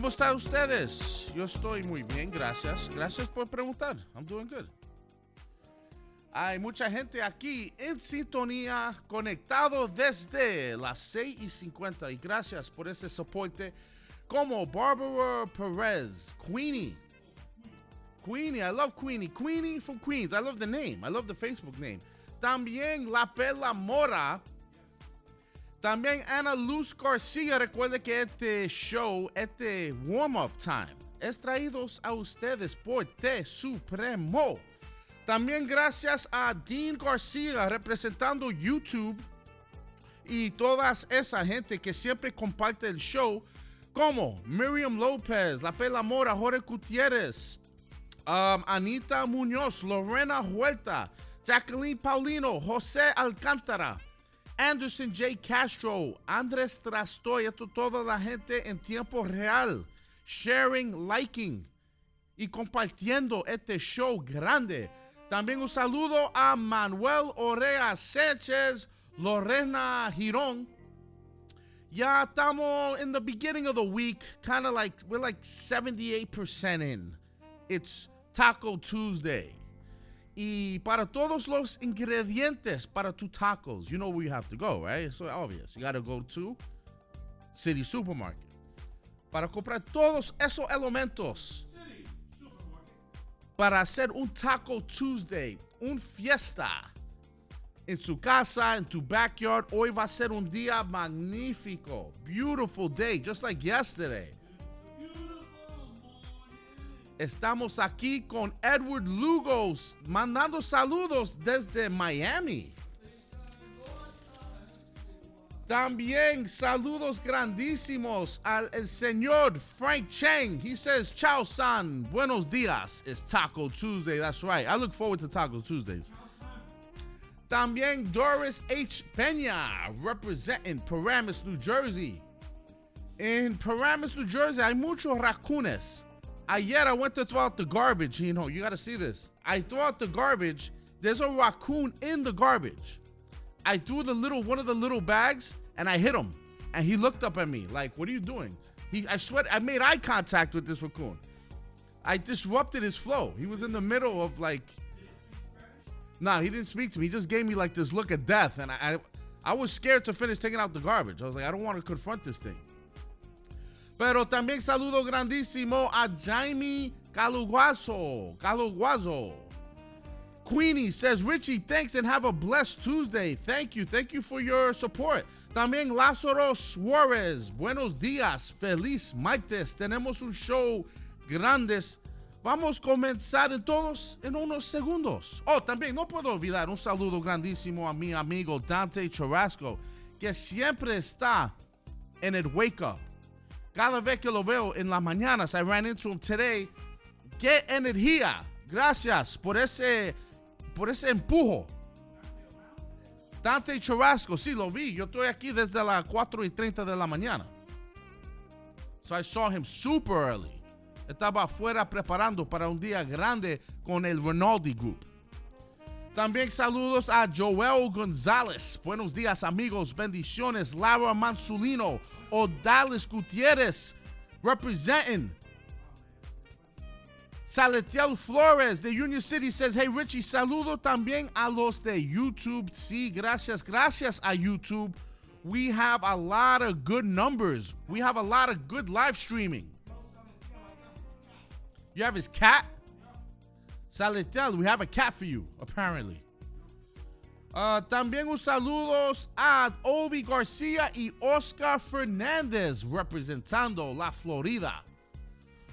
¿Cómo están ustedes? Yo estoy muy bien, gracias. Gracias por preguntar. I'm doing good. Hay mucha gente aquí en sintonía, conectado desde las 6 y 50. Y gracias por ese soporte. Como Barbara Perez, Queenie. Queenie, I love Queenie. Queenie from Queens. I love the name. I love the Facebook name. También La Pela Mora. También Ana Luz García. Recuerde que este show, este warm-up time, es traído a ustedes por T Supremo. También gracias a Dean García representando YouTube y toda esa gente que siempre comparte el show, como Miriam López, La Pela Mora, Jorge Gutiérrez, um, Anita Muñoz, Lorena Huerta, Jacqueline Paulino, José Alcántara, Anderson J. Castro, Andrés Trastoy, toda la gente en tiempo real, sharing, liking y compartiendo este show grande. También un saludo a Manuel Orea Sánchez, Lorena Girón. Ya estamos in the beginning of the week, kind of like, we're like 78% in. It's Taco Tuesday. Y para todos los ingredientes para tus tacos, you know where you have to go, right? It's so obvious. You got to go to City Supermarket. Para comprar todos esos elementos para hacer un Taco Tuesday, un fiesta en su casa, en tu backyard. Hoy va a ser un día magnífico. Beautiful day, just like yesterday. Estamos aquí con Edward Lugos, mandando saludos desde Miami. También saludos grandísimos al señor Frank Chang. He says, Chao san, buenos dias. It's Taco Tuesday. That's right. I look forward to Taco Tuesdays. También Doris H. Peña, representing Paramus, New Jersey. In Paramus, New Jersey, hay muchos raccoons. Ayer I went to throw out the garbage. You know, you got to see this. I throw out the garbage. There's a raccoon in the garbage. I threw the little one of the little bags and I hit him. And he looked up at me like, "What are you doing?" He, I sweat, I made eye contact with this raccoon. I disrupted his flow. He was in the middle of like, no, nah, he didn't speak to me. He just gave me like this look of death, and I, I, I was scared to finish taking out the garbage. I was like, I don't want to confront this thing. Pero también saludo grandísimo a Jaime Caluguazo. Caluguazo. Queenie says, Richie, thanks and have a blessed Tuesday. Thank you. Thank you for your support. También Lázaro Suárez. Buenos días. Feliz martes. Tenemos un show grandes. Vamos a comenzar en todos en unos segundos. Oh, también no puedo olvidar un saludo grandísimo a mi amigo Dante Churrasco, que siempre está en el wake up. Cada vez que lo veo en las mañanas, I ran into him today. ¡Qué energía! Gracias por ese, por ese empujo. Dante Churrasco, sí, lo vi. Yo estoy aquí desde las 4 y 30 de la mañana. So I saw him super early. Estaba afuera preparando para un día grande con el Rinaldi Group. También saludos a Joel González. Buenos días, amigos. Bendiciones. Laura Mansulino. Odales Gutierrez. Representing. Saletiel Flores de Union City says, Hey Richie, saludo también a los de YouTube. Sí, gracias, gracias a YouTube. We have a lot of good numbers. We have a lot of good live streaming. You have his cat? Saletel, we have a cat for you, apparently. Uh, también un saludos a Ovi García y Oscar Fernández representando la Florida.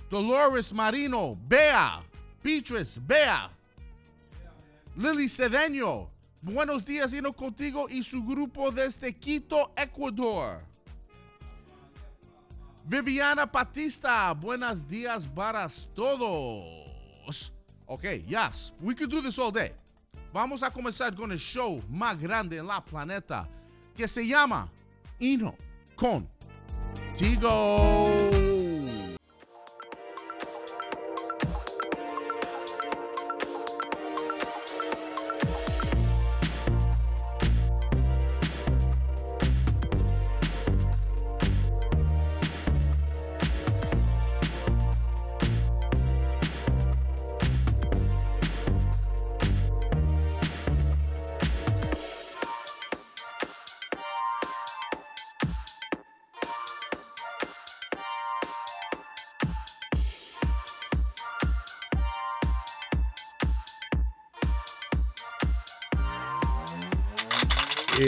Dolores Marino, Bea, Beatrice, Bea, Lily Cedeño. Buenos días, Ino contigo y su grupo desde Quito, Ecuador. Viviana Batista, buenos días para todos. Ok, yes, we could do this all day. Vamos a comenzar con el show más grande en la planeta que se llama Ino con Tigo.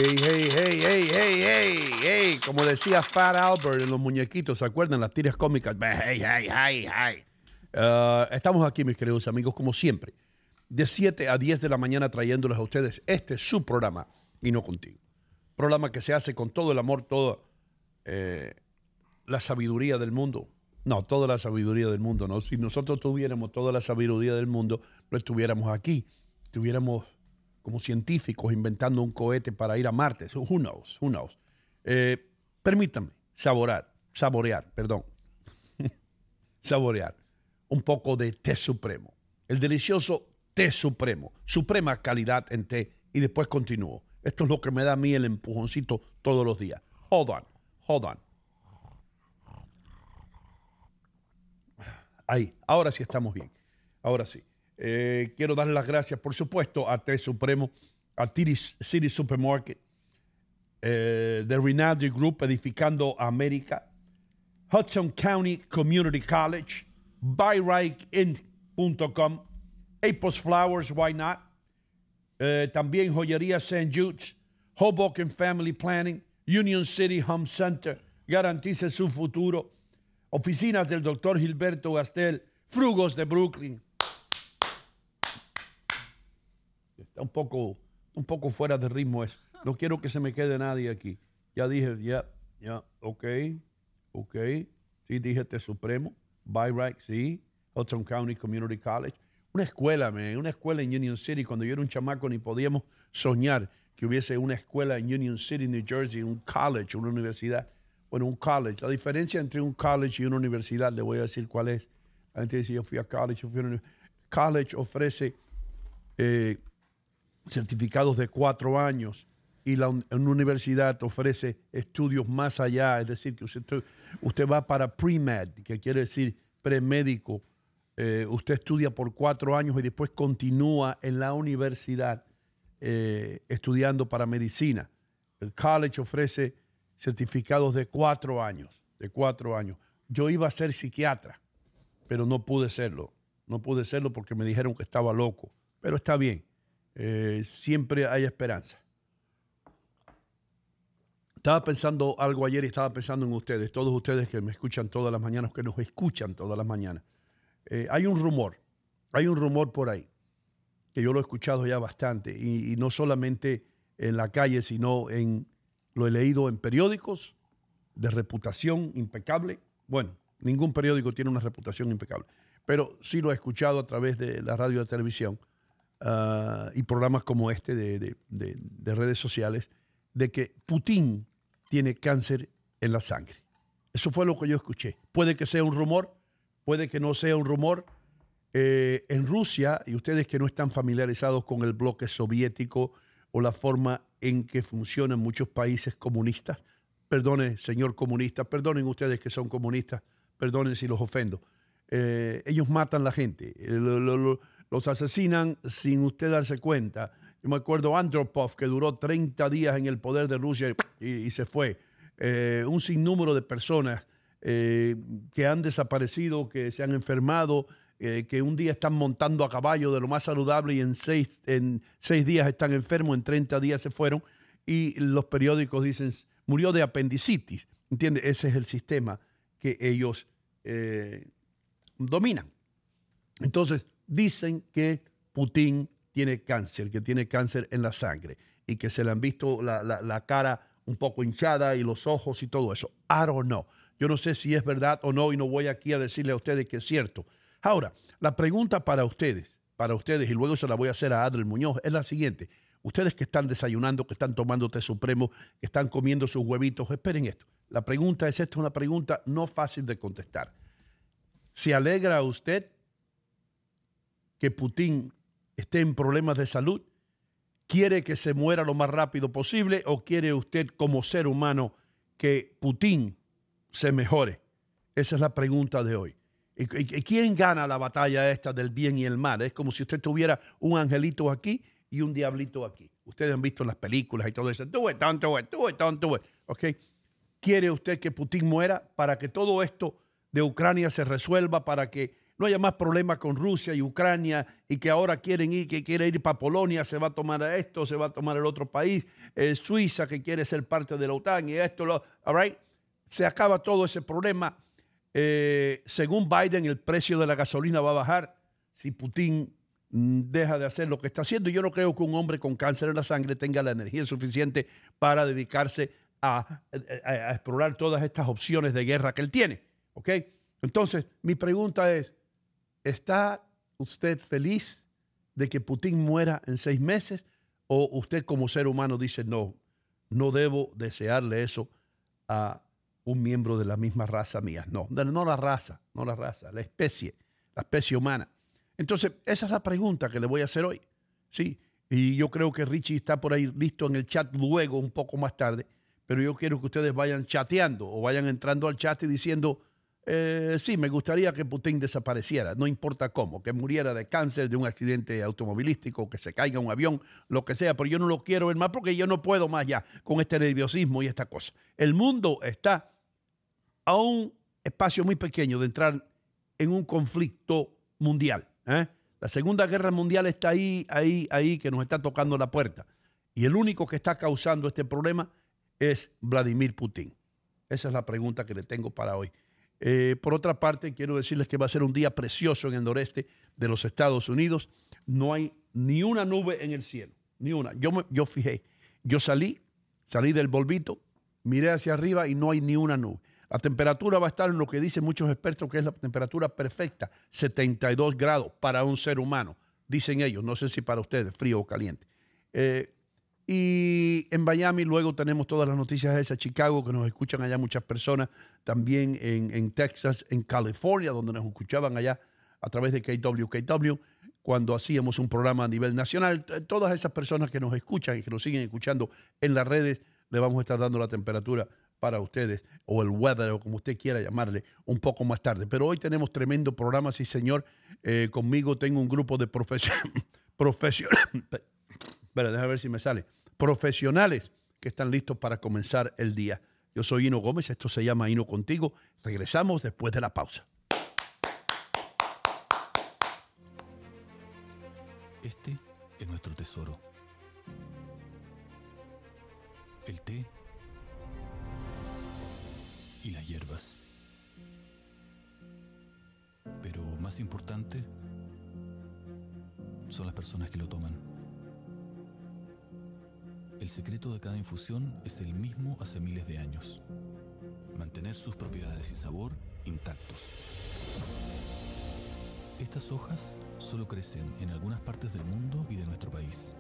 Hey, hey, hey, hey, hey, hey, hey. Como decía Fat Albert en los muñequitos, ¿se acuerdan? Las tiras cómicas. Hey, hey, hey, hey. Uh, estamos aquí, mis queridos amigos, como siempre, de 7 a 10 de la mañana trayéndoles a ustedes este su programa y no contigo. Programa que se hace con todo el amor, toda eh, la sabiduría del mundo. No, toda la sabiduría del mundo, ¿no? Si nosotros tuviéramos toda la sabiduría del mundo, no estuviéramos aquí. Estuviéramos como científicos inventando un cohete para ir a Marte. Who knows? Who knows? Eh, permítanme saborear, saborear, perdón, saborear un poco de té supremo. El delicioso té supremo, suprema calidad en té y después continúo. Esto es lo que me da a mí el empujoncito todos los días. Hold on, hold on. Ahí, ahora sí estamos bien. Ahora sí. Eh, quiero darle las gracias, por supuesto, a Té Supremo, a City Supermarket, eh, The Rinaldi Group, Edificando América, Hudson County Community College, BuyRightIn.com, Apos Flowers, why not? Eh, también Joyería St. Jude's, Hoboken Family Planning, Union City Home Center, garantice su futuro. Oficinas del doctor Gilberto Gastel, Frugos de Brooklyn, un poco, un poco fuera de ritmo eso. No quiero que se me quede nadie aquí. Ya dije, ya, ya, ok, ok. Sí, dije este Supremo. Byrack, sí. Hudson County Community College. Una escuela, me, una escuela en Union City. Cuando yo era un chamaco ni podíamos soñar que hubiese una escuela en Union City, New Jersey, un college, una universidad. Bueno, un college. La diferencia entre un college y una universidad, le voy a decir cuál es. La gente dice, yo fui a college, yo fui a una College ofrece eh, certificados de cuatro años y la universidad ofrece estudios más allá, es decir, que usted, usted va para pre-med, que quiere decir premédico. Eh, usted estudia por cuatro años y después continúa en la universidad eh, estudiando para medicina. El college ofrece certificados de cuatro años, de cuatro años. Yo iba a ser psiquiatra, pero no pude serlo. No pude serlo porque me dijeron que estaba loco. Pero está bien. Eh, siempre hay esperanza. Estaba pensando algo ayer y estaba pensando en ustedes, todos ustedes que me escuchan todas las mañanas, que nos escuchan todas las mañanas. Eh, hay un rumor, hay un rumor por ahí, que yo lo he escuchado ya bastante, y, no solamente en la calle, sino en, lo he leído en periódicos de reputación impecable. Bueno, ningún periódico tiene una reputación impecable, pero sí lo he escuchado a través de la radio y la televisión Ah, y programas como este de, redes sociales de que Putin tiene cáncer en la sangre. Eso fue lo que yo escuché. Puede que sea un rumor, puede que no sea un rumor. Eh, en Rusia, y ustedes que no están familiarizados con el bloque soviético o la forma en que funcionan muchos países comunistas, perdone, señor comunista, perdonen ustedes que son comunistas, perdonen si los ofendo. Eh, ellos matan la gente. Eh, los asesinan sin usted darse cuenta. Yo me acuerdo Andropov, que duró 30 días en el poder de Rusia y, se fue. Eh, un sinnúmero de personas eh, que han desaparecido, que se han enfermado, eh, que un día están montando a caballo de lo más saludable y en seis, en seis días están enfermos, en 30 días se fueron. Y los periódicos dicen, murió de apendicitis. ¿Entiendes? Ese es el sistema que ellos dominan. Entonces, dicen que Putin tiene cáncer, que tiene cáncer en la sangre y que se le han visto la, cara un poco hinchada y los ojos y todo eso. I don't know. Yo no sé si es verdad o no y no voy aquí a decirle a ustedes que es cierto. Ahora, la pregunta para ustedes, para ustedes, y luego se la voy a hacer a Adriel Muñoz, es la siguiente. Ustedes que están desayunando, que están tomando té supremo, que están comiendo sus huevitos, esperen esto. La pregunta es esta, una pregunta no fácil de contestar. ¿Se alegra usted que Putin esté en problemas de salud? ¿Quiere que se muera lo más rápido posible o quiere usted como ser humano que Putin se mejore? Esa es la pregunta de hoy. ¿Y quién gana la batalla esta del bien y el mal? Es como si usted tuviera un angelito aquí y un diablito aquí. Ustedes han visto las películas y todo eso. Do it, don't do it. ¿Quiere usted que Putin muera para que todo esto de Ucrania se resuelva, para que no haya más problemas con Rusia y Ucrania y que ahora quieren ir, que quiere ir para Polonia, se va a tomar esto, se va a tomar el otro país, eh, Suiza que quiere ser parte de la OTAN y esto, lo, all se acaba todo ese problema. Eh, según Biden, el precio de la gasolina va a bajar si Putin mm, deja de hacer lo que está haciendo. Yo no creo que un hombre con cáncer en la sangre tenga la energía suficiente para dedicarse a, a explorar todas estas opciones de guerra que él tiene. ¿Ok? Entonces, mi pregunta es, ¿Está usted feliz de que Putin muera en seis meses? ¿O usted como ser humano dice, no, no debo desearle eso a un miembro de la misma raza mía? No, no la raza, no la raza, la especie, la especie humana. Entonces, esa es la pregunta que le voy a hacer hoy. Sí, y yo creo que Richie está por ahí listo en el chat luego, un poco más tarde, pero yo quiero que ustedes vayan chateando o vayan entrando al chat y diciendo, eh, sí, me gustaría que Putin desapareciera, no importa cómo, que muriera de cáncer, de un accidente automovilístico, que se caiga un avión, lo que sea, pero yo no lo quiero ver más porque yo no puedo más ya con este nerviosismo y esta cosa. El mundo está a un espacio muy pequeño de entrar en un conflicto mundial. ¿eh? La Segunda Guerra Mundial está ahí, ahí, ahí, que nos está tocando la puerta. Y el único que está causando este problema es Vladimir Putin. Esa es la pregunta que le tengo para hoy. Eh, por otra parte, quiero decirles que va a ser un día precioso en el noreste de los Estados Unidos. No hay ni una nube en el cielo, ni una. Yo, yo fijé, yo salí, salí del bolvito, miré hacia arriba y no hay ni una nube. La temperatura va a estar en lo que dicen muchos expertos que es la temperatura perfecta, 72 grados para un ser humano, dicen ellos. No sé si para ustedes, frío o caliente. Eh, y en Miami luego tenemos todas las noticias de esa Chicago, que nos escuchan allá muchas personas, también en, Texas, en California, donde nos escuchaban allá a través de KWKW, cuando hacíamos un programa a nivel nacional. Todas esas personas que nos escuchan y que nos siguen escuchando en las redes, le vamos a estar dando la temperatura para ustedes, o el weather, o como usted quiera llamarle, un poco más tarde. Pero hoy tenemos tremendo programa, sí señor. Eh, conmigo tengo un grupo de profesionales. Espera, déjame ver si me sale profesionales que están listos para comenzar el día. Yo soy Hino Gómez, esto se llama Hino Contigo. Regresamos después de la pausa. Este es nuestro tesoro. El té y las hierbas. Pero más importante son las personas que lo toman. El secreto de cada infusión es el mismo hace miles de años. Mantener sus propiedades y sabor intactos. Estas hojas solo crecen en algunas partes del mundo y de nuestro país.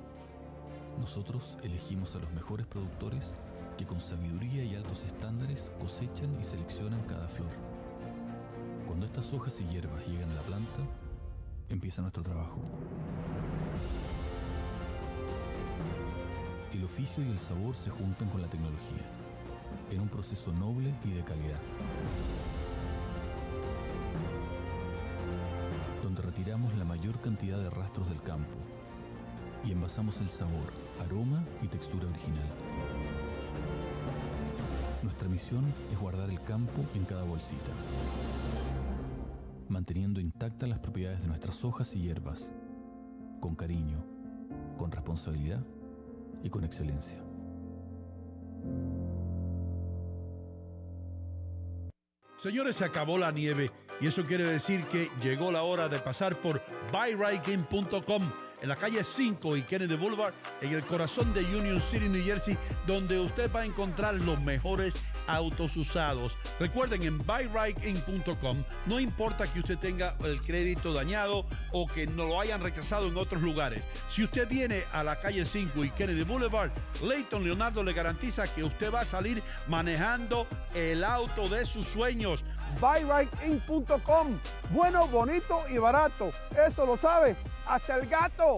Nosotros elegimos a los mejores productores que con sabiduría y altos estándares cosechan y seleccionan cada flor. Cuando estas hojas y hierbas llegan a la planta, empieza nuestro trabajo. El oficio y el sabor se juntan con la tecnología, en un proceso noble y de calidad. Donde retiramos la mayor cantidad de rastros del campo y envasamos el sabor, aroma y textura original. Nuestra misión es guardar el campo en cada bolsita, manteniendo intactas las propiedades de nuestras hojas y hierbas, con cariño, con responsabilidad y con excelencia. Señores, se acabó la nieve y eso quiere decir que llegó la hora de pasar por buyrightgame.com en la calle 5 y Kennedy Boulevard, en el corazón de Union City, New Jersey, donde usted va a encontrar los mejores autos usados. Recuerden en buyrightgame.com, no importa que usted tenga el crédito dañado o que no lo hayan rechazado en otros lugares. Si usted viene a la calle 5 y Kennedy Boulevard, Leighton Leonardo le garantiza que usted va a salir manejando el auto de sus sueños. buyrightgame.com, bueno, bonito y barato. Eso lo sabe hasta el gato.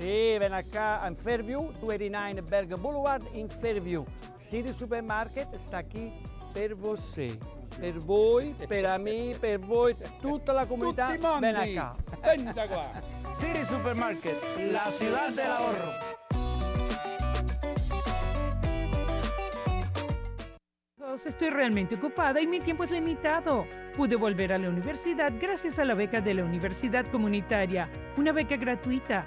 Sì, ven acá in Fairview, 289 Berg Boulevard in Fairview. City Supermarket sta qui per voi, per voi, per me, per voi, tutta la comunità. Tutti Ven acá. venta qua. City Supermarket, la ciudad del ahorro. Estoy realmente ocupada y mi tiempo es limitado. Pude volver a la universidad gracias a la beca de la Universidad Comunitaria, una beca gratuita.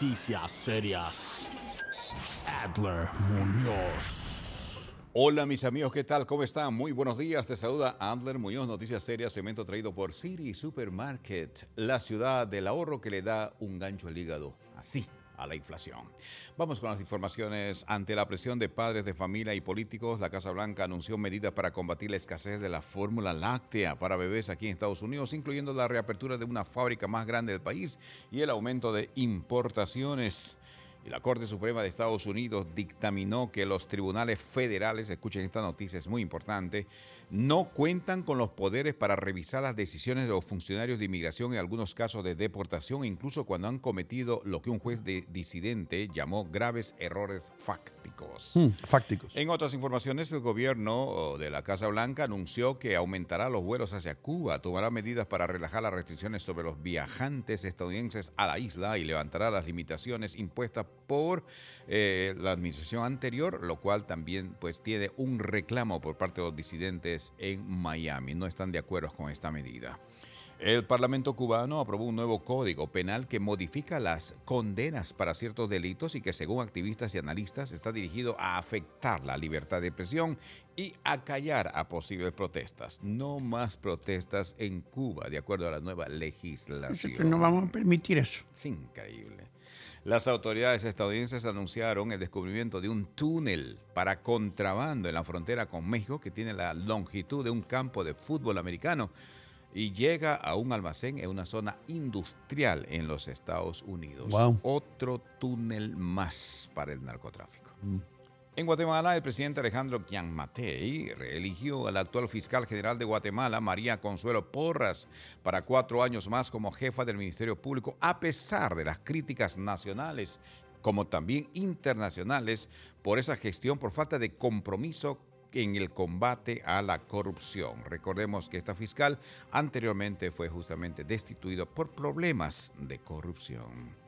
Noticias serias, Adler Muñoz. Hola mis amigos, ¿qué tal? ¿Cómo están? Muy buenos días. Te saluda Adler Muñoz, Noticias Serias, cemento traído por City Supermarket, la ciudad del ahorro que le da un gancho al hígado, así, a la inflación. Vamos con las informaciones. Ante la presión de padres de familia y políticos, la Casa Blanca anunció medidas para combatir la escasez de la fórmula láctea para bebés aquí en Estados Unidos, incluyendo la reapertura de una fábrica más grande del país y el aumento de importaciones. Y la Corte Suprema de Estados Unidos dictaminó que los tribunales federales, escuchen esta noticia, es muy importante, no cuentan con los poderes para revisar las decisiones de los funcionarios de inmigración en algunos casos de deportación, incluso cuando han cometido lo que un juez de disidente llamó graves errores fácticos. Mm, fácticos. En otras informaciones, el gobierno de la Casa Blanca anunció que aumentará los vuelos hacia Cuba, tomará medidas para relajar las restricciones sobre los viajantes estadounidenses a la isla y levantará las limitaciones impuestas por eh, la administración anterior, lo cual también pues tiene un reclamo por parte de los disidentes en Miami. No están de acuerdo con esta medida. El Parlamento cubano aprobó un nuevo código penal que modifica las condenas para ciertos delitos y que según activistas y analistas está dirigido a afectar la libertad de expresión y a callar a posibles protestas. No más protestas en Cuba, de acuerdo a la nueva legislación. No vamos a permitir eso. Es increíble. Las autoridades estadounidenses anunciaron el descubrimiento de un túnel para contrabando en la frontera con México que tiene la longitud de un campo de fútbol americano y llega a un almacén en una zona industrial en los Estados Unidos. Wow. Otro túnel más para el narcotráfico. En Guatemala, el presidente Alejandro Gianmatei reeligió al actual fiscal general de Guatemala, María Consuelo Porras, para cuatro años más como jefa del Ministerio Público, a pesar de las críticas nacionales como también internacionales por esa gestión por falta de compromiso en el combate a la corrupción. Recordemos que esta fiscal anteriormente fue justamente destituido por problemas de corrupción.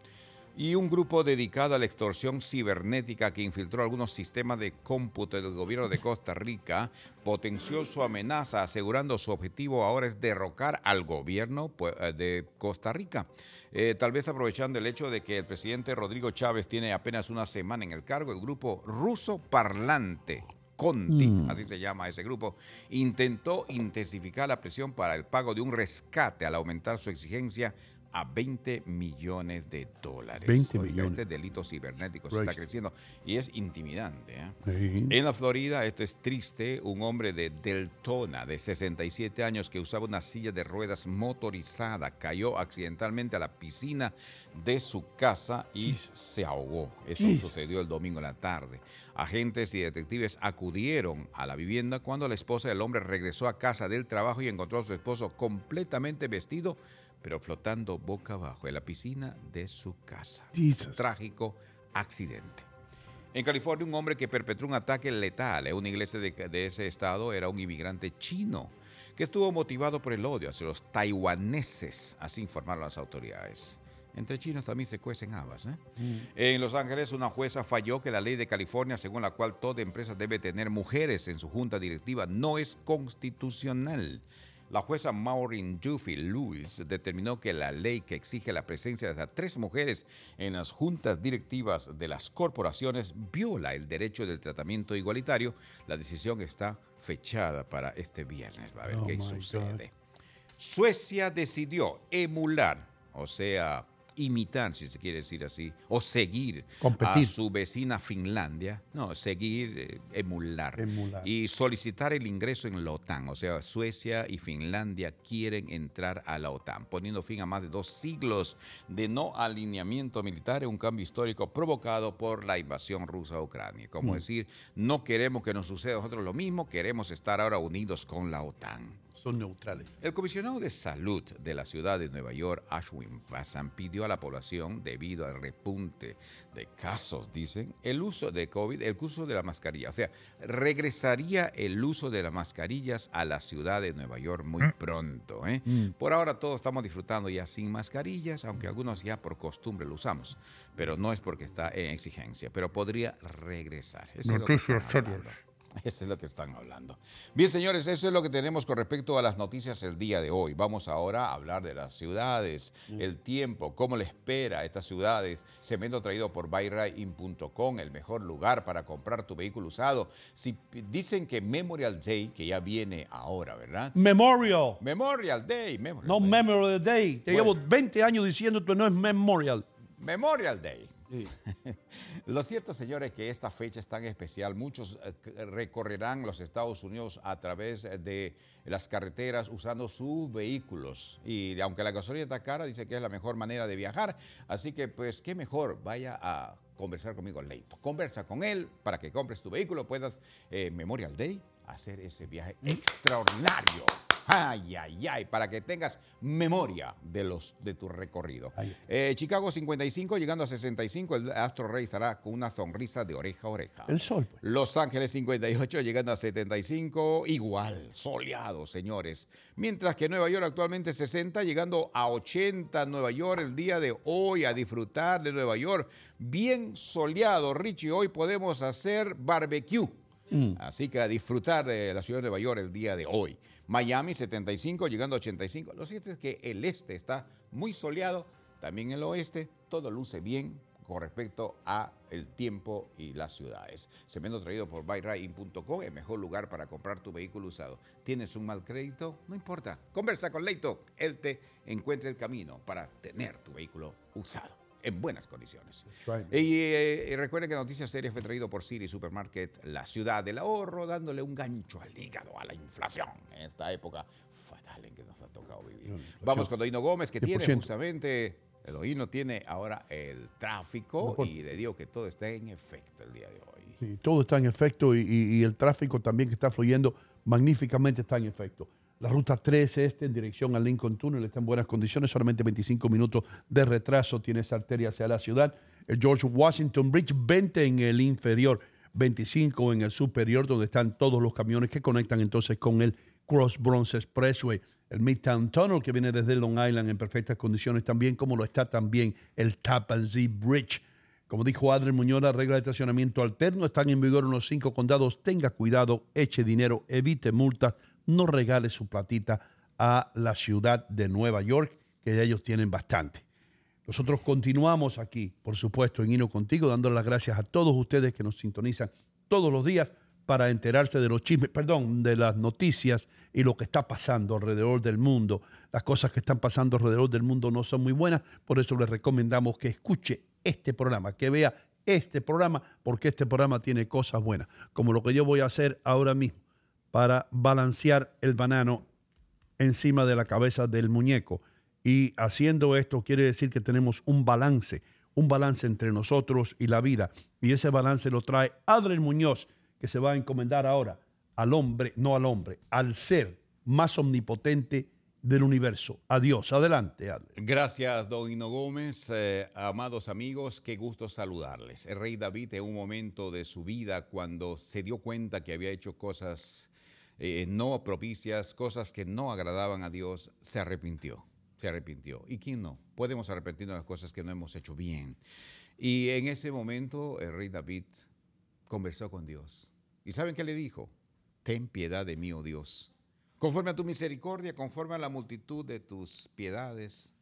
Y un grupo dedicado a la extorsión cibernética que infiltró algunos sistemas de cómputo del gobierno de Costa Rica potenció su amenaza, asegurando su objetivo ahora es derrocar al gobierno pues, eh, de Costa Rica. Eh, tal vez aprovechando el hecho de que el presidente Rodrigo Chávez tiene apenas una semana en el cargo, el grupo ruso parlante Conti, Mm. así se llama ese grupo, intentó intensificar la presión para el pago de un rescate al aumentar su exigencia a 20 millones de dólares. 20 Oiga, millones. Este delito cibernético Right. está creciendo y es intimidante. ¿eh? Sí. En la Florida, esto es triste, un hombre de Deltona, de 67 años, que usaba una silla de ruedas motorizada, cayó accidentalmente a la piscina de su casa y se ahogó. Eso sucedió el domingo en la tarde. Agentes y detectives acudieron a la vivienda cuando la esposa del hombre regresó a casa del trabajo y encontró a su esposo completamente vestido, pero flotando boca abajo en la piscina de su casa. Jesus. Trágico accidente. En California, un hombre que perpetró un ataque letal en una iglesia de, de ese estado era un inmigrante chino que estuvo motivado por el odio hacia los taiwaneses, así informaron las autoridades. Entre chinos también se cuecen habas. ¿eh? En Los Ángeles, una jueza falló que la ley de California, según la cual toda empresa debe tener mujeres en su junta directiva, no es constitucional. La jueza Maureen Duffy Lewis determinó que la ley que exige la presencia de hasta tres mujeres en las juntas directivas de las corporaciones viola el derecho del tratamiento igualitario. La decisión está fechada para este viernes. Va a ver Oh qué sucede. Suecia decidió emular, o sea, imitar, si se quiere decir así, o seguir Competir. a su vecina Finlandia, no, seguir, eh, emular, Emular. y solicitar el ingreso en la OTAN. O sea, Suecia y Finlandia quieren entrar a la OTAN, poniendo fin a más de dos siglos de no alineamiento militar un cambio histórico provocado por la invasión rusa a Ucrania. Como Mm. decir, no queremos que nos suceda a nosotros lo mismo, queremos estar ahora unidos con la OTAN. Son neutrales. El comisionado de salud de la ciudad de Nueva York, Ashwin Vasan, pidió a la población, debido al repunte de casos, dicen, el uso de COVID, el uso de la mascarilla. O sea, regresaría el uso de las mascarillas a la ciudad de Nueva York muy pronto. ¿eh? Por ahora todos estamos disfrutando ya sin mascarillas, aunque algunos ya por costumbre lo usamos, pero no es porque está en exigencia, pero podría regresar. Eso es lo que Noticias serias. Eso es lo que están hablando. Bien, señores, eso es lo que tenemos con respecto a las noticias el día de hoy. Vamos ahora a hablar de las ciudades, el tiempo, cómo le espera a estas ciudades. Cemento traído por buyrain.com, el mejor lugar para comprar tu vehículo usado. Si dicen que Memorial Day, que ya viene ahora, ¿verdad? Memorial. Memorial Day, Memorial No Day. Memorial Day. Te Bueno. llevo 20 años diciendo que no es Memorial. Memorial Day. Lo cierto, señores, que esta fecha es tan especial. Muchos eh, recorrerán los Estados Unidos a través de las carreteras usando sus vehículos. Y aunque la gasolina está cara, dice que es la mejor manera de viajar. Así que, pues, qué mejor, vaya a conversar conmigo, Leito. Conversa con él para que compres tu vehículo, puedas, eh, Memorial Day, hacer ese viaje extraordinario. Ay, ay, ay, para que tengas memoria de, los, de tu recorrido. Eh, Chicago 55, llegando a 65, el Astro Rey estará con una sonrisa de oreja a oreja. El sol. pues. Los Ángeles 58, llegando a 75, igual, soleado, señores. Mientras que Nueva York actualmente 60, llegando a 80 Nueva York el día de hoy, a disfrutar de Nueva York. Bien soleado, Richie, hoy podemos hacer barbecue. Así que a disfrutar de la ciudad de Nueva York el día de hoy. Miami 75, llegando a 85. Lo cierto es que el este está muy soleado, también el oeste, todo luce bien con respecto a el tiempo y las ciudades. Cemento traído por buyrain.com, el mejor lugar para comprar tu vehículo usado. ¿Tienes un mal crédito? No importa. Conversa con Leito. Él te encuentra el camino para tener tu vehículo usado en buenas condiciones. right. Y, eh, recuerden que Noticias Series fue traído por City Supermarket, la ciudad del ahorro, dándole un gancho al hígado, a la inflación en esta época fatal en que nos ha tocado vivir. Vamos con Doino Gómez, que tiene 10%. justamente, el Doino tiene ahora el tráfico Mejor. y le digo que todo está en efecto el día de hoy. Sí, todo está en efecto y, y- y el tráfico también que está fluyendo magníficamente está en efecto. La ruta 3 este en dirección al Lincoln Tunnel está en buenas condiciones, solamente 25 minutos de retraso tiene esa arteria hacia la ciudad. El George Washington Bridge 20 en el inferior, 25 en el superior, donde están todos los camiones que conectan entonces con el Cross Bronx Expressway. El Midtown Tunnel que viene desde Long Island en perfectas condiciones también, como lo está también el Tappan Zee Bridge. Como dijo Adrián Muñoz, las reglas de estacionamiento alterno están en vigor en los cinco condados. Tenga cuidado, eche dinero, evite multas, no regale su platita a la ciudad de Nueva York, que ya ellos tienen bastante. Nosotros continuamos aquí, por supuesto, en Hino Contigo, dando las gracias a todos ustedes que nos sintonizan todos los días para enterarse de los chismes, perdón, de las noticias y lo que está pasando alrededor del mundo. Las cosas que están pasando alrededor del mundo no son muy buenas, por eso le recomendamos que escuche este programa, que vea este programa, porque este programa tiene cosas buenas, como lo que yo voy a hacer ahora mismo para balancear el banano encima de la cabeza del muñeco. Y haciendo esto quiere decir que tenemos un balance, un balance entre nosotros y la vida. Y ese balance lo trae Adler Muñoz, que se va a encomendar ahora al hombre, no al hombre, al ser más omnipotente del universo. Adiós. Adelante, Adler. Gracias, don Hino Gómez. Eh, amados amigos, qué gusto saludarles. El rey David en un momento de su vida, cuando se dio cuenta que había hecho cosas eh, no propicias, cosas que no agradaban a Dios, se arrepintió. Se arrepintió. ¿Y quién no? Podemos arrepentirnos de las cosas que no hemos hecho bien. Y en ese momento el rey David conversó con Dios. ¿Y saben qué le dijo? Ten piedad de mí, oh Dios. Conforme a tu misericordia, conforme a la multitud de tus piedades,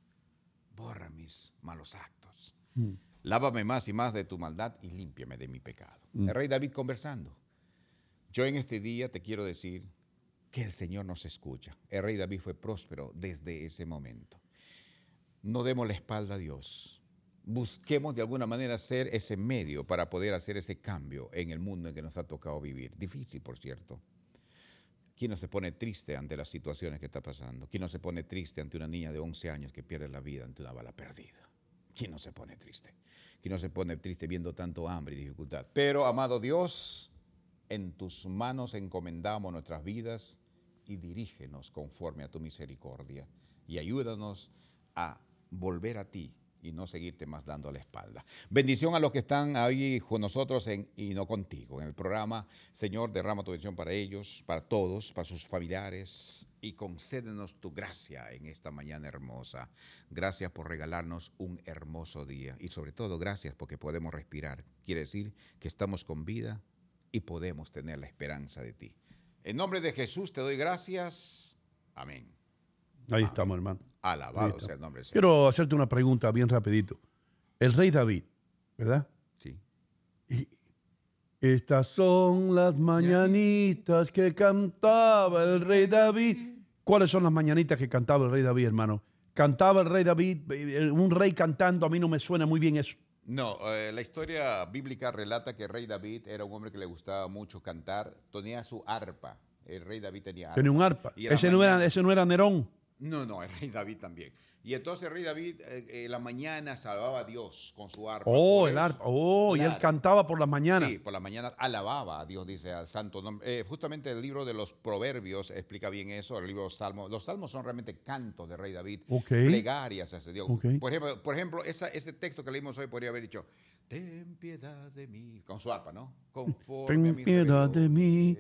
borra mis malos actos. Lávame más y más de tu maldad y límpiame de mi pecado. El rey David conversando. Yo en este día te quiero decir que el Señor nos escucha. El rey David fue próspero desde ese momento. No demos la espalda a Dios. Busquemos de alguna manera ser ese medio para poder hacer ese cambio en el mundo en que nos ha tocado vivir. Difícil, por cierto. ¿Quién no se pone triste ante las situaciones que está pasando? ¿Quién no se pone triste ante una niña de 11 años que pierde la vida ante una bala perdida? ¿Quién no se pone triste? ¿Quién no se pone triste viendo tanto hambre y dificultad? Pero, amado Dios, en tus manos encomendamos nuestras vidas y dirígenos conforme a tu misericordia y ayúdanos a volver a ti y no seguirte más dando la espalda. Bendición a los que están ahí con nosotros y no contigo. En el programa, Señor, derrama tu bendición para ellos, para todos, para sus familiares y concédenos tu gracia en esta mañana hermosa. Gracias por regalarnos un hermoso día y sobre todo gracias porque podemos respirar. Quiere decir que estamos con vida y podemos tener la esperanza de ti. En nombre de Jesús te doy gracias. Amén. Ahí estamos, hermano. Alabado sea el nombre del Señor. Quiero hacerte una pregunta bien rapidito. El rey David, ¿verdad? Sí. Y estas son las mañanitas que cantaba el rey David. ¿Cuáles son las mañanitas que cantaba el rey David, hermano? Cantaba el rey David, eh, un rey cantando, a mí no me suena muy bien eso. No, eh, la historia bíblica relata que el rey David era un hombre que le gustaba mucho cantar, tenía su arpa. El rey David tenía arpa. Tenía un arpa. Ese no, era, ese no era Nerón. No, no, el rey David también. Y entonces el rey David eh, en la mañana salvaba a Dios con su arpa. Oh, Por el arpa. Oh, y él cantaba por las mañanas. Sí, por la mañana alababa a Dios, dice al santo nombre. Eh, justamente el libro de los proverbios explica bien eso, el libro de los salmos. Los salmos son realmente cantos de rey David, Ok. plegarias hacia Dios. Por ejemplo, por ejemplo esa- ese texto que leímos hoy podría haber dicho, ten piedad de mí, con su arpa, ¿no? Conforme Ten a mi piedad de mí.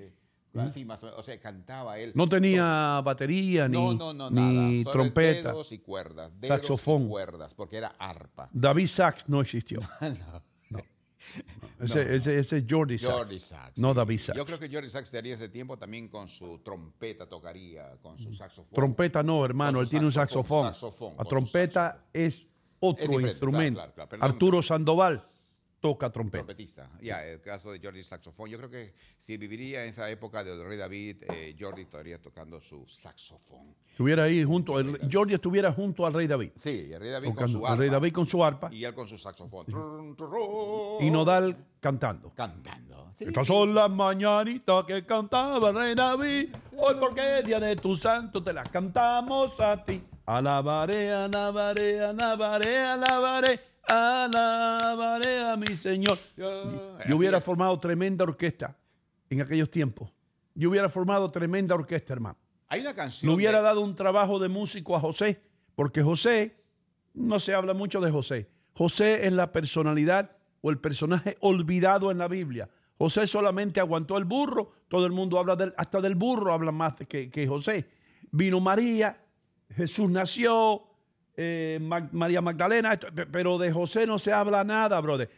Así más o menos, o sea, cantaba él. No tenía batería, No, ni, no, no, ni nada. Trompeta. Dedos y cuerdas. Dedos Saxofón. Y cuerdas, porque era arpa. David Sachs no existió. No. Ese, ese, ese es Jordi Sachs. Jordi Sachs. No sí. David Sachs. Yo creo que Jordi Sachs daría ese tiempo también con su trompeta, tocaría, con su saxofón. Trompeta no, hermano, él tiene un saxofón, La trompeta es otro Es instrumento. claro, claro, claro, perdón. Arturo Sandoval toca trompeta. Trompetista. Ya, el caso de Jordi saxofón. Yo creo que si viviría en esa época del rey David, eh, Jordi estaría tocando su saxofón. Estuviera ahí junto, el, Jordi estuviera junto al rey David. Sí, el rey David con Tocando. su El arpa. rey David con su arpa Y él con su saxofón. Y Nodal cantando. Cantando. Sí. Estas son las mañanitas que cantaba el rey David. Hoy porque es día de tu santo te las cantamos a ti. Alabaré, alabaré, alabaré, alabaré, alabaré a mi Señor. Yo hubiera formado tremenda orquesta en aquellos tiempos. Yo hubiera formado tremenda orquesta, hermano. Hay una canción. Le hubiera de- dado un trabajo de músico a José, porque José, no se habla mucho de José. José es la personalidad o el personaje olvidado en la Biblia. José solamente aguantó el burro, todo el mundo habla del, hasta del burro habla más que, que José. Vino María, Jesús nació, eh, María Magdalena, pero de José no se habla nada, brother.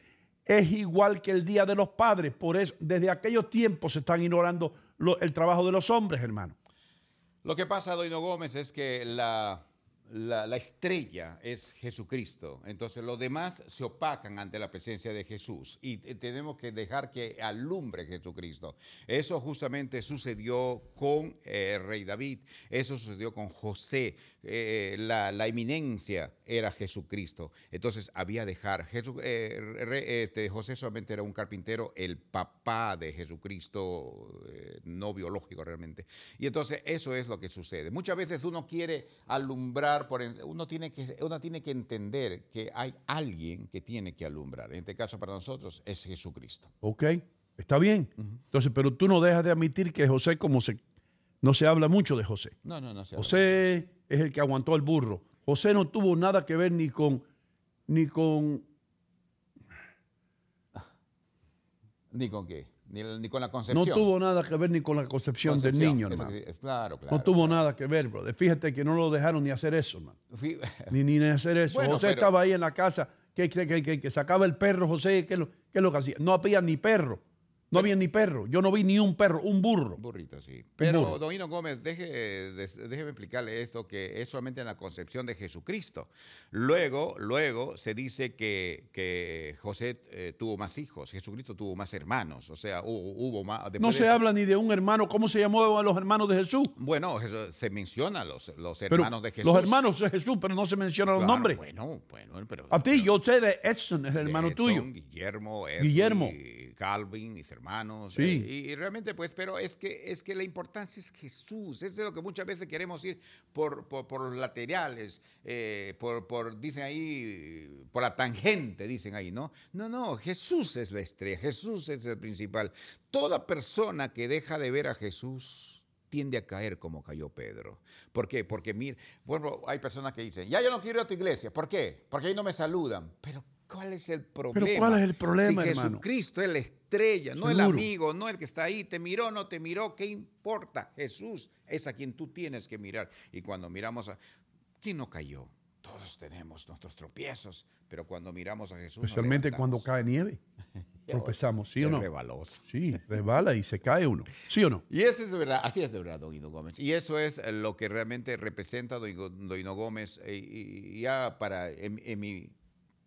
Es igual que el Día de los Padres, por eso desde aquellos tiempos se están ignorando el trabajo de los hombres, hermano. Lo que pasa, Doino Gómez, es que la, la, la estrella es Jesucristo. Entonces los demás se opacan ante la presencia de Jesús y eh, tenemos que dejar que alumbre Jesucristo. Eso justamente sucedió con eh, rey David, eso sucedió con José. Eh, la, la eminencia era Jesucristo. Entonces había dejar. Jesu- eh, re- este, José solamente era un carpintero, el papá de Jesucristo, eh, no biológico realmente. Y entonces eso es lo que sucede. Muchas veces uno quiere alumbrar, por uno, tiene que, uno tiene que entender que hay alguien que tiene que alumbrar. En este caso para nosotros es Jesucristo. ¿Ok? Está bien. Entonces, pero tú no dejas de admitir que José, como se, no se habla mucho de José. No, no, no. se José es el que aguantó el burro. José no tuvo nada que ver ni con, ni con, Ni con qué, ni, ni con la no concepción. tuvo nada que ver ni con la concepción, del niño, hermano. es- claro, claro. No tuvo nada que ver, brother. Fíjate que no lo dejaron ni hacer eso, hermano. Ni, ni hacer eso. Bueno, José pero- estaba ahí en la casa, que, que, que- que- sacaba el perro, José, ¿qué es, lo, qué es lo que hacía? No había ni perro. No había ni perro. Yo no vi ni un perro, un burro. Burrito, sí. Pero, burro. don Hino Gómez, deje, déjeme explicarle esto, que es solamente en la concepción de Jesucristo. Luego, luego se dice que, que José eh, tuvo más hijos, Jesucristo tuvo más hermanos, o sea, hubo, hubo más... No se eso- habla ni de un hermano. ¿Cómo se llamó los hermanos de Jesús? Bueno, se menciona los, los Pero hermanos de Jesús. Los hermanos de Jesús, pero no se mencionan los nombres. Bueno, bueno, pero... A ti, yo sé de Edson, es el hermano Edson, tuyo. Guillermo, Esli, Guillermo. Calvin, mis hermanos. Sí. eh, y, y realmente, pues, pero es que, es que la importancia es Jesús. Es de lo que muchas veces queremos ir por, por, por los laterales, eh, por, por, dicen ahí, por la tangente, dicen ahí, ¿no? No, no, Jesús es la estrella, Jesús es el principal. Toda persona que deja de ver a Jesús tiende a caer como cayó Pedro. ¿Por qué? Porque, mira, bueno, hay personas que dicen, ya yo no quiero ir a tu iglesia. ¿Por qué? Porque ahí no me saludan. Pero, ¿cuál es el problema? ¿cuál es el problema, si hermano? Jesucristo es la estrella, no el amigo, no el que está ahí, te miró, no te miró, ¿qué importa? Jesús es a quien tú tienes que mirar. Y cuando miramos a... ¿Quién no cayó? Todos tenemos nuestros tropiezos, pero cuando miramos a Jesús... Especialmente cuando cae nieve. Tropezamos, ¿sí o no? rebaloso. Sí, resbala y se cae uno. ¿Sí o no? Y eso es de verdad, así es de verdad, don Hino Gómez. Y eso es lo que realmente representa don Hino- Gómez. eh, Y, y ya para, en, en mi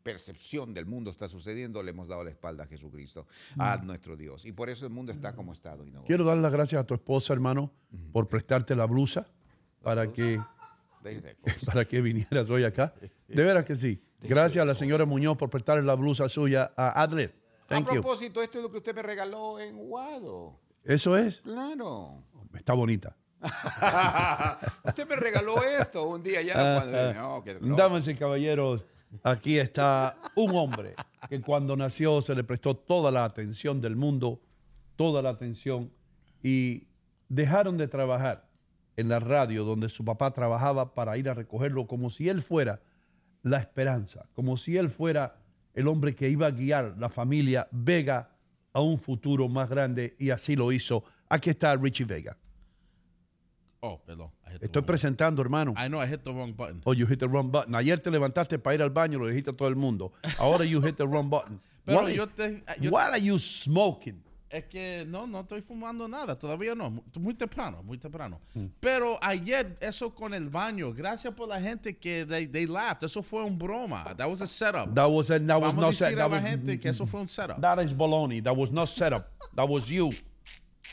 percepción del mundo está sucediendo, le hemos dado la espalda a Jesucristo, a nuestro Dios. Y por eso el mundo está como está. Quiero dar las gracias a tu esposa, hermano, por prestarte la blusa para que, para que vinieras hoy acá. De veras que sí. Gracias a la señora Muñoz por prestarle la blusa suya a Adler. A you. propósito, esto es lo que usted me regaló en Guado. Eso es. Claro. Está bonita. usted me regaló esto un día ya. cuando- no, que-. Damas y caballeros, aquí está un hombre que cuando nació se le prestó toda la atención del mundo, toda la atención, y dejaron de trabajar en la radio donde su papá trabajaba para ir a recogerlo como si él fuera la esperanza, como si él fuera el hombre que iba a guiar la familia Vega a un futuro más grande y así lo hizo. Aquí está Richie Vega. Oh, perdón. Estoy presentando, hermano. I know I hit the wrong button. Oh, you hit the wrong button. Ayer te levantaste para ir al baño, lo dijiste a todo el mundo. Ahora you hit the wrong button. Pero what, yo are, te- yo- what are you smoking? Es que no, no estoy fumando nada, todavía no, mu- muy temprano, muy temprano. Mm. Pero ayer, eso con el baño, gracias por la gente que they, they laughed, eso fue un broma, that was a setup. That was, a, that was no a decir set. a That la was, gente que eso fue un setup. that is baloney. That was not set up. That was you.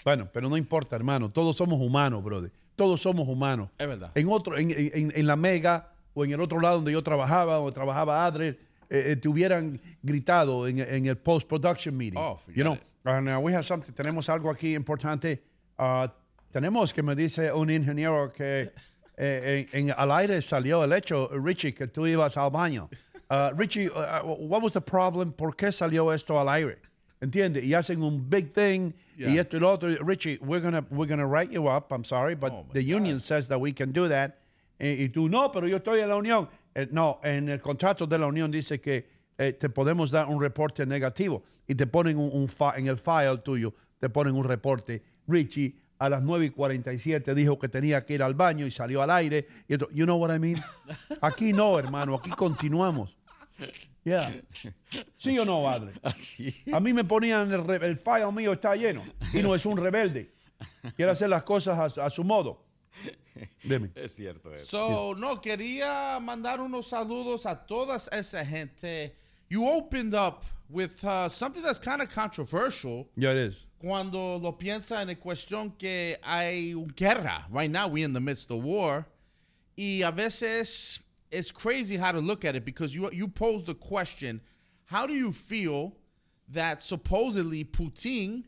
Bueno, pero no importa, hermano. Todos somos humanos, brother. Todos somos humanos. Es verdad. En otro, en, en- en la mega o en el otro lado donde yo trabajaba o trabajaba Adler, eh, eh, te hubieran gritado en, en el post-production meeting. Oh, you know, uh, we have something. Tenemos algo aquí importante. Uh, tenemos que me dice un ingeniero que eh, en, en- al aire salió el hecho, Richie, que tú ibas al baño. Uh, Richie, uh, uh, what was the problem? ¿Por qué salió esto al aire? ¿Entiendes? Y hacen un big thing y esto y lo otro. Richie, we're gonna, we're gonna write you up. I'm sorry, but Oh, the union says that we can do that. Eh, y tú, no, pero yo estoy en la unión. Eh, no, en el contrato de la unión dice que eh, te podemos dar un reporte negativo y te ponen un, un fi- en el file tuyo, te ponen un reporte. Richie a las 9 y 47 dijo que tenía que ir al baño y salió al aire. Y esto, you know what I mean? Aquí no, hermano, aquí continuamos. Yeah. ¿Sí o no, padre? A mí me ponían el, re- el file mío está lleno y no es un rebelde. Quiere hacer las cosas a, su- a su modo. Dime. Es cierto eso. So, no, quería mandar unos saludos a toda esa gente. You opened up with uh, something that's kind of controversial Ya it is. cuando lo piensa en cuestión que hay guerra. Right now, we're in the midst of war. Y a veces it's crazy how to look at it because you, you posed the question how do you feel that supposedly Putin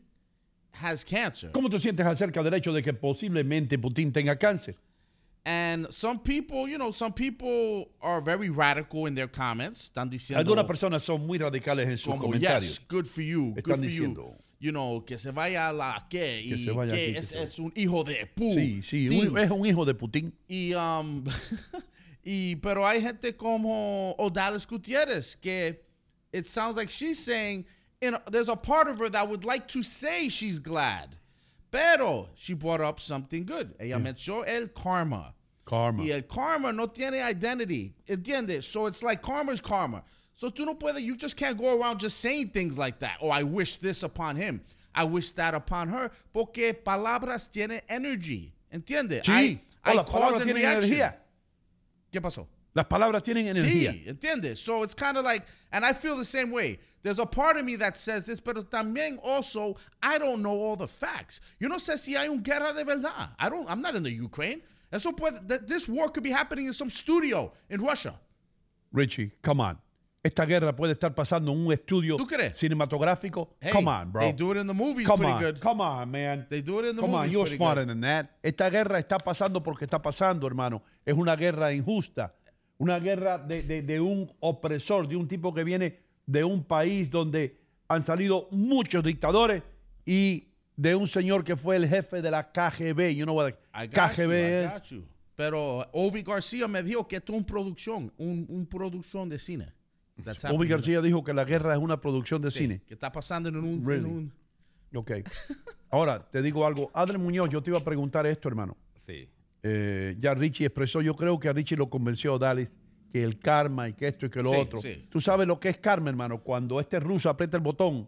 has cancer? ¿Cómo te sientes acerca del hecho de que posiblemente Putin tenga cáncer? And some people, you know, some people are very radical in their comments. Están diciendo Algunas personas son muy radicales en sus como, comentarios. yes, good for you, Están good for diciendo. you. You know, que se vaya a la que, Que y se vaya que aquí, que es, es un hijo de pu. Sí, sí, un- es un hijo de Putin. Y, um, y, pero hay gente como Odalis Gutierrez que it sounds like she's saying, you know, there's a part of her that would like to say she's glad. Pero she brought up something good. Ella mencionó el karma. Karma. Y el karma no tiene identity. ¿Entiendes? So it's like karma is karma. So tú no puedes, you just can't go around just saying things like that. Oh, I wish this upon him. I wish that upon her. Porque palabras tienen energy. ¿Entiendes? Sí, Hay, o hay cause and reaction. energía. ¿Qué pasó? Las palabras tienen energía. Sí, ¿entiendes? So it's kind of like, and I feel the same way. There's a part of me that says this, pero también also, I don't know all the facts. Yo no sé si hay un guerra de verdad. I don't, I'm not in the Ukraine. Eso puede, th- this war could be happening in some studio in Russia. Richie, come on. Esta guerra puede estar pasando en un estudio ¿Tú crees? cinematográfico. Hey, come on, bro. They do it in the movies come pretty on, good. come on, man. They do it in the Come on, movies you're pretty smarter good. than that. Esta guerra está pasando porque está pasando, hermano. Es una guerra injusta. Una guerra de, de- de un opresor, de un tipo que viene de un país donde han salido muchos dictadores y de un señor que fue el jefe de la KGB. You know what I got KGB you, I es? you. Pero Ovi García me dijo que esto es una producción, un, un producción de cine. Bobby. García dijo que la guerra es una producción de Sí, cine. Que está pasando en un... en Really? un- Ok. Ahora, te digo algo. Adrián Muñoz, yo te iba a preguntar esto, hermano. Sí. Eh, ya Richie expresó, yo creo que a Richie lo convenció Dallas que el karma y que esto y que lo Sí, otro. sí. Tú sabes lo que es karma, hermano, cuando este ruso aprieta el botón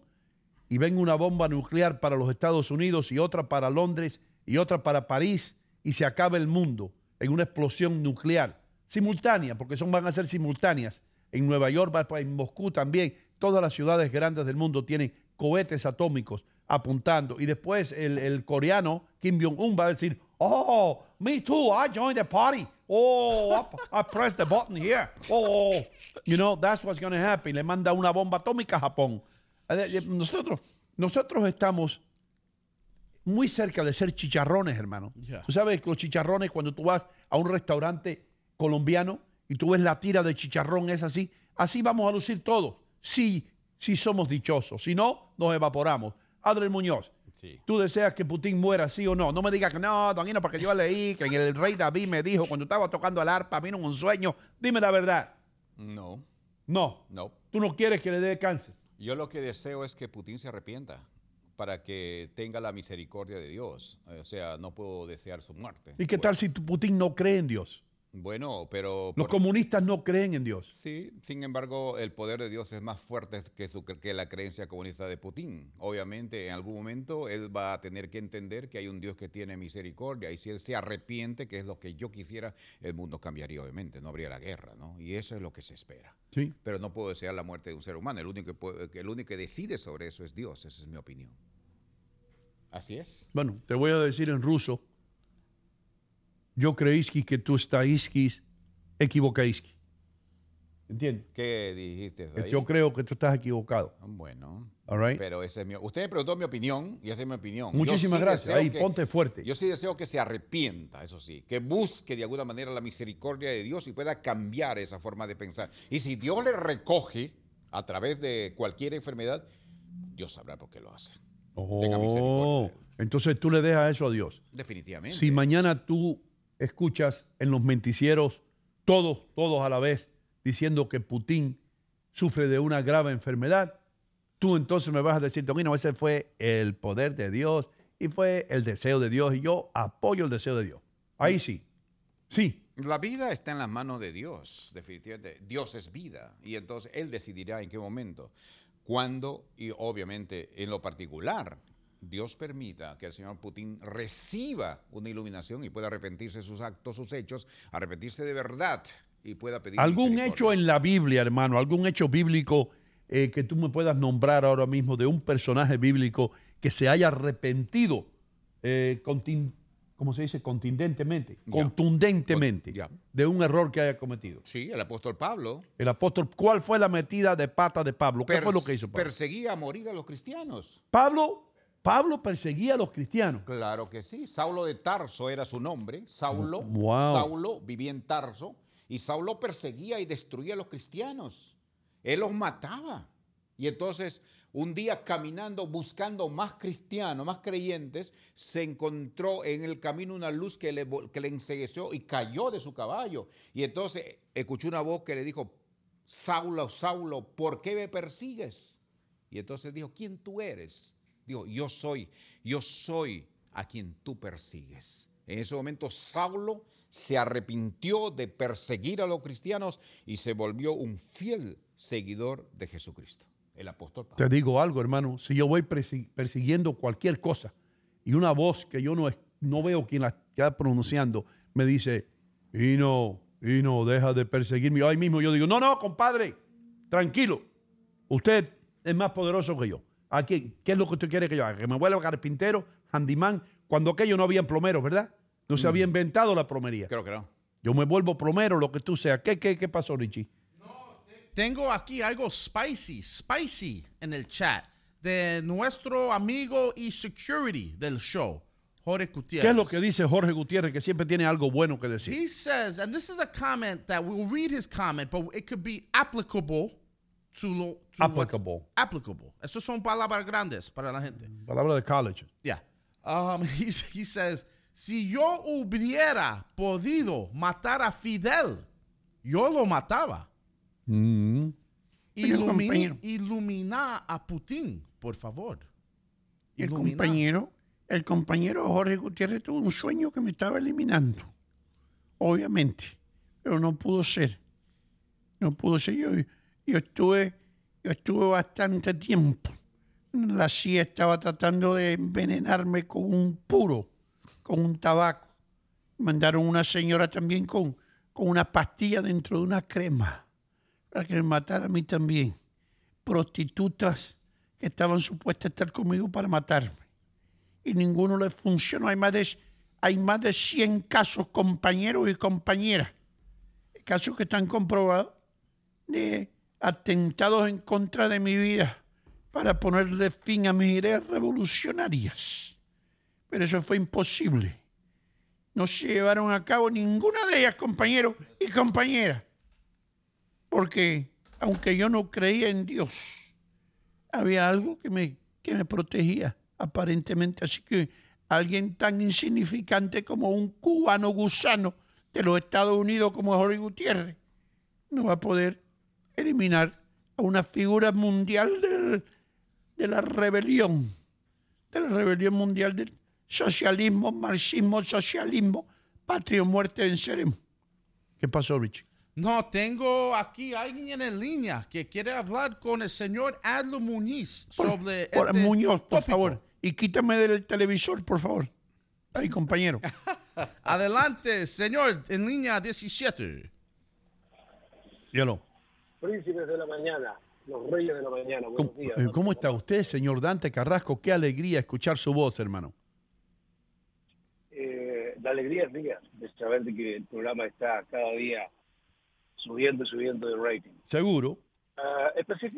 y ven una bomba nuclear para los Estados Unidos y otra para Londres y otra para París y se acaba el mundo en una explosión nuclear simultánea, porque son van a ser simultáneas. En Nueva York, en Moscú también, todas las ciudades grandes del mundo tienen cohetes atómicos apuntando. Y después el, el coreano Kim Jong-un va a decir, oh, me too, I joined the party. Oh, I, I pressed the button here. Oh, you know, that's what's going to happen. Le manda una bomba atómica a Japón. Eh, eh, Nosotros, nosotros estamos muy cerca de ser chicharrones, hermano. Yeah. Tú sabes que los chicharrones, cuando tú vas a un restaurante colombiano y tú ves la tira de chicharrón, es así. Así vamos a lucir todos. Sí, sí somos dichosos. Si no, nos evaporamos. Adriel Muñoz, Sí. ¿tú deseas que Putin muera, sí o no? No me digas que no, Don porque yo leí que el rey David me dijo cuando estaba tocando el arpa, vino un sueño. Dime la verdad. No, No, no. tú no quieres que le dé cáncer. Yo lo que deseo es que Putin se arrepienta para que tenga la misericordia de Dios. O sea, no puedo desear su muerte. ¿Y qué tal si Putin no cree en Dios? Bueno, pero... Los por- comunistas no creen en Dios. Sí, sin embargo, el poder de Dios es más fuerte que, su- que la creencia comunista de Putin. Obviamente, en algún momento él va a tener que entender que hay un Dios que tiene misericordia y si él se arrepiente, que es lo que yo quisiera, el mundo cambiaría, obviamente, no habría la guerra, ¿no? Y eso es lo que se espera. Sí. Pero no puedo desear la muerte de un ser humano. El único que, puede- el único que decide sobre eso es Dios. Esa es mi opinión. Así es. Bueno, te voy a decir en ruso. Yo creíski que tú estáiskis equivocaiski. ¿Entiendes? ¿Qué dijiste ahí? Yo creo que tú estás equivocado. Bueno. All right? Pero ese es mi, usted me preguntó mi opinión y esa es mi opinión. Muchísimas sí gracias. Ahí, que- ponte fuerte. Yo sí deseo que se arrepienta, eso sí, que busque de alguna manera la misericordia de Dios y pueda cambiar esa forma de pensar. Y si Dios le recoge a través de cualquier enfermedad, Dios sabrá por qué lo hace. Tenga misericordia Oh, entonces tú le dejas eso a Dios. Definitivamente. Si mañana tú escuchas en los menticieros todos, todos a la vez, diciendo que Putin sufre de una grave enfermedad, tú entonces me vas a decir, Don Hino, ese fue el poder de Dios y fue el deseo de Dios y yo apoyo el deseo de Dios. Ahí sí. Sí. La vida está en las manos de Dios, definitivamente. Dios es vida y entonces Él decidirá en qué momento, cuándo y obviamente en lo particular. Dios permita que el señor Putin reciba una iluminación y pueda arrepentirse de sus actos, sus hechos, arrepentirse de verdad y pueda pedir ¿Algún hecho en la Biblia, hermano, algún hecho bíblico eh, que tú me puedas nombrar ahora mismo de un personaje bíblico que se haya arrepentido, eh, ¿cómo se dice? Contundentemente, contundentemente, de un error que haya cometido. Sí, el apóstol Pablo El apóstol, ¿cuál fue la metida de pata de Pablo? ¿Qué fue lo que hizo Pablo? perseguía a morir a los cristianos. Pablo, Pablo perseguía a los cristianos. Claro que sí. Saulo de Tarso era su nombre. Saulo. Wow. Saulo vivía en Tarso. Y Saulo perseguía y destruía a los cristianos. Él los mataba. Y entonces, un día caminando, buscando más cristianos, más creyentes, se encontró en el camino una luz que le, que le encegueció y cayó de su caballo. Y entonces escuchó una voz que le dijo, Saulo, Saulo, ¿por qué me persigues? Y entonces dijo, ¿quién tú eres? Dijo, yo soy, yo soy a quien tú persigues. En ese momento Saulo se arrepintió de perseguir a los cristianos y se volvió un fiel seguidor de Jesucristo, el apóstol Pablo. Te digo algo, hermano, si yo voy persi- persiguiendo cualquier cosa y una voz que yo no, no veo quien la está pronunciando me dice, y no, y no, deja de perseguirme. Ahí mismo yo digo, no, no, compadre, tranquilo, usted es más poderoso que yo. Aquí, ¿Qué es lo que usted quiere que yo haga? Que me vuelva carpintero, handyman, cuando aquello no habían plomeros, ¿verdad? No se había inventado la plomería. Creo que no. Yo me vuelvo plomero, lo que tú seas. ¿Qué, qué, qué pasó, Richie? Tengo aquí algo spicy, spicy en el chat de nuestro amigo y security del show, Jorge Gutiérrez. ¿Qué es lo que dice Jorge Gutiérrez, que siempre tiene algo bueno que decir? He says, and this is a comment that we'll read his comment, but it could be applicable to, Applicable. applicable. Eso son palabras grandes para la gente. Palabra de college. Yeah. Um, he, he says, si yo hubiera podido matar a Fidel, yo lo mataba. Mm. Ilumina, ilumina a Putin, por favor. El compañero, el compañero Jorge Gutiérrez tuvo un sueño que me estaba eliminando. Obviamente. Pero no pudo ser. No pudo ser. Yo, yo estuve, yo estuve bastante tiempo. La CIA estaba tratando de envenenarme con un puro, con un tabaco. Mandaron una señora también con, con una pastilla dentro de una crema para que me matara a mí también. Prostitutas que estaban supuestas a estar conmigo para matarme. Y ninguno les funcionó. Hay más de, hay más de 100 casos, compañeros y compañeras. Casos que están comprobados de atentados en contra de mi vida para ponerle fin a mis ideas revolucionarias. Pero eso fue imposible. No se llevaron a cabo ninguna de ellas, compañeros y compañeras. Porque aunque yo no creía en Dios, había algo que me, que me protegía, aparentemente. Así que alguien tan insignificante como un cubano gusano de los Estados Unidos como Jorge Gutiérrez no va a poder eliminar a una figura mundial del- de la rebelión, de la rebelión mundial del socialismo, marxismo, socialismo, patria o muerte venceremos. ¿Qué pasó, Richie? No, tengo aquí alguien en línea que quiere hablar con el señor Adlo Muñiz Por- sobre por- este Muñoz, por tópico. favor. Y quítame del televisor, por favor. Ay, compañero. Adelante, señor, en línea 17. Hielo. Príncipes de la mañana, los reyes de la mañana. Buenos ¿Cómo, días. eh, cómo está usted, señor Dante Carrasco? Qué alegría escuchar su voz, hermano. Eh, la alegría es mía de saber de que el programa está cada día subiendo y subiendo de rating. Seguro. Ah,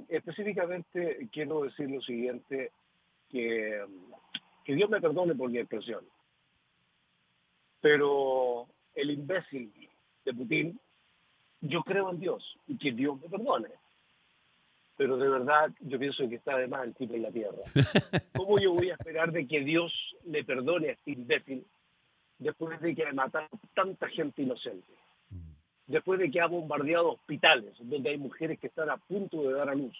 específicamente quiero decir lo siguiente, que, que Dios me perdone por mi expresión, pero el imbécil de Putin, yo creo en Dios y que Dios me perdone. Pero de verdad yo pienso que está de más el tipo en la tierra. ¿Cómo yo voy a esperar de que Dios le perdone a este imbécil después de que ha matado tanta gente inocente? Después de que ha bombardeado hospitales donde hay mujeres que están a punto de dar a luz,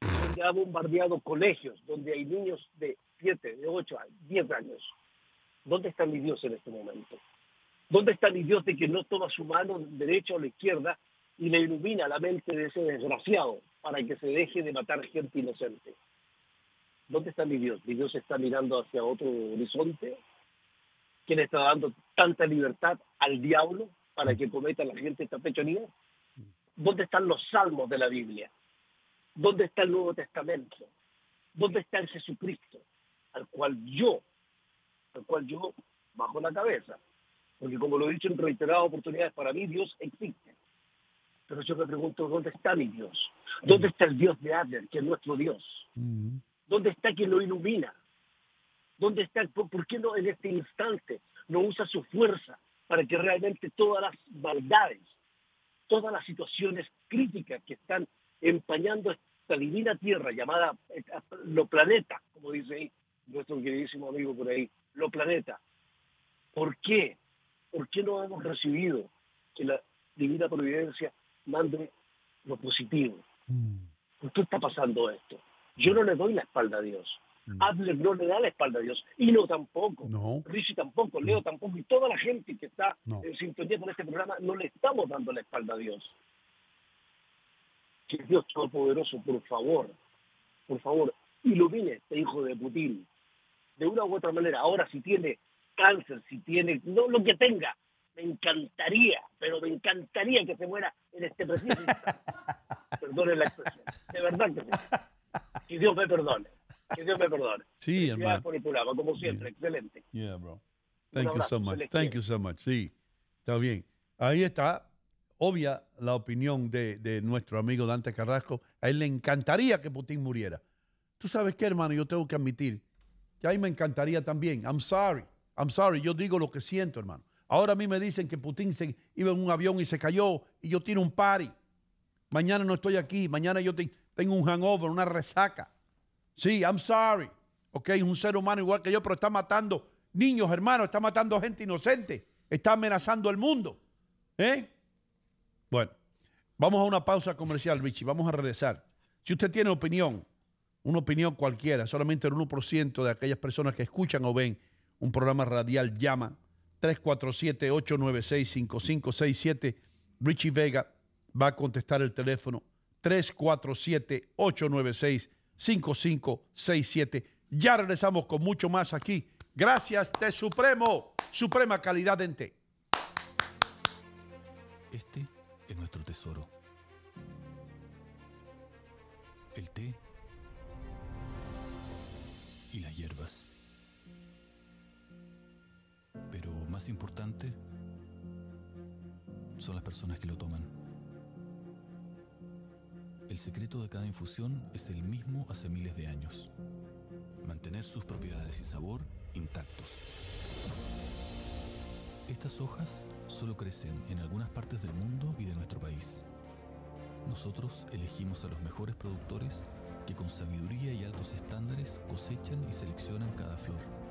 donde ha bombardeado colegios donde hay niños de 7, de 8, a 10 años. ¿Dónde está mi Dios en este momento? ¿Dónde está Dios de que no toma su mano derecha o la izquierda y le ilumina la mente de ese desgraciado para que se deje de matar gente inocente? ¿Dónde está mi Dios? Mi Dios está mirando hacia otro horizonte. ¿Quién está dando tanta libertad al diablo para que cometa la gente esta pechonía? ¿Dónde están los salmos de la Biblia? ¿Dónde está el Nuevo Testamento? ¿Dónde está el Jesucristo? Al cual yo, al cual yo bajo la cabeza. Porque como lo he dicho en reiteradas oportunidades, para mí Dios existe. Pero yo me pregunto, ¿dónde está mi Dios? ¿Dónde está el Dios de Adler, que es nuestro Dios? ¿Dónde está quien lo ilumina? ¿Dónde está, por, por qué no en este instante no usa su fuerza para que realmente todas las maldades, todas las situaciones críticas que están empañando esta divina tierra llamada eh, lo planeta, como dice ahí nuestro queridísimo amigo por ahí, lo planeta. ¿Por qué? ¿Por qué no hemos recibido que la divina providencia mande lo positivo? ¿Por qué está pasando esto? Yo no le doy la espalda a Dios. Adler no le da la espalda a Dios. Y no tampoco. No. Richie tampoco. Leo tampoco. Y toda la gente que está No. en sintonía con este programa no le estamos dando la espalda a Dios. Que Dios Todopoderoso, por favor, por favor, ilumine a este hijo de Putin. De una u otra manera. Ahora, si tiene cáncer, si tiene, no lo que tenga, me encantaría, pero me encantaría que se muera en este preciso instante. Perdonen la expresión. De verdad que sí. Que Dios me perdone. Que Dios me perdone. Sí, hermano. por el programa, como siempre, excelente. Yeah, bro. Thank you so much. Thank you so much. Sí, está bien. Ahí está, obvia la opinión de, de nuestro amigo Dante Carrasco. A él le encantaría que Putin muriera. Tú sabes qué, hermano, yo tengo que admitir que a mí me encantaría también. I'm sorry. I'm sorry. Yo digo lo que siento, hermano. Ahora a mí me dicen que Putin iba en un avión y se cayó y yo tiro un party. Mañana no estoy aquí. Mañana yo te- tengo un hangover, una resaca. Sí, I'm sorry. Ok, es un ser humano igual que yo, pero está matando niños, hermanos, está matando gente inocente, está amenazando al mundo. ¿Eh? Bueno, vamos a una pausa comercial, Richie. Vamos a regresar. Si usted tiene opinión, una opinión cualquiera, solamente el 1% de aquellas personas que escuchan o ven un programa radial llaman 347-896-5567. Richie Vega va a contestar el teléfono 347-896-5567. Ya regresamos con mucho más aquí. Gracias, Té Supremo, Suprema Calidad en Té. Este es nuestro tesoro. El té y las hierbas. Más importante son las personas que lo toman. El secreto de cada infusión es el mismo hace miles de años. Mantener sus propiedades y sabor intactos. Estas hojas solo crecen en algunas partes del mundo y de nuestro país. Nosotros elegimos a los mejores productores que con sabiduría y altos estándares cosechan y seleccionan cada flor.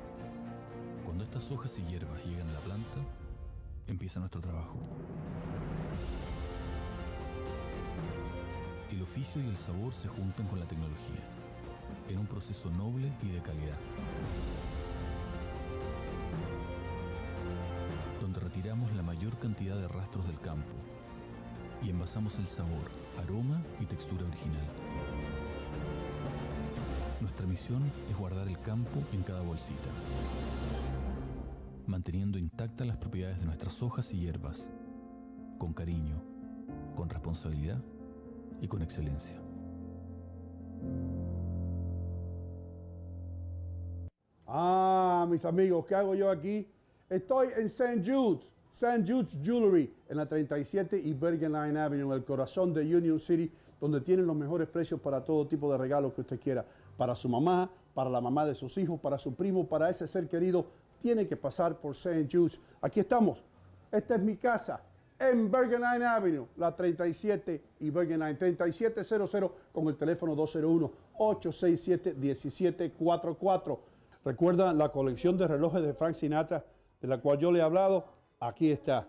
Cuando estas hojas y hierbas llegan a la planta, empieza nuestro trabajo. El oficio y el sabor se juntan con la tecnología, en un proceso noble y de calidad. Donde retiramos la mayor cantidad de rastros del campo y envasamos el sabor, aroma y textura original. Nuestra misión es guardar el campo en cada bolsita, manteniendo intactas las propiedades de nuestras hojas y hierbas, con cariño, con responsabilidad y con excelencia. Ah, mis amigos, ¿qué hago yo aquí? Estoy en St. Jude's, St. Jude's Jewelry, en la 37 y Bergen Line Avenue, en el corazón de Union City, donde tienen los mejores precios para todo tipo de regalos que usted quiera. Para su mamá, para la mamá de sus hijos, para su primo, para ese ser querido, tiene que pasar por St. Jude's. Aquí estamos. Esta es mi casa en Bergen Line Avenue, la 37 y Bergen Line 3700 con el teléfono 201-867-1744. Recuerda la colección de relojes de Frank Sinatra de la cual yo le he hablado. Aquí está.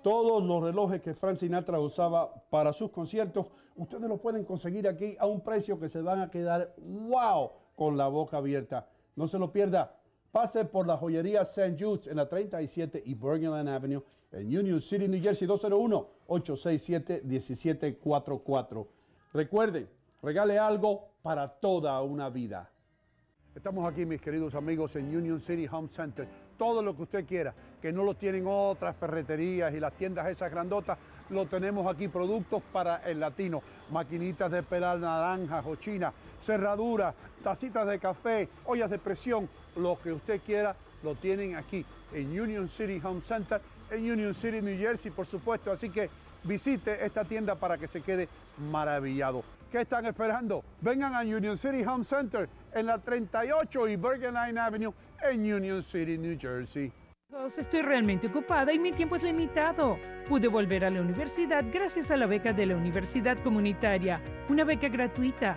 Todos los relojes que Frank Sinatra usaba para sus conciertos, ustedes los pueden conseguir aquí a un precio que se van a quedar wow con la boca abierta. No se lo pierda. Pase por la joyería St. Jude's en la 37 y Bergenland Avenue en Union City, New Jersey, 201-867-1744. Recuerden, regale algo para toda una vida. Estamos aquí, mis queridos amigos, en Union City Home Center. Todo lo que usted quiera, que no lo tienen otras ferreterías y las tiendas esas grandotas, lo tenemos aquí. Productos para el latino, maquinitas de pelar naranjas china, cerraduras, tacitas de café, ollas de presión, lo que usted quiera, lo tienen aquí en Union City Home Center, en Union City, New Jersey, por supuesto. Así que visite esta tienda para que se quede maravillado. ¿Qué están esperando? Vengan a Union City Home Center en la 38 y Bergen Line Avenue en Union City, New Jersey. Estoy realmente ocupada y mi tiempo es limitado. Pude volver a la universidad gracias a la beca de la Universidad Comunitaria, una beca gratuita.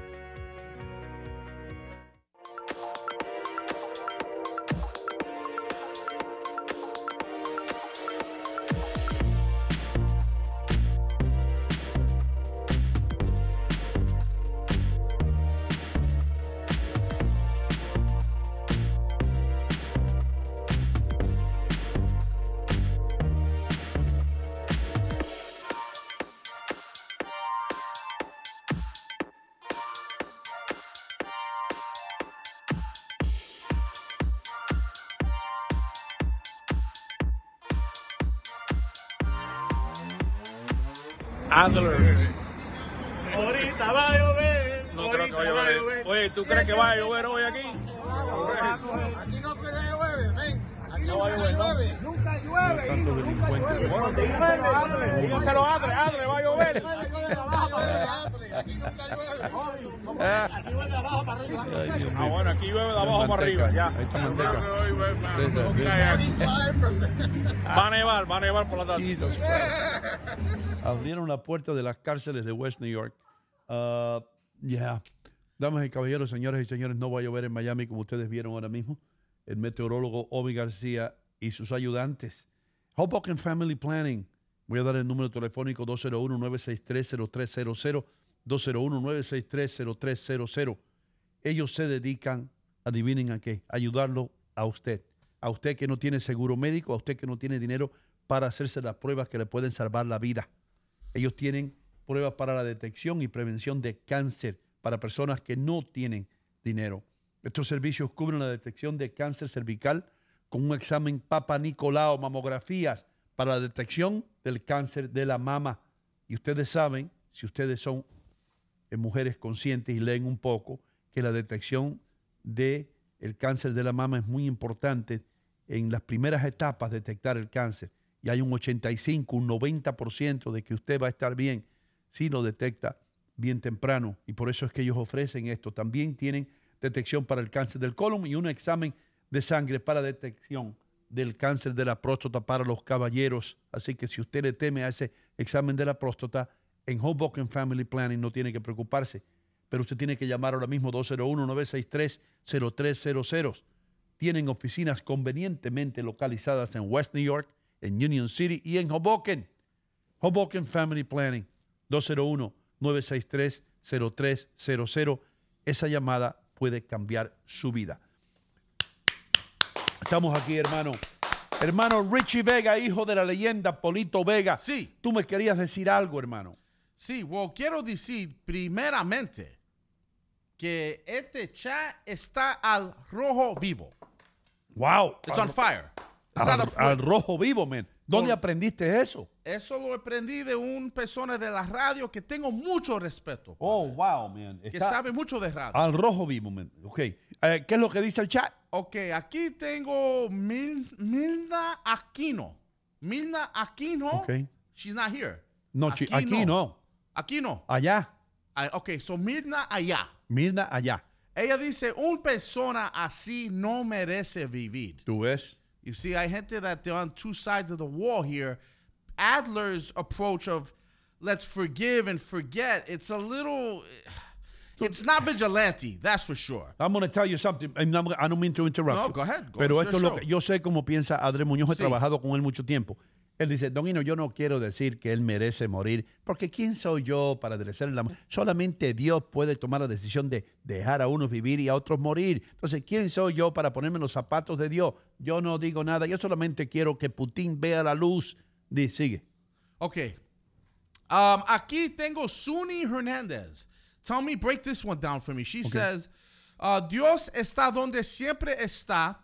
Adler. Ahorita va a llover. No creo que vaya a llover. Oye, ¿tú crees que va a llover hoy aquí? Aquí no puede llover, ven. Aquí No va a llover, ¿no? Nunca llueve. Tantos delincuentes. Bueno, dígaselo a Adler. Dígaselo a Adler. Adler, va a llover. Aquí nunca llueve. Aquí llueve de abajo para arriba. Ah, bueno, aquí llueve de abajo para arriba. Ya. Ahí está manteca. César, bien. Va a nevar, va a nevar por la tarde. Abrieron la puerta de las cárceles de West New York. Uh, yeah. Damas y caballeros, señoras y señores, no va a llover en Miami como ustedes vieron ahora mismo. El meteorólogo Obi García y sus ayudantes. Hoboken Family Planning. Voy a dar el número telefónico 201-963-0300. 201-963-0300. Ellos se dedican, adivinen a qué, ayudarlo a usted. A usted que no tiene seguro médico, a usted que no tiene dinero para hacerse las pruebas que le pueden salvar la vida. Ellos tienen pruebas para la detección y prevención de cáncer para personas que no tienen dinero. Estos servicios cubren la detección de cáncer cervical con un examen Papa Nicolau, mamografías para la detección del cáncer de la mama. Y ustedes saben, si ustedes son eh, mujeres conscientes y leen un poco, que la detección de el cáncer de la mama es muy importante en las primeras etapas detectar el cáncer y hay un 85, un 90% de que usted va a estar bien si lo detecta bien temprano y por eso es que ellos ofrecen esto. También tienen detección para el cáncer del colon y un examen de sangre para detección del cáncer de la próstata para los caballeros. Así que si usted le teme a ese examen de la próstata, en Hoboken Family Planning no tiene que preocuparse, pero usted tiene que llamar ahora mismo 201-963-0300. Tienen oficinas convenientemente localizadas en West New York, en Union City y en Hoboken. Hoboken Family Planning, 201-963-0300. Esa llamada puede cambiar su vida. Estamos aquí, hermano. Hermano Richie Vega, hijo de la leyenda Polito Vega. Sí. Tú me querías decir algo, hermano. Sí, well, quiero decir primeramente que este chat está al rojo vivo. Wow. It's on fire. Al, rojo vivo, man. ¿Dónde aprendiste eso? Eso lo aprendí de un persona de la radio que tengo mucho respeto. Oh, wow, man. Que sabe mucho de radio. al rojo vivo, man. Ok. Eh, ¿Qué es lo que dice el chat? Ok, aquí tengo Mil, Milna Aquino. Milna Aquino. Ok. She's not here. No, aquí no. Aquí no. Allá. Ah, ok, so Mirna allá. Mirna, allá. Ella dice, una persona así no merece vivir. ¿Tú ves? You see, hay gente that they're on two sides of the wall here. Adler's approach of let's forgive and forget, it's a little, it's not vigilante, that's for sure. I'm going to tell you something. I'm- I don't mean to interrupt No, you. go ahead. Go, Pero esto es lo que yo sé cómo piensa Adre Muñoz. He Sí. trabajado con él mucho tiempo. Él dice, Don Hino, yo no quiero decir que él merece morir, porque ¿quién soy yo para merecer la muerte? Solamente Dios puede tomar la decisión de dejar a unos vivir y a otros morir. Entonces, ¿quién soy yo para ponerme los zapatos de Dios? Yo no digo nada, yo solamente quiero que Putin vea la luz. Dice, sigue. Ok. Um, aquí tengo Suni Hernandez. Tell me, break this one down for me. She says, uh, Dios está donde siempre está.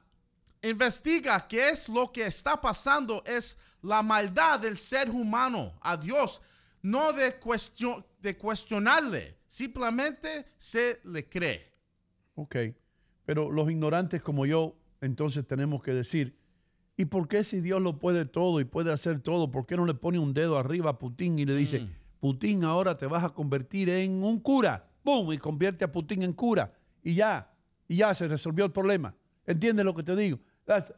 Investiga qué es lo que está pasando. Es la maldad del ser humano a Dios. No de, cuestion- de cuestionarle. Simplemente se le cree. Ok, pero los ignorantes como yo, entonces tenemos que decir, ¿y por qué si Dios lo puede todo y puede hacer todo, por qué no le pone un dedo arriba a Putin y le dice, Putin ahora te vas a convertir en un cura? ¡Bum! Y convierte a Putin en cura. Y ya, y ya se resolvió el problema. ¿Entiendes lo que te digo?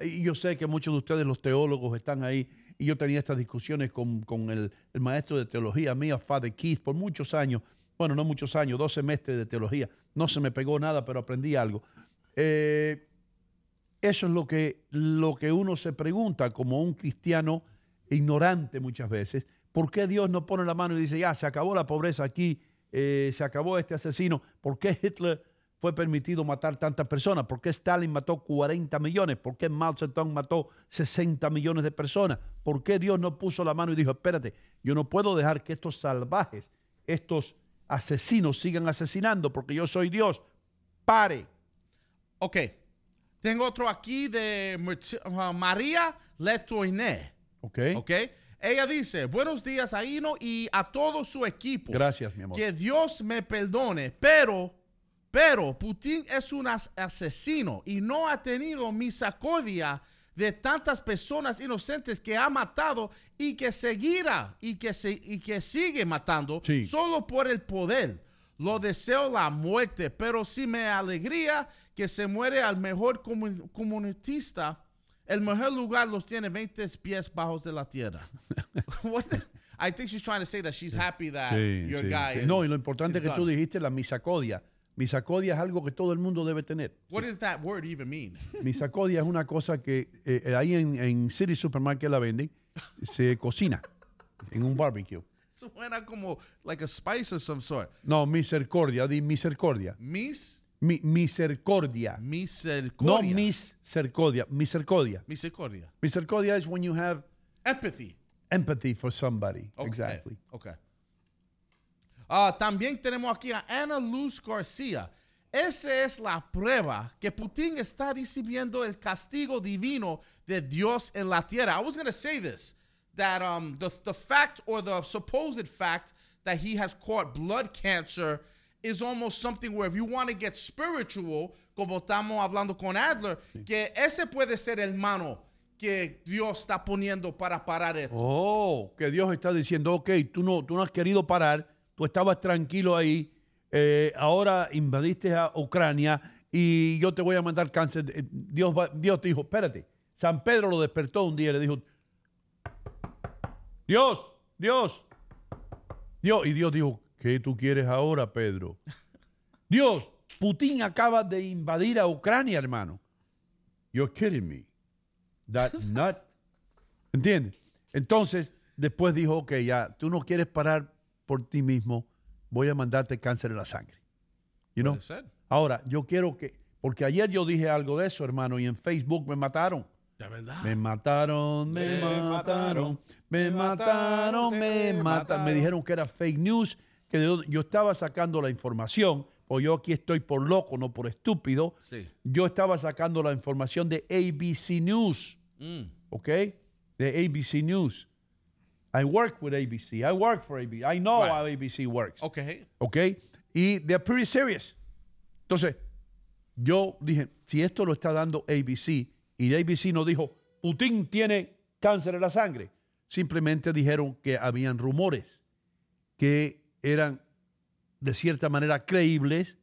Y yo sé que muchos de ustedes, los teólogos, están ahí. Y yo tenía estas discusiones con, con el, el maestro de teología mío, Father Keith, por muchos años. Bueno, no muchos años, dos semestres de teología. No se me pegó nada, pero aprendí algo. Eh, eso es lo que, lo que uno se pregunta como un cristiano ignorante muchas veces. ¿Por qué Dios no pone la mano y dice, ya, se acabó la pobreza aquí, eh, se acabó este asesino? ¿Por qué Hitler fue permitido matar tantas personas? ¿Por qué Stalin mató 40 millones? ¿Por qué Mao Zedong mató 60 millones de personas? ¿Por qué Dios no puso la mano y dijo, espérate, yo no puedo dejar que estos salvajes, estos asesinos sigan asesinando porque yo soy Dios? Pare. Ok. Tengo otro aquí de María Letourné. ¿Ok? Ok. Ella dice, buenos días a Ino y a todo su equipo. Gracias, mi amor. Que Dios me perdone, pero, pero Putin es un as- asesino y no ha tenido misericordia de tantas personas inocentes que ha matado y que seguirá y que, se, y que sigue matando Sí. solo por el poder. Lo deseo la muerte, pero sí me alegría que se muere al mejor comu- comunista. El mejor lugar los tiene 20 pies bajos de la tierra. The- I think she's trying to say that she's happy that Sí, your sí, guy is- No, y lo importante is que tú done. dijiste, la misacodia. Misacodia es algo que todo el mundo debe tener. What does that word even mean? Misacodia es una cosa que eh, eh, ahí en, en City Supermarket la venden, se cocina en un barbecue. Suena como like a spice of some sort. No, misericordia, di misericordia. Mis, Mi- misericordia. No misericordia. misericordia, misericordia. Misericordia. Misericordia is when you have Empathy. empathy for somebody. Okay. Exactly. Okay. Ah, también tenemos aquí a Ana Luz García. Esa es la prueba que Putin está recibiendo el castigo divino de Dios en la tierra. I was going to say this that um, the, the fact or the supposed fact that he has caught blood cancer is almost something where if you want to get spiritual, como estamos hablando con Adler, que ese puede ser el mano que Dios está poniendo para parar esto. Oh, que Dios está diciendo, ok, tú no, tú no has querido parar, tú estabas tranquilo ahí, eh, ahora invadiste a Ucrania y yo te voy a mandar cáncer. Eh, Dios, va- Dios te dijo, espérate. San Pedro lo despertó un día y le dijo, Dios, Dios, Dios. Y Dios dijo, ¿qué tú quieres ahora, Pedro? Dios, Putin acaba de invadir a Ucrania, hermano. You're kidding me. That not ¿Entiendes? Entonces, después dijo, ok, ya, tú no quieres parar por ti mismo, voy a mandarte cáncer en la sangre. You know? Ahora, yo quiero que, porque ayer yo dije algo de eso, hermano, y en Facebook me mataron. De verdad. Me mataron, me, Me mataron, mataron, me mataron, me mataron. Me dijeron que era fake news, que yo, yo estaba sacando la información, o yo aquí estoy por loco, no por estúpido. Sí. Yo estaba sacando la información de ABC News. Mm. ¿ok? De ABC News. I work with ABC. I work for ABC. I know Right. how ABC works. Okay. ¿Ok? Y they're pretty serious. Entonces, yo dije, si esto lo está dando ABC y ABC no dijo, Putin tiene cáncer en la sangre, simplemente dijeron que habían rumores que eran de cierta manera creíbles,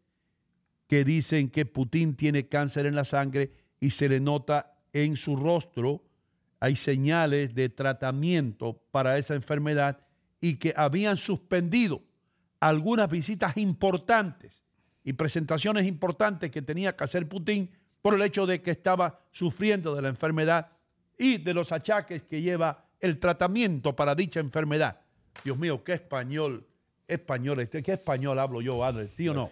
que dicen que Putin tiene cáncer en la sangre y se le nota en su rostro, hay señales de tratamiento para esa enfermedad y que habían suspendido algunas visitas importantes y presentaciones importantes que tenía que hacer Putin por el hecho de que estaba sufriendo de la enfermedad y de los achaques que lleva el tratamiento para dicha enfermedad. Dios mío, qué español, español, este, qué español hablo yo, Adler, ¿sí o no?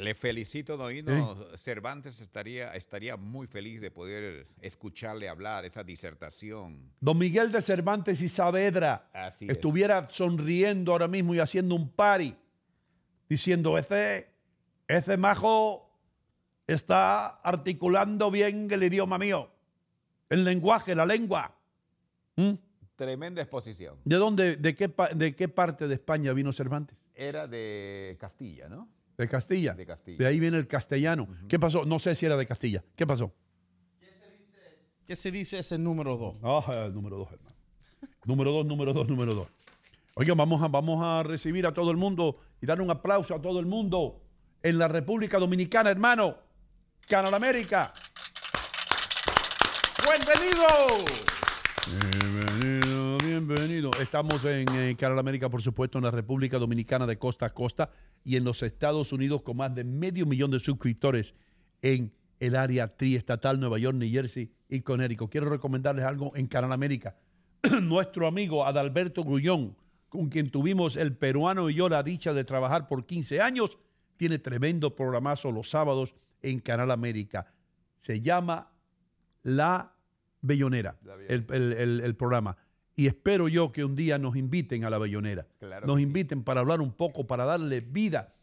Le felicito, Doino. Cervantes estaría, estaría muy feliz de poder escucharle hablar esa disertación. Don Miguel de Cervantes y Saavedra Así es. estuviera sonriendo ahora mismo y haciendo un party, diciendo, ese, ese majo está articulando bien el idioma mío, el lenguaje, la lengua. ¿Mm? Tremenda exposición. ¿De dónde, de qué, de qué parte de España vino Cervantes? Era de Castilla, ¿no? De Castilla. De Castilla. De ahí viene el castellano. ¿Qué pasó? No sé si era de Castilla. ¿Qué pasó? ¿Qué se dice ese número dos? Ah, el número dos, hermano. número dos, número dos, número dos. Oiga, vamos a, vamos a recibir a todo el mundo y dar un aplauso a todo el mundo en la República Dominicana, hermano. Canal América. ¡Bienvenido! Bienvenido, bienvenido. Estamos en eh, Canal América, por supuesto, en la República Dominicana de costa a costa y en los Estados Unidos con más de medio millón de suscriptores en el área triestatal, Nueva York, New Jersey y Connecticut. Quiero recomendarles algo en Canal América. Nuestro amigo Adalberto Grullón, con quien tuvimos el peruano y yo la dicha de trabajar por 15 años, tiene tremendo programazo los sábados en Canal América. Se llama La Bellonera, el, el- el- el programa. Y espero yo que un día nos inviten a La Bellonera. Claro nos sí. inviten para hablar un poco, para darle vida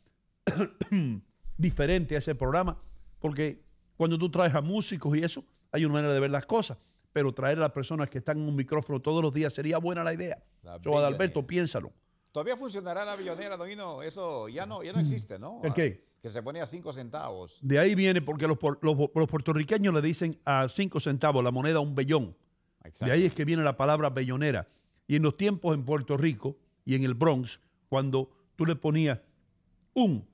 diferente a ese programa. Porque cuando tú traes a músicos y eso, hay una manera de ver las cosas. Pero traer a las personas que están en un micrófono todos los días sería buena la idea. La So, Adalberto, piénsalo. Todavía funcionará la billonera, Doino. Eso ya no, ya no existe, ¿no? ¿El qué? Que se pone a cinco centavos. De ahí viene porque los, los- los puertorriqueños le dicen a cinco centavos la moneda un bellón. De ahí es que viene la palabra bellonera. Y en los tiempos en Puerto Rico y en el Bronx, cuando tú le ponías un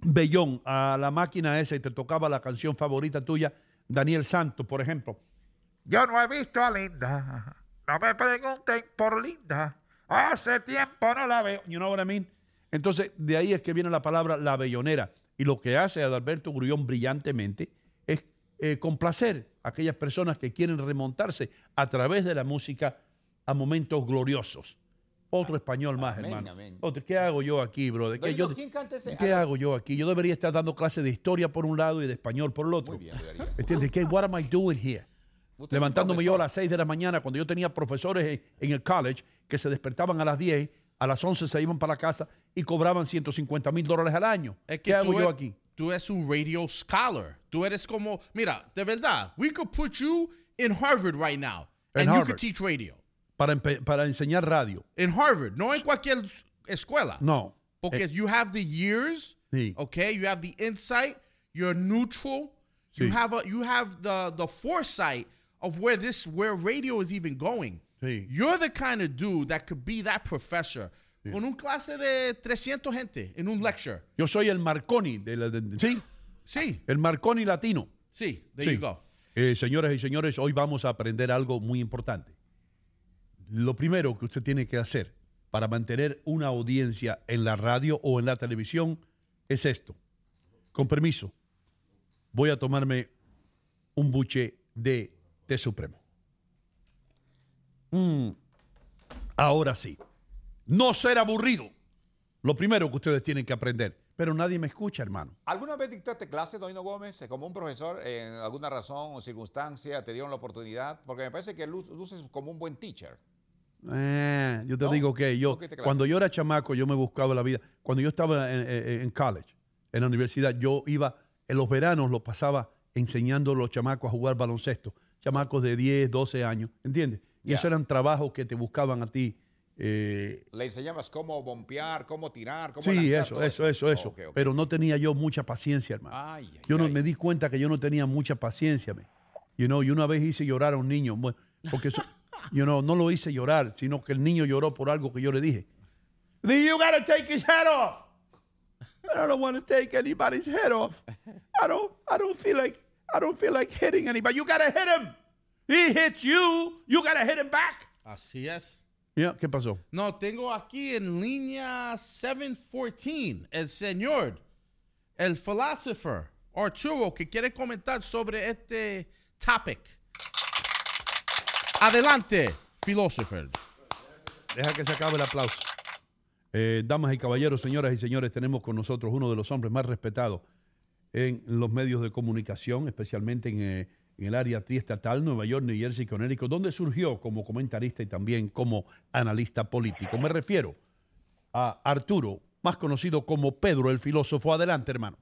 bellón a la máquina esa y te tocaba la canción favorita tuya, Daniel Santos, por ejemplo. Yo no he visto a Linda. No me pregunten por Linda. Hace tiempo no la veo. You know what I mean? Entonces, de ahí es que viene la palabra la bellonera. Y lo que hace Adalberto Grullón brillantemente es eh, complacer a aquellas personas que quieren remontarse a través de la música a momentos gloriosos. Otro español más, Amén, hermano. amén. Otro, ¿Qué hago yo aquí, brother? ¿Qué, yo- ¿quién canta ese? ¿qué Ah, hago yo aquí? Yo debería estar dando clases de historia por un lado y de español por el otro. Muy bien, debería. ¿Entiendes? ¿Qué, what am I doing here? Levantándome yo a las 6 de la mañana cuando yo tenía profesores en, en el college que se despertaban a las 10, a las 11 se iban para la casa y cobraban 150 mil dólares al año. Es que ¿Qué hago yo e- aquí? Tú eres un radio scholar. Tú eres como, mira, de verdad, we could put you in Harvard right now. En and you could teach radio. Para, para enseñar radio. En Harvard, no en cualquier escuela. No. Porque Eh, you have the years, Sí. okay? You have the insight. You're neutral. You have a, you have the the foresight of where this where radio is even going. Sí. You're the kind of dude that could be that professor con un clase de 300 gente en un lecture. Yo soy el Marconi. De la- de- ¿Sí? Sí, El Marconi latino. sí, there Sí. you go. Eh, señoras y señores, hoy vamos a aprender algo muy importante. Lo primero que usted tiene que hacer para mantener una audiencia en la radio o en la televisión es esto. Con permiso, voy a tomarme un buche de té supremo. Mm, Ahora sí, no ser aburrido. Lo primero que ustedes tienen que aprender. Pero nadie me escucha, hermano. ¿Alguna vez dictaste clase, Doino Gómez, como un profesor, en alguna razón o circunstancia, te dieron la oportunidad? Porque me parece que lu- luces como un buen teacher. Eh, yo te No, digo que yo, no cuando yo era chamaco, yo me buscaba la vida. Cuando yo estaba en, en- en college, en la universidad, yo iba, en los veranos los pasaba enseñando a los chamacos a jugar baloncesto. Chamacos de 10, 12 años, ¿entiendes? Y Ya. esos eran trabajos que te buscaban a ti. Eh, Le enseñabas cómo bombear, cómo tirar, cómo sí, lanzar, eso, eso, eso, eso. Pero no tenía yo mucha paciencia, hermano. Ay, ay, yo no ay. me di cuenta que yo no tenía mucha paciencia, me. You know, y una vez hice llorar a un niño, bueno, porque eso- you know, no lo hice llorar, sino que el niño lloró por algo que yo le dije. You gotta take his head off. I don't want to take anybody's head off. I don't I don't feel like I don't feel like hitting anybody. You gotta hit him. He hits you, you gotta hit him back. Así es. Yeah, ¿qué pasó? No, tengo aquí en línea 714 el señor, el philosopher Arturo, que quiere comentar sobre este topic. Adelante, philosopher. Deja que se acabe el aplauso. Eh, damas y caballeros, señoras y señores, tenemos con nosotros uno de los hombres más respetados en los medios de comunicación, especialmente en, eh, en el área triestatal, Nueva York, New Jersey, Connecticut, donde surgió como comentarista y también como analista político. Me refiero a Arturo, más conocido como Pedro el filósofo. Adelante, hermano.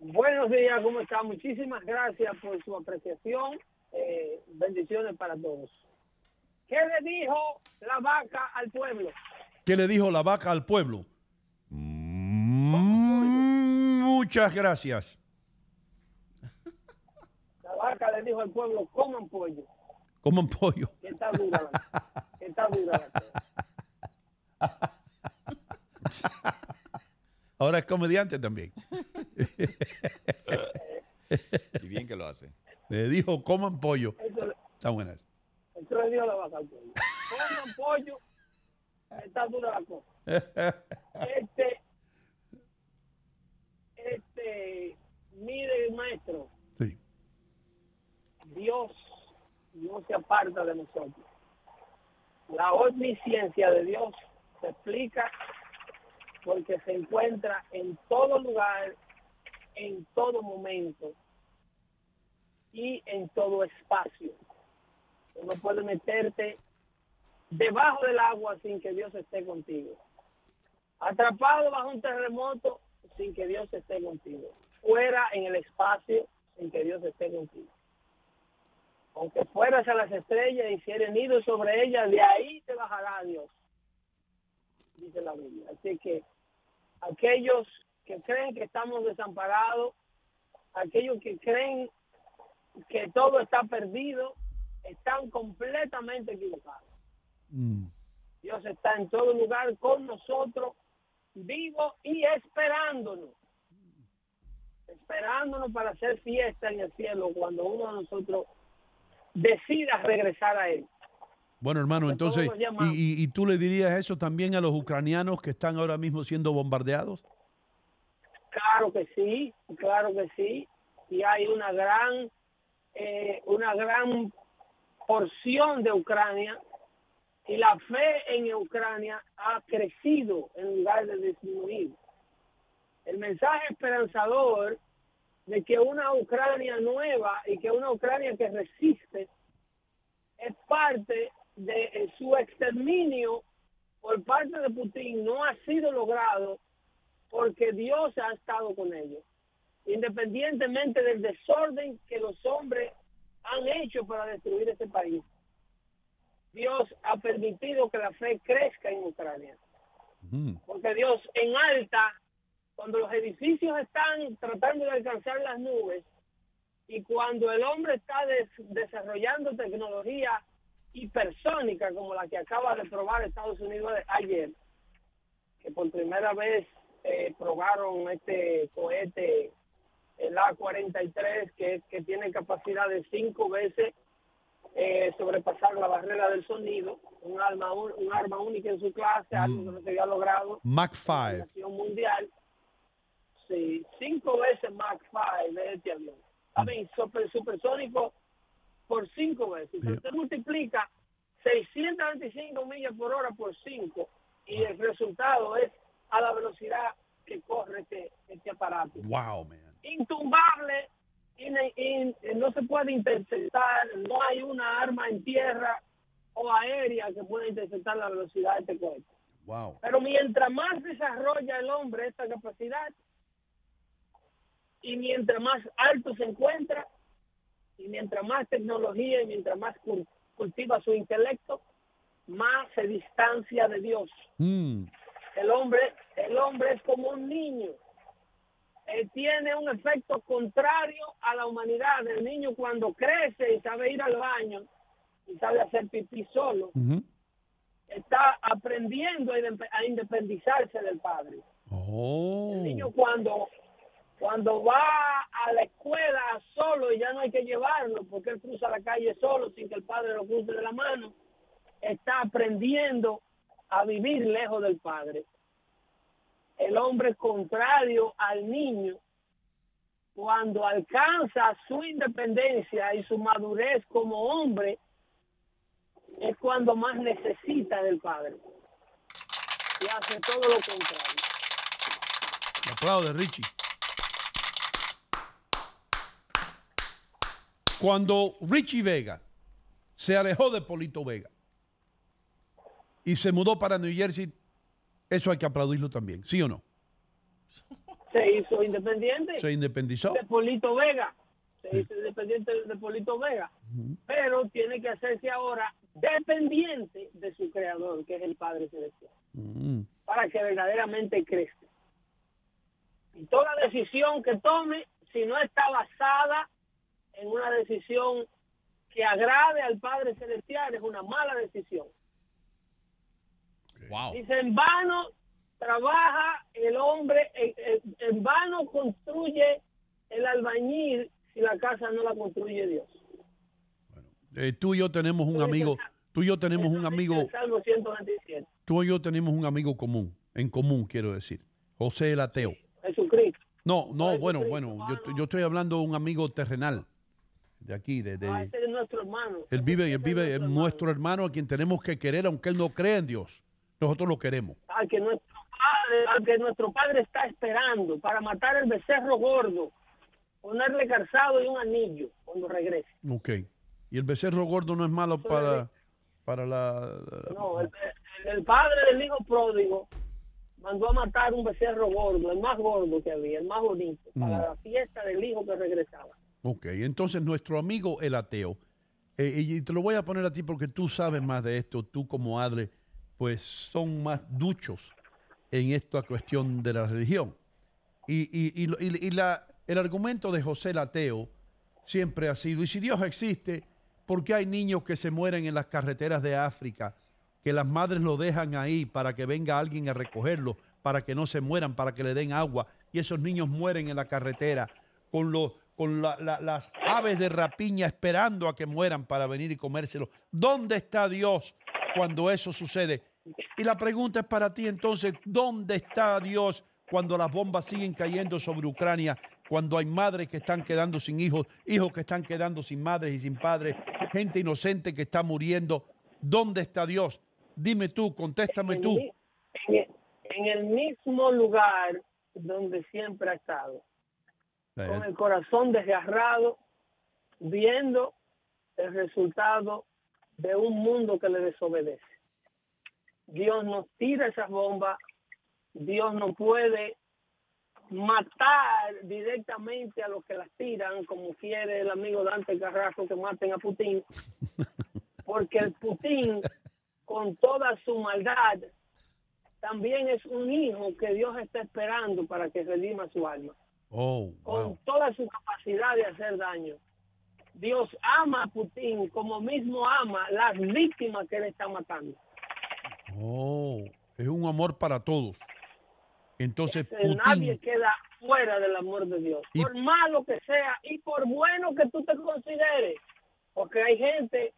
Buenos días, ¿cómo está? Muchísimas gracias por su apreciación. Eh, bendiciones para todos. ¿Qué le dijo la vaca al pueblo? ¿Qué le dijo la vaca al pueblo? Mm, Muchas gracias. Vaca le dijo al pueblo, coman pollo. Coman pollo. Que está dura la, que está dura la cosa. Ahora es comediante también. Y bien que lo hace. Le dijo, coman pollo. Eso, Está buena. eso le dijo la vaca al pueblo. Coman pollo. que Está dura la cosa. Este, este, mire, maestro. Dios no se aparta de nosotros. La omnisciencia de Dios se explica porque se encuentra en todo lugar, en todo momento y en todo espacio. No puedes meterte debajo del agua sin que Dios esté contigo. Atrapado bajo un terremoto sin que Dios esté contigo. Fuera en el espacio sin que Dios esté contigo. Aunque fueras a las estrellas y hicieras nido sobre ellas, de ahí te bajará Dios. Dice la Biblia. Así que aquellos que creen que estamos desamparados, aquellos que creen que todo está perdido, están completamente equivocados. Mm. Dios está en todo lugar con nosotros, vivo y esperándonos. Esperándonos para hacer fiesta en el cielo cuando uno de nosotros decida regresar a Él. Bueno, hermano, entonces, todos nos llamamos. ¿y, y, y tú le dirías eso también a los ucranianos que están ahora mismo siendo bombardeados? Claro que sí, claro que sí. Y hay una gran, eh, una gran porción de Ucrania y la fe en Ucrania ha crecido en lugar de disminuir. El mensaje esperanzador de que una Ucrania nueva y que una Ucrania que resiste es parte de eh, su exterminio por parte de Putin no ha sido logrado porque Dios ha estado con ellos, independientemente del desorden que los hombres han hecho para destruir este país. Dios ha permitido que la fe crezca en Ucrania, porque Dios en alta, cuando los edificios están tratando de alcanzar las nubes y cuando el hombre está des- desarrollando tecnología hipersónica como la que acaba de probar Estados Unidos ayer, que por primera vez eh, probaron este cohete, el A-43, que, que tiene capacidad de cinco veces eh, sobrepasar la barrera del sonido, un arma, un, un arma única en su clase, algo que no se había logrado Mach en 5. la nación mundial. Sí, cinco veces Mach 5 de este avión. A mí, super, supersónico por cinco veces. Entonces, usted multiplica 625 millas por hora por cinco y el resultado es a la velocidad que corre este, este aparato. Wow, man. Intumbable, in- in- no se puede interceptar, no hay una arma en tierra o aérea que pueda interceptar la velocidad de este cohete. Wow. Pero mientras más desarrolla el hombre esta capacidad y mientras más alto se encuentra y mientras más tecnología y mientras más cul- cultiva su intelecto, más se distancia de Dios. Mm. El hombre, el hombre es como un niño. Eh, tiene un efecto contrario a la humanidad. El niño cuando crece y sabe ir al baño y sabe hacer pipí solo, está aprendiendo a independizarse del padre. Oh. El niño cuando cuando va a la escuela solo y ya no hay que llevarlo porque él cruza la calle solo sin que el padre lo cruce de la mano, está aprendiendo a vivir lejos del padre. El hombre contrario al niño, cuando alcanza su independencia y su madurez como hombre, es cuando más necesita del Padre. Y hace todo lo contrario. Aplaude, Richie. Cuando Richie Vega se alejó de Polito Vega y se mudó para New Jersey, eso hay que aplaudirlo también, ¿sí o no? Se hizo independiente. Se independizó. De Polito Vega. Se hizo independiente de Polito Vega. Pero tiene que hacerse ahora dependiente de su creador, que es el Padre Celestial, Mm. para que verdaderamente crezca. Y toda decisión que tome, si no está basada en una decisión que agrade al Padre Celestial, es una mala decisión. Wow. Dice, en vano trabaja el hombre, en, en- en vano construye el albañil si la casa no la construye Dios. Eh, tú y yo tenemos un amigo, tú y yo tenemos un amigo, El Salmo 127. tú y yo tenemos un amigo común, en común quiero decir, José el ateo. Jesucristo. No, no, bueno, bueno, yo, yo estoy hablando de un amigo terrenal de aquí, de, de- Ah, es nuestro hermano. él vive, él vive, es nuestro hermano a quien tenemos que querer, aunque él no cree en Dios. Nosotros lo queremos. Al que nuestro padre, al que nuestro padre está esperando para matar el becerro gordo, ponerle calzado y un anillo cuando regrese. Ok. Y el becerro gordo no es malo para, para la... No, el, el- el padre del hijo pródigo mandó a matar un becerro gordo, el más gordo que había, el más bonito, para Mm. la fiesta del hijo que regresaba. Ok, entonces nuestro amigo el ateo, eh, y te lo voy a poner a ti porque tú sabes más de esto, tú como padre, pues son más duchos en esta cuestión de la religión. Y, y- y la- el argumento de José el ateo siempre ha sido, y si Dios existe, ¿por qué hay niños que se mueren en las carreteras de África? Que las madres lo dejan ahí para que venga alguien a recogerlo, para que no se mueran, para que le den agua, y esos niños mueren en la carretera con, los con la- la- las aves de rapiña esperando a que mueran para venir y comérselo. ¿Dónde está Dios cuando eso sucede? Y la pregunta es para ti entonces, ¿dónde está Dios cuando las bombas siguen cayendo sobre Ucrania? Cuando hay madres que están quedando sin hijos, hijos que están quedando sin madres y sin padres, gente inocente que está muriendo. ¿Dónde está Dios? Dime tú, contéstame tú. en el mismo lugar donde siempre ha estado, con el corazón desgarrado, viendo el resultado de un mundo que le desobedece. Dios nos tira esas bombas, Dios no puede matar directamente a los que las tiran, como quiere el amigo Dante Carrasco que maten a Putin, porque el Putin, con toda su maldad, también es un hijo que Dios está esperando para que redima su alma Oh, con toda su capacidad de hacer daño. Dios ama a Putin como mismo ama las víctimas que él está matando. Oh, es un amor para todos. Entonces, Putin, Nadie queda fuera del amor de Dios, Y- por malo que sea y por bueno que tú te consideres. Porque hay gente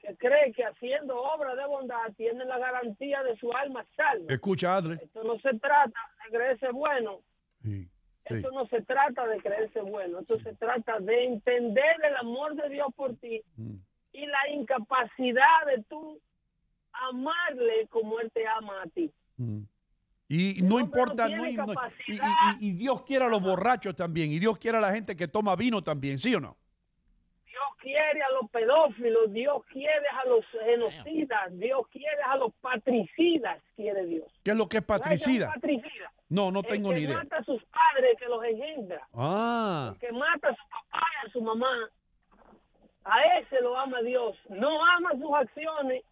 que cree que haciendo obra de bondad tiene la garantía de su alma salva. escucha, Adler. Esto no se trata de creerse bueno, Sí, sí. Esto no se trata de creerse bueno, esto se trata de entender el amor de Dios por ti Mm. y la incapacidad de tú amarle como Él te ama a ti. Mm. Y no importa, no- y, no- y- capacidad. y- y Dios quiere a los borrachos también, y Dios quiere a la gente que toma vino también, ¿sí o no? Dios quiere a los pedófilos, Dios quiere a los genocidas, Dios quiere a los patricidas, quiere Dios. ¿Qué es lo que es patricida? No, no El tengo que ni idea. mata a sus padres que los engendra. Ah, El que mata a su papá y a su mamá, a ese lo ama Dios. No ama sus acciones,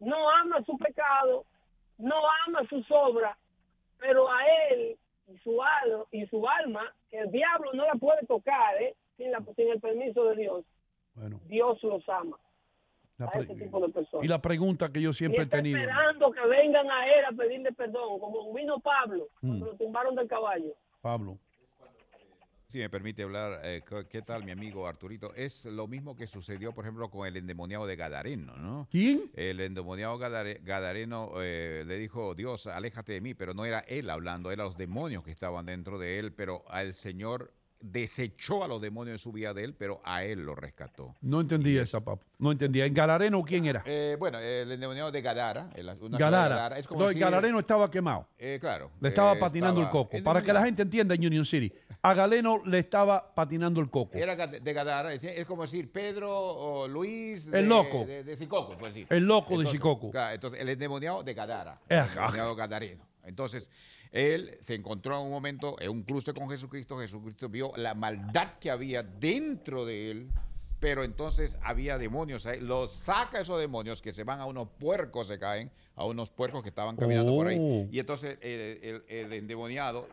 no ama su pecado, no ama sus obras, pero a él y su, al- y su alma, que el diablo no la puede tocar ¿eh? sin, la- sin el permiso de Dios, bueno. Dios los ama a pre- ese tipo de personas. y la pregunta que yo Y siempre he está tenido. esperando que vengan a él a pedirle perdón, como vino Pablo, cuando Mm. lo tumbaron del caballo. Pablo. Si me permite hablar, eh, ¿qué- ¿qué tal mi amigo Arturito? Es lo mismo que sucedió, por ejemplo, con el endemoniado de Gadareno, ¿no? ¿Quién? El endemoniado Gadare- Gadareno eh, le dijo, Dios, aléjate de mí, pero no era él hablando, eran los demonios que estaban dentro de él, pero al Señor desechó a los demonios de su vida de él, pero a él lo rescató. No entendía esa, papo. No entendía. ¿En Galareno quién era? Eh, bueno, el endemoniado de Gadara. en una Galara. Gadara, es como Entonces, decir- Galareno estaba quemado. Eh, claro. Le estaba eh, patinando el coco. Para que la gente entienda en Union City. A Galeno le estaba patinando el coco. Era de Gadara, es, como decir Pedro o Luis El de, loco. de, de Sicoco, por decir. El loco de Sicoco. claro, entonces, el endemoniado de Gadara. El endemoniado gadareno. Entonces, él se encontró en un momento en un cruce con Jesucristo. Jesucristo vio la maldad que había dentro de él. Pero entonces había demonios ahí. Los saca esos demonios que se van a unos puercos, se caen, a unos puercos que estaban caminando por ahí. Oh. Y entonces el, el- el endemoniado,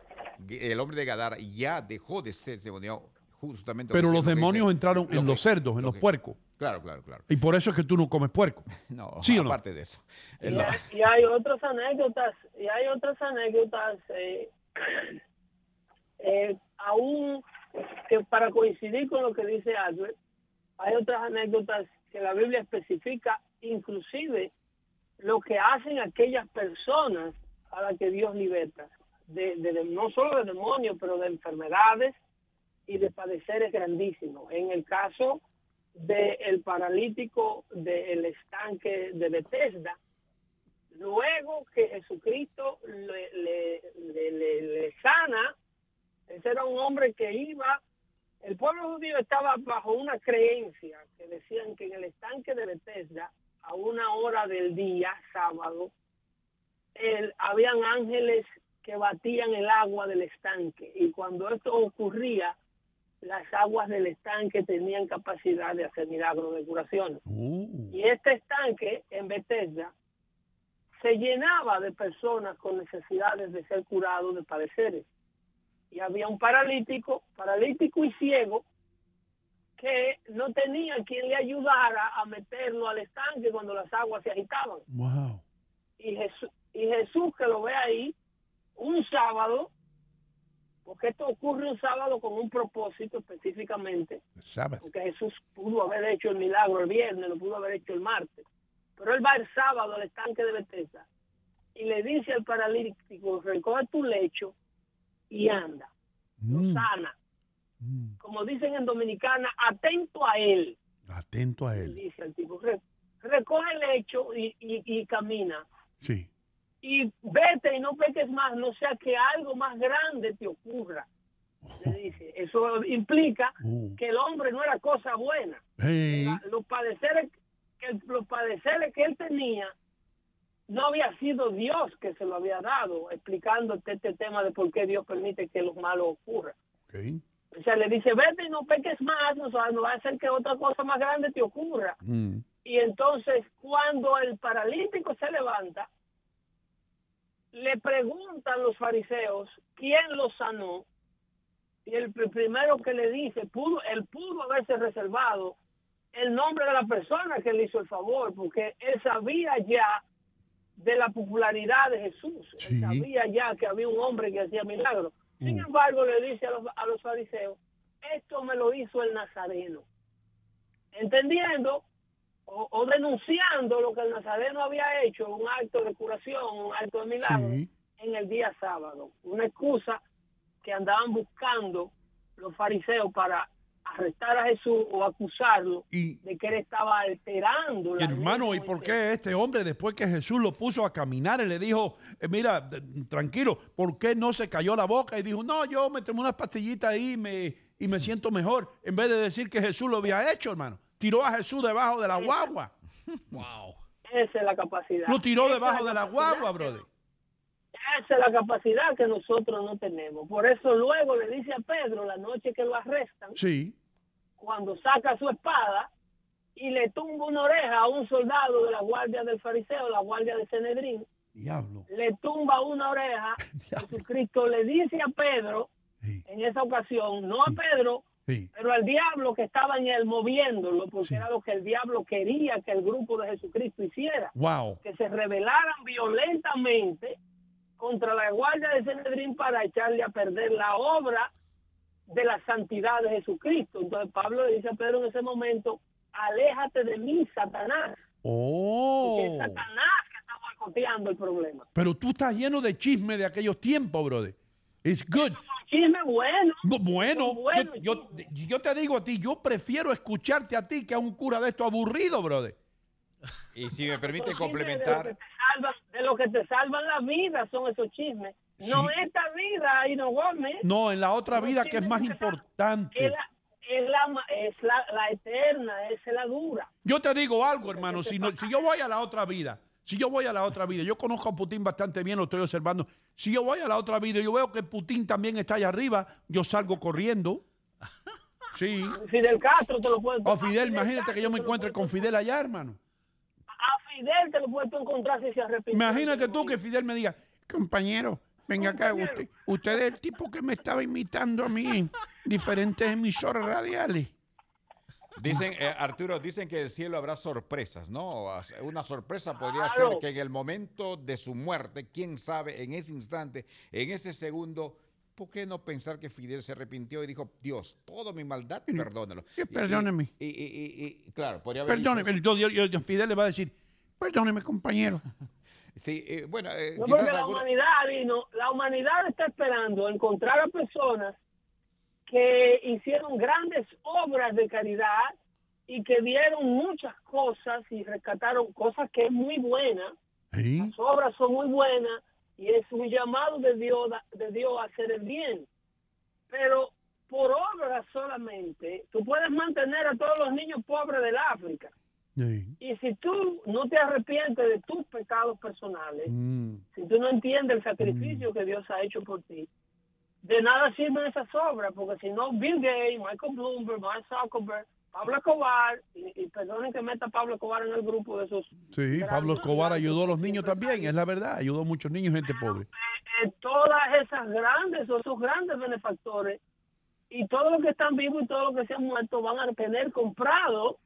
el hombre de Gadara, ya dejó de ser endemoniado justamente. Pero los demonios dice- entraron lo en que- los cerdos, en lo los que- puercos. Claro, claro, claro. Y por eso es que tú no comes puerco. No, ¿Sí o no? aparte de eso. Y hay, y hay otras anécdotas, y hay otras anécdotas, eh, eh, aún que para coincidir con lo que dice Albert, hay otras anécdotas que la Biblia especifica, inclusive lo que hacen aquellas personas a las que Dios liberta, de, de- de- no solo de demonios, pero de enfermedades y de padeceres grandísimos. En el caso del paralítico del estanque de Bethesda, luego que Jesucristo le- le- le- le sana, ese era un hombre que iba, el pueblo judío estaba bajo una creencia que decían que en el estanque de Bethesda, a una hora del día, sábado, el- habían ángeles que batían el agua del estanque y cuando esto ocurría, las aguas del estanque tenían capacidad de hacer milagros de curación. Y este estanque en Bethesda se llenaba de personas con necesidades de ser curados de padeceres. Y había un paralítico, paralítico y ciego, que no tenía quien le ayudara a meterlo al estanque cuando las aguas se agitaban. Wow. Y Jesús, y Jesús que lo ve ahí, un sábado, porque esto ocurre un sábado con un propósito específicamente, Sábado. porque Jesús pudo haber hecho el milagro el viernes, lo pudo haber hecho el martes, pero él va el sábado al estanque de Bethesda y le dice al paralítico, recoge tu lecho y anda, lo Mm, sana. Como dicen en Dominicana, atento a él, atento a él. dice el tipo, "Re- recoge el lecho y, y- y camina. Sí. Y vete y no peques más, no sea que algo más grande te ocurra. Le dice, eso implica que el hombre no era cosa buena. Hey. La- los padeceres que los padeceres que él tenía no había sido Dios que se lo había dado explicándote este tema de por qué Dios permite que los malos ocurran Ok. o sea le dice vete y no peques más o sea, no va a hacer que otra cosa más grande te ocurra Mm. y entonces cuando el paralítico se levanta le preguntan los fariseos quién lo sanó. Y el pr- primero que le dice pudo él pudo haberse reservado el nombre de la persona que le hizo el favor porque él sabía ya de la popularidad de Jesús. Él sabía ya que había un hombre que hacía milagros. Sin embargo le dice a los, a los fariseos esto me lo hizo el nazareno entendiendo o, o denunciando lo que el nazareno había hecho, un acto de curación, un acto de milagro, en el día sábado. Una excusa que andaban buscando los fariseos para arrestar a Jesús o acusarlo de que él estaba alterando la Hermano, ¿y por qué este hombre, después que Jesús lo puso a caminar y le dijo, eh, mira, tranquilo, ¿por qué no se cayó la boca? Y dijo, no, yo me tomé unas pastillitas ahí y me, y me siento mejor. En vez de decir que Jesús lo había hecho, hermano. Tiró a Jesús debajo de la guagua. wow. Esa es la capacidad. Lo tiró Esa debajo de la guagua, brother. Esa es la capacidad que nosotros no tenemos. Por eso luego le dice a Pedro, la noche que lo arrestan, Sí. cuando saca su espada y le tumba una oreja a un soldado de la guardia del fariseo, la guardia de Senedrín, Diablo. le tumba una oreja, Jesucristo le dice a Pedro, en esa ocasión, no a Pedro, Sí. pero al diablo que estaba en él moviéndolo, porque era lo que el diablo quería que el grupo de Jesucristo hiciera, Wow. que se rebelaran violentamente contra la guardia de Senedrín para echarle a perder la obra de la santidad de Jesucristo. Entonces Pablo le dice a Pedro en ese momento, aléjate de mí, Satanás, Oh. porque es Satanás que está boicoteando el problema. Pero tú estás lleno de chisme de aquellos tiempos, brother. It's good. No, bueno, Son buenos yo, yo- yo te digo a ti, yo prefiero escucharte a ti que a un cura de esto aburrido, brother. Y si me permite complementar, De lo, que te salvan, de lo que te salvan la vida son esos chismes. No esta vida, y no Gómez. No, en la otra vida que es más importante. la, es la, es la, la eterna, es la dura. Yo te digo algo, hermano, si, no- si yo voy a la otra vida, si yo voy a la otra vida, yo conozco a Putin bastante bien, lo estoy observando. Si yo voy a la otra vida y yo veo que Putin también está allá arriba, yo salgo corriendo. Sí. Fidel Castro te lo puedes O Fidel, imagínate que yo me encuentre con Fidel allá, hermano. A Fidel te lo puedes encontrar si se arrepiente. Imagínate tú que Fidel me diga, Compañero, venga acá, usted, usted es el tipo que me estaba imitando a mí en diferentes emisoras radiales. Dicen, eh, Arturo, dicen que el cielo habrá sorpresas, ¿no? Una sorpresa podría Claro. ser que en el momento de su muerte, quién sabe, en ese instante, en ese segundo, ¿por qué no pensar que Fidel se arrepintió y dijo, Dios, toda mi maldad, perdónalo? que perdóneme. Y, y- y- y- claro, podría haber dicho Perdóneme, yo- yo- yo- Fidel le va a decir, perdóneme, compañero. Sí, eh, bueno, eh, No, quizás porque la alguna- humanidad, vino, la humanidad está esperando encontrar a personas que hicieron grandes obras de caridad y que dieron muchas cosas y rescataron cosas que es muy buena. Las obras son muy buenas y es un llamado de Dios, de Dios a hacer el bien. Pero por obras solamente, tú puedes mantener a todos los niños pobres del África. Y si tú no te arrepientes de tus pecados personales, si tú no entiendes el sacrificio que Dios ha hecho por ti, de nada sirven esas obras, porque si no, Bill Gates, Michael Bloomberg, Mark Zuckerberg, Pablo Escobar, y, y perdonen que meta a Pablo Escobar en el grupo de esos, Sí, Pablo Escobar ayudó a los niños también, es la verdad, ayudó a muchos niños, gente pobre. eh, todas esas grandes, esos grandes benefactores, y todos los que están vivos y todos los que se han muerto van a tener comprado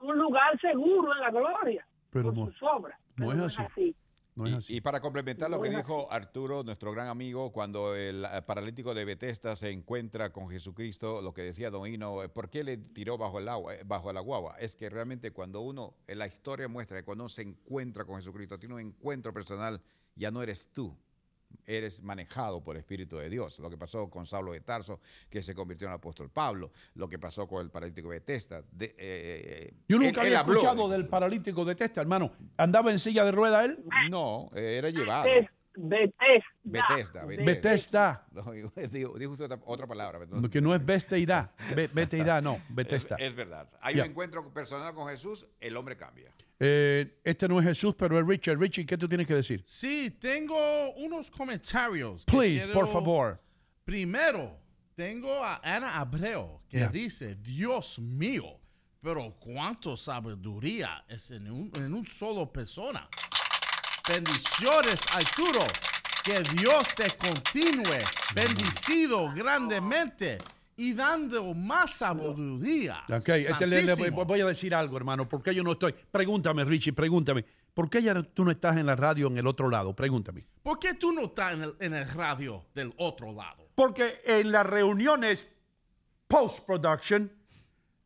un lugar seguro en la gloria Pero por no, sus obras. no Pero es así. No es y, así. y para complementar lo No que dijo Arturo, nuestro gran amigo, cuando el eh, paralítico de Bethesda se encuentra con Jesucristo, lo que decía Don Hino, eh, ¿por qué le tiró bajo el agua, eh, bajo la guagua? Es que realmente cuando uno, en la historia muestra que cuando uno se encuentra con Jesucristo, tiene un encuentro personal, ya no eres tú, eres manejado por el Espíritu de Dios. Lo que pasó con Saulo de Tarso, que se convirtió en el apóstol Pablo, lo que pasó con el paralítico de. De, eh, eh, Yo nunca él había escuchado de- del paralítico de Testa, hermano. ¿Andaba en silla de rueda él? No, era llevado. Es Bethesda. Bethesda, Bethesda. No, dijo, usted otra, palabra. perdón. Que no es Besteidad. Be- Besteidad, no, Bethesda. Es, es verdad. Hay Ya. un encuentro personal con Jesús, el hombre cambia. Eh, este no es Jesús, pero es Richard. Richie, ¿qué tú tienes que decir? Sí, tengo unos comentarios. Please, quiero- por favor. Primero, tengo a Ana Abreu que Ya. dice, Dios mío, pero cuánto sabiduría es en un, en un solo persona. Bendiciones, Arturo. Que Dios te continúe bendicido grandemente y dando más sabiduría. Ok, este le- voy a decir algo, hermano. ¿Por qué yo no estoy? Pregúntame, Richie, pregúntame. ¿Por qué ya tú no estás en la radio en el otro lado? Pregúntame. ¿Por qué tú no estás en el, en el radio del otro lado? Porque en las reuniones post-production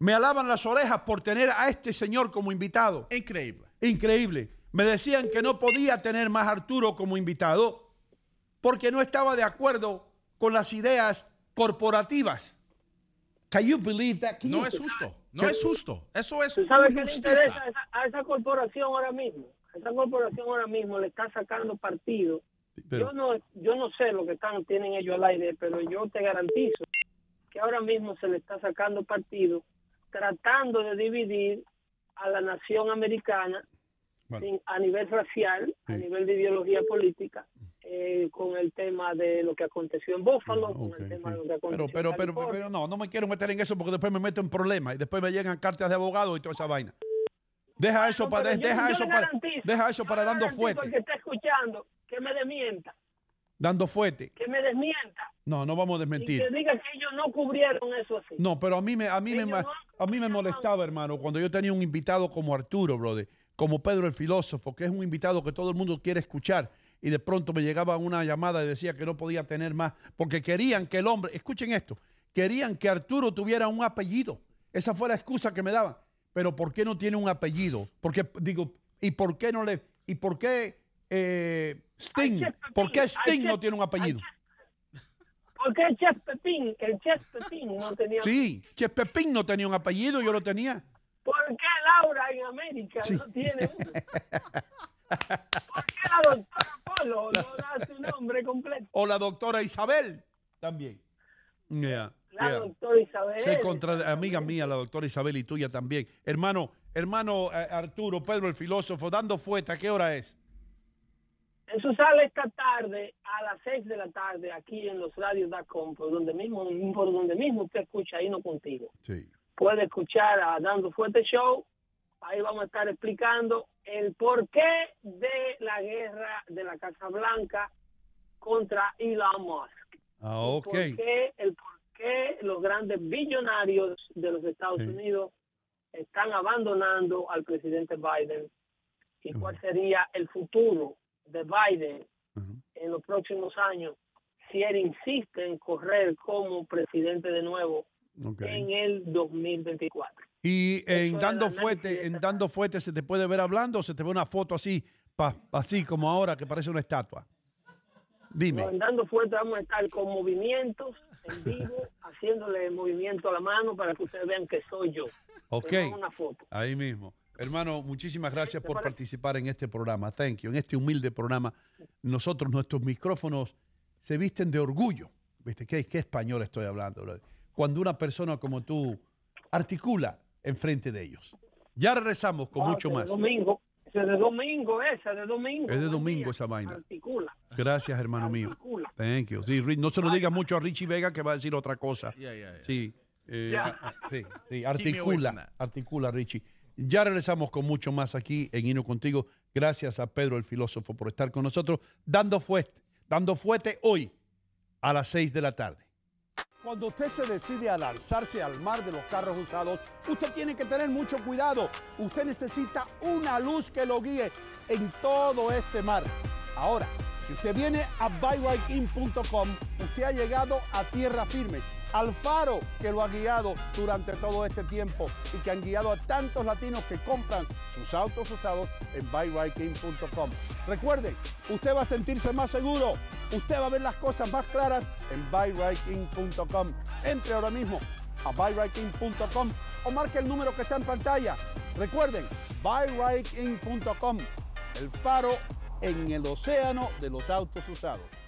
me alaban las orejas por tener a este señor como invitado. Increíble. Increíble. Me decían que no podía tener más a Arturo como invitado porque no estaba de acuerdo con las ideas corporativas. Can you believe that? Can No you- es justo. No Que- es justo. Eso es ¿Tú sabes qué le interesa a esa, a esa corporación ahora mismo? A esa corporación ahora mismo le está sacando partido. Pero- yo no yo no sé lo que están tienen ellos al aire, pero yo te garantizo que ahora mismo se le está sacando partido tratando de dividir a la nación americana a nivel racial, a nivel de ideología política, eh, con el tema de lo que aconteció en Buffalo, con el tema de lo que aconteció Pero, pero, en pero, California. pero no, no me quiero meter en eso porque después me meto en problemas y después me llegan cartas de abogado y toda esa vaina. Deja eso No, para, pero yo- deja yo eso para, deja eso para dando fuerte, que está escuchando, que me desmienta, dando fuerte. que me desmienta. No, no vamos a Y desmentir. que diga que ellos no cubrieron eso así. No, pero a mí me, a mí me, a mí me molestaba, hermano, cuando yo tenía un invitado como Arturo, brother, como Pedro el filósofo, que es un invitado que todo el mundo quiere escuchar, y de pronto me llegaba una llamada y decía que no podía tener más, porque querían que el hombre, escuchen esto, querían que Arturo tuviera un apellido. Esa fue la excusa que me daban. Pero ¿por qué no tiene un apellido? Porque digo, ¿y por qué no le, y por qué eh, Sting, por qué Sting no tiene un apellido? Porque el chef Pepín, el chef Pepín no tenía... Sí, Che Pepín no tenía un apellido, yo lo tenía. ¿Por en América Sí. no tiene uno? ¿Por qué la doctora Polo no da su nombre completo? O la doctora Isabel también. Yeah, La yeah. doctora Isabel. Sé contra amiga mía, la doctora Isabel y tuya también. Hermano, hermano eh, Arturo, Pedro el filósofo, dando fuerte, ¿a qué hora es? Eso sale esta tarde a las 6 de la tarde aquí en los radios.com, por donde mismo, por donde mismo usted escucha ahí no contigo. Sí. Puede escuchar a Dando Fuerte Show. Ahí vamos a estar explicando el porqué de la guerra de la Casa Blanca contra Elon Musk. Ah, ok. ¿Por qué, el por qué los grandes billonarios de los Estados Sí. Unidos están abandonando al presidente Biden y cuál sería el futuro de Biden en los próximos años si él insiste en correr como presidente de nuevo Ok. en el 2024. Y en Eso dando fuerte, en dando fuerte, ¿se te puede ver hablando o se te ve una foto así, pa- así como ahora, que parece una estatua? Dime. No, en Dando Fuerte vamos a estar con movimientos en vivo, haciéndole movimiento a la mano para que ustedes vean que soy yo. Ok. Una foto. Ahí mismo. Hermano, muchísimas gracias por participar en este programa. Thank you. En este humilde programa, nosotros, nuestros micrófonos se visten de orgullo. ¿Viste? ¿Qué, qué español estoy hablando? Cuando una persona como tú articula enfrente de ellos. Ya regresamos con Ah, mucho más. Domingo, ese de domingo, ese de domingo. Es de domingo día. esa vaina. Articula. Gracias, hermano mío. Thank you. Sí, no se lo diga mucho a Richie Vega que va a decir otra cosa. Yeah, yeah, yeah. Sí, eh, Ya. a- a- sí, sí, from articula, articula, Richie. Ya regresamos con mucho más aquí en Hino Contigo. Gracias a Pedro el filósofo por estar con nosotros, dando fuerte, dando fuerte hoy a las 6 de la tarde. Cuando usted se decide a lanzarse al mar de los carros usados, usted tiene que tener mucho cuidado. Usted necesita una luz que lo guíe en todo este mar. Ahora, si usted viene a buyrightIn.com, usted ha llegado a tierra firme, al faro que lo ha guiado durante todo este tiempo y que han guiado a tantos latinos que compran sus autos usados en buyrightIn.com. Recuerden, usted va a sentirse más seguro, usted va a ver las cosas más claras en buyrightIn.com. Entre ahora mismo a buyrightIn.com o marque el número que está en pantalla. Recuerden, buyrightIn.com, el faro en el océano de los autos usados.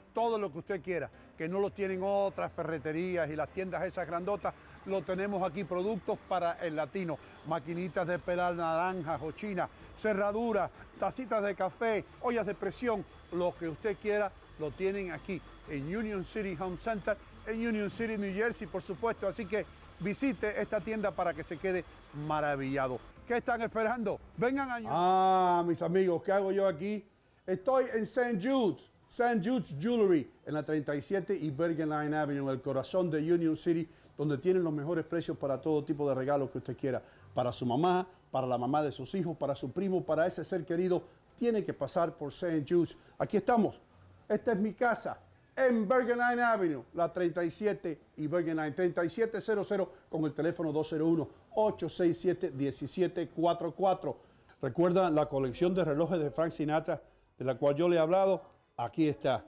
Todo lo que usted quiera, que no lo tienen otras ferreterías y las tiendas esas grandotas, lo tenemos aquí. Productos para el latino, maquinitas de pelar naranjas o china, cerraduras, tacitas de café, ollas de presión, lo que usted quiera, lo tienen aquí en Union City Home Center, en Union City, New Jersey, por supuesto. Así que visite esta tienda para que se quede maravillado. ¿Qué están esperando? Vengan a... Ah, mis amigos, ¿qué hago yo aquí? Estoy en St. Jude's, St. Jude's Jewelry, en la 37 y Bergen Line Avenue, en el corazón de Union City, donde tienen los mejores precios para todo tipo de regalos que usted quiera. Para su mamá, para la mamá de sus hijos, para su primo, para ese ser querido, tiene que pasar por St. Jude's. Aquí estamos. Esta es mi casa. en Bergen Line Avenue, la 37 y Bergen Line, 3700 con el teléfono 201-867-1744. Recuerda la colección de relojes de Frank Sinatra, de la cual yo le he hablado, aquí está.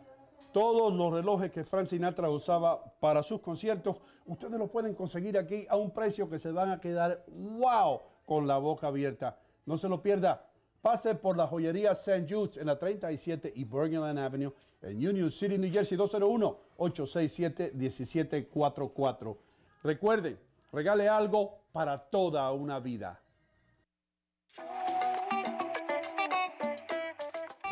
Todos los relojes que Frank Sinatra usaba para sus conciertos, ustedes los pueden conseguir aquí a un precio que se van a quedar wow con la boca abierta. No se lo pierda. Pase por la joyería St. Jude's en la 37 y Bergenland Avenue en Union City, New Jersey, 201-867-1744. Recuerden, regale algo para toda una vida.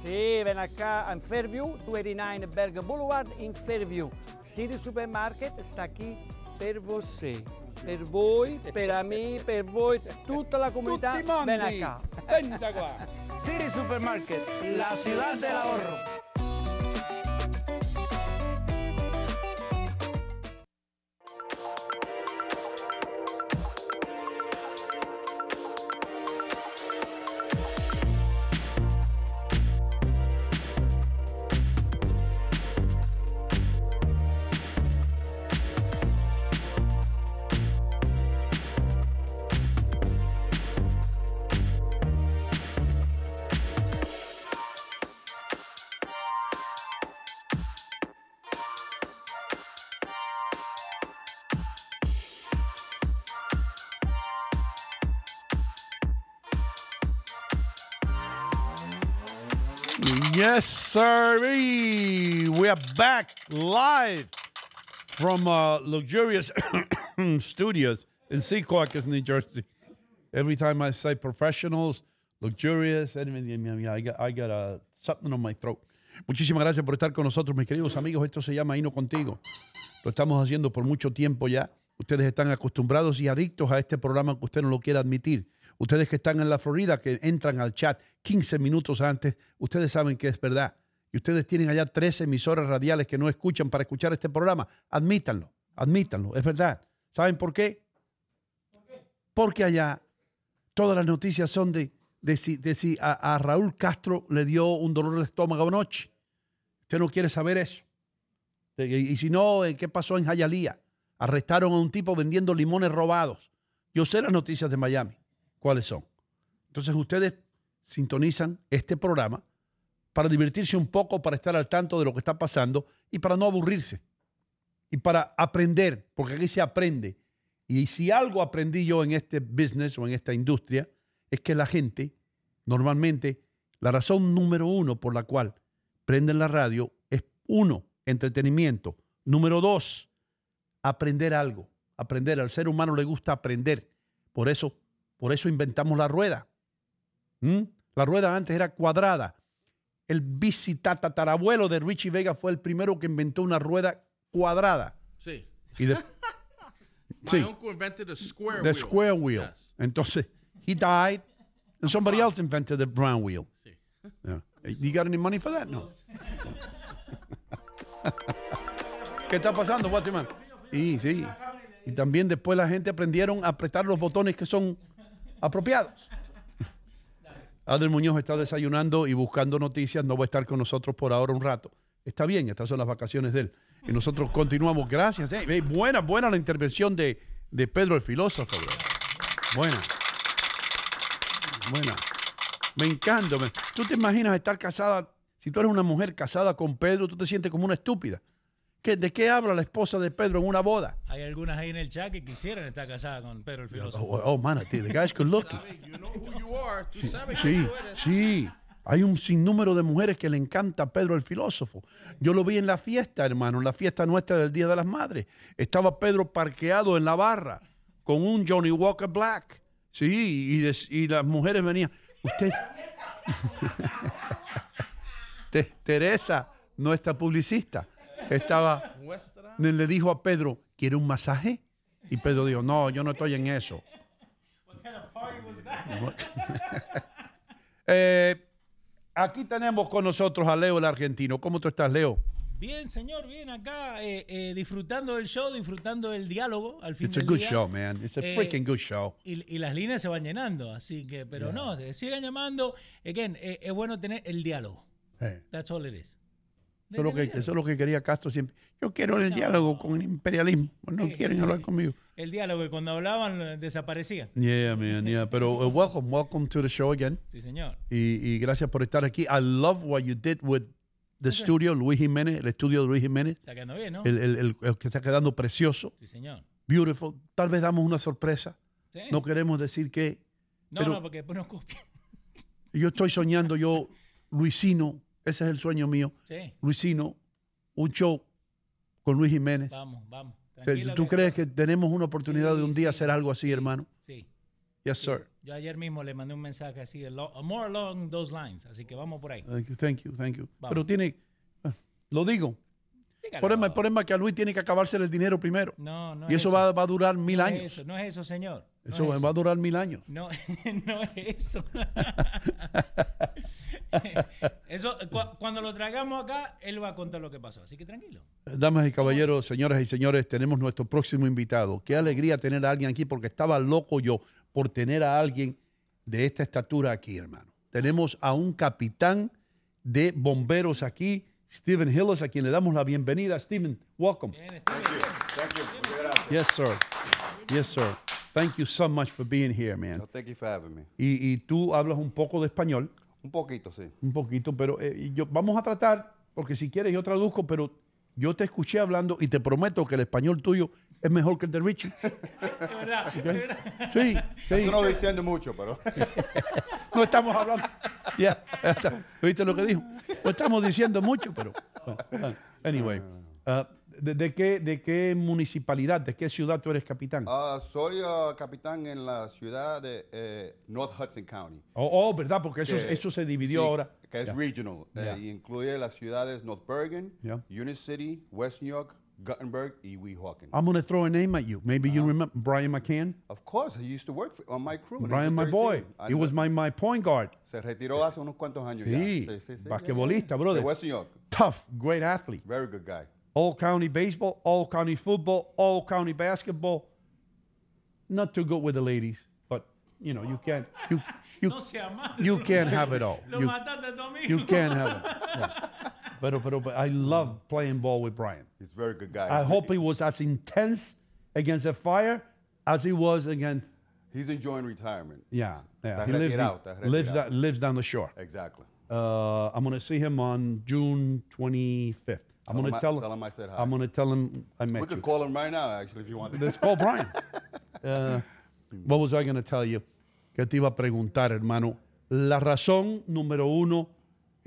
Sì, ven acá in Fairview, 289 Berg Boulevard in Fairview. City Supermarket sta qui per você. Per voi, per me, per voi, tutta la comunità. Tutti mondi. Ven qua. City Supermarket, la ciudad del ahorro. Yes, sir. We are back live from uh, luxurious studios in Secaucus, New Jersey. Every time I say professionals, luxurious, I got, I got uh, something on my throat. Muchísimas gracias por estar con nosotros, mis queridos amigos. Esto se llama Hino Contigo. Lo estamos haciendo por mucho tiempo ya. Ustedes están acostumbrados y adictos a este programa, aunque usted no lo quiera admitir. Ustedes que están en la Florida, que entran al chat 15 minutos antes, ustedes saben que es verdad. Y ustedes tienen allá tres emisoras radiales que no escuchan para escuchar este programa. Admítanlo, admítanlo, es verdad. ¿Saben por qué? Porque allá todas las noticias son de, si, a, Raúl Castro le dio un dolor de estómago anoche. Usted no quiere saber eso. Y, y si no, eh, ¿qué pasó en Hialeah? Arrestaron a un tipo vendiendo limones robados. Yo sé las noticias de Miami. ¿Cuáles son? Entonces ustedes sintonizan este programa para divertirse un poco, para estar al tanto de lo que está pasando y para no aburrirse. Y para aprender, porque aquí se aprende. Y si algo aprendí yo en este business o en esta industria, es que la gente, normalmente, la razón número uno por la cual prenden la radio es, uno, entretenimiento. Número dos, aprender algo. Aprender. Al ser humano le gusta aprender. Por eso, por eso inventamos la rueda. ¿Mm? La rueda antes era cuadrada. El bicitatatarabuelo de Richie Vega fue el primero que inventó una rueda cuadrada. Sí. Y de- My Sí. uncle invented a square the wheel. square wheel. Entonces, he died, and somebody else invented the brown wheel. Yeah. You got any money for that? No. ¿Qué está pasando, Watchman? Sí, sí. Y también después la gente aprendieron a apretar los botones que son apropiados. Adel Muñoz está desayunando y buscando noticias. No va a estar con nosotros por ahora un rato. Está bien, estas son las vacaciones de él. Y nosotros continuamos. Gracias. eh. Eh, buena, buena la intervención de, de Pedro el filósofo. Buena. Buena. Me encanta. Tú te imaginas estar casada, si tú eres una mujer casada con Pedro, tú te sientes como una estúpida. ¿Qué- ¿De qué habla la esposa de Pedro en una boda? Hay algunas ahí en el chat que quisieran estar casadas con Pedro el filósofo. Oh, oh, man, the guy's good looking. You know who you are. Tú sabes Sí, quién tú eres. sí. Hay un sinnúmero de mujeres que le encanta a Pedro el filósofo. Yo lo vi en la fiesta, hermano, en la fiesta nuestra del Día de las Madres. Estaba Pedro parqueado en la barra, con un Johnny Walker Black. Sí, y, des- y las mujeres venían. Usted. Te- Teresa, nuestra publicista, estaba. Le dijo a Pedro, ¿quiere un masaje? Y Pedro dijo, no, yo no estoy en eso. Eh, aquí tenemos con nosotros a Leo el argentino. ¿Cómo tú estás, Leo? Bien, señor, bien acá, eh, eh, disfrutando del show, disfrutando del diálogo al fin It's a del good día. show, man. It's a Eh, freaking good show. Y, y las líneas se van llenando, así que, pero Yeah. no, eh, sigan llamando. Again, eh, es bueno tener el diálogo. That's all it is. Eso, es lo que, eso es lo que quería Castro siempre. Yo quiero el diálogo con el imperialismo. No quieren hablar conmigo. El diálogo, cuando hablaban eh, desaparecía. Yeah, man, yeah. Pero uh, welcome, welcome to the show again. Sí, señor. Y, y gracias por estar aquí. I love what you did with the studio, Luis Jiménez, el estudio de Luis Jiménez. Está quedando bien, ¿no? El, el- el- el que está quedando precioso. Sí, señor. Beautiful. Tal vez damos una sorpresa. Sí. No queremos decir que. No, pero no, porque después nos copian. yo estoy soñando, yo, Luisino, ese es el sueño mío. Sí. Luisino, un show con Luis Jiménez. Vamos, vamos. ¿Tú crees que tenemos una oportunidad de un día hacer algo así, hermano? Sí. Yes, sir. Yo ayer mismo le mandé un mensaje así, more along those lines, así que vamos por ahí. Thank you, thank you, thank you. Vamos. Pero tiene, lo digo. Dígalo. Por el problema que a Luis tiene que acabarse el dinero primero. No, no y es eso. Va, va a durar mil No es años. eso, no es eso, señor. No Eso es va a durar mil años. No, no es eso. eso cu- cuando lo traigamos acá, él va a contar lo que pasó. Así que tranquilo. Damas y caballeros, señoras y señores, tenemos nuestro próximo invitado. Qué alegría tener a alguien aquí porque estaba loco yo por tener a alguien de esta estatura aquí, hermano. Tenemos a un capitán de bomberos aquí, Stephen Hillis, a quien le damos la bienvenida. Stephen, welcome. Yes, sir. Yes, sir. Thank you so much for being here, man. No, thank you for having me. Y, y tú hablas un poco de español. Un poquito, sí. Un poquito, pero eh, yo, vamos a tratar, porque si quieres yo traduzco, pero yo te escuché hablando y te prometo que el español tuyo es mejor que el de Richie. De verdad, Ok. de verdad. Sí, sí. Eso no diciendo mucho, pero. No estamos hablando. Ya, ya está. ¿Viste lo que dijo? No estamos diciendo mucho, pero. Anyway, uh, ¿de, de qué, ¿de qué municipalidad, de qué ciudad tú eres capitán? Ah, soy ah, capitán en la ciudad de eh, North Hudson County. Oh, oh, ¿verdad? Porque eso, que- eso se dividió sí, ahora. Que es Ya. regional. eh, Ya. y incluye las ciudades North Bergen, Yeah. Union City, West New York, Guttenberg y Weehawken. I'm going to throw a name at you. Maybe Uh-huh. you remember Brian McCann? Of course, he used to work for- on my crew. Brian, my 1913. boy. I He was my, my point guard. Se retiró hace unos cuantos años Sí, ya. Sí, sí, sí. basquetbolista, Yeah. brother. De West New York. Tough, great athlete. Very good guy. All county baseball, all county football, all county basketball. Not too good with the ladies, but you know you can't you you No sea malo. you can't have it all. You, mataste tú mismo. you can't have it. Yeah. Pero, pero, but I love playing ball with Brian. He's a very good guy. I hope he was as intense against the fire as he was against. He's enjoying retirement. Yeah, yeah. He lives, retirado, he lives, retirado. that, lives down the shore. Exactly. Uh, I'm going to see him on June 25th. I'm going to tell, tell him I said hi. I'm going to tell him I met We could you. call him right now, actually, if you want. Let's call Brian. Uh, what was I going to tell you? Que te iba a preguntar, hermano. La razón número uno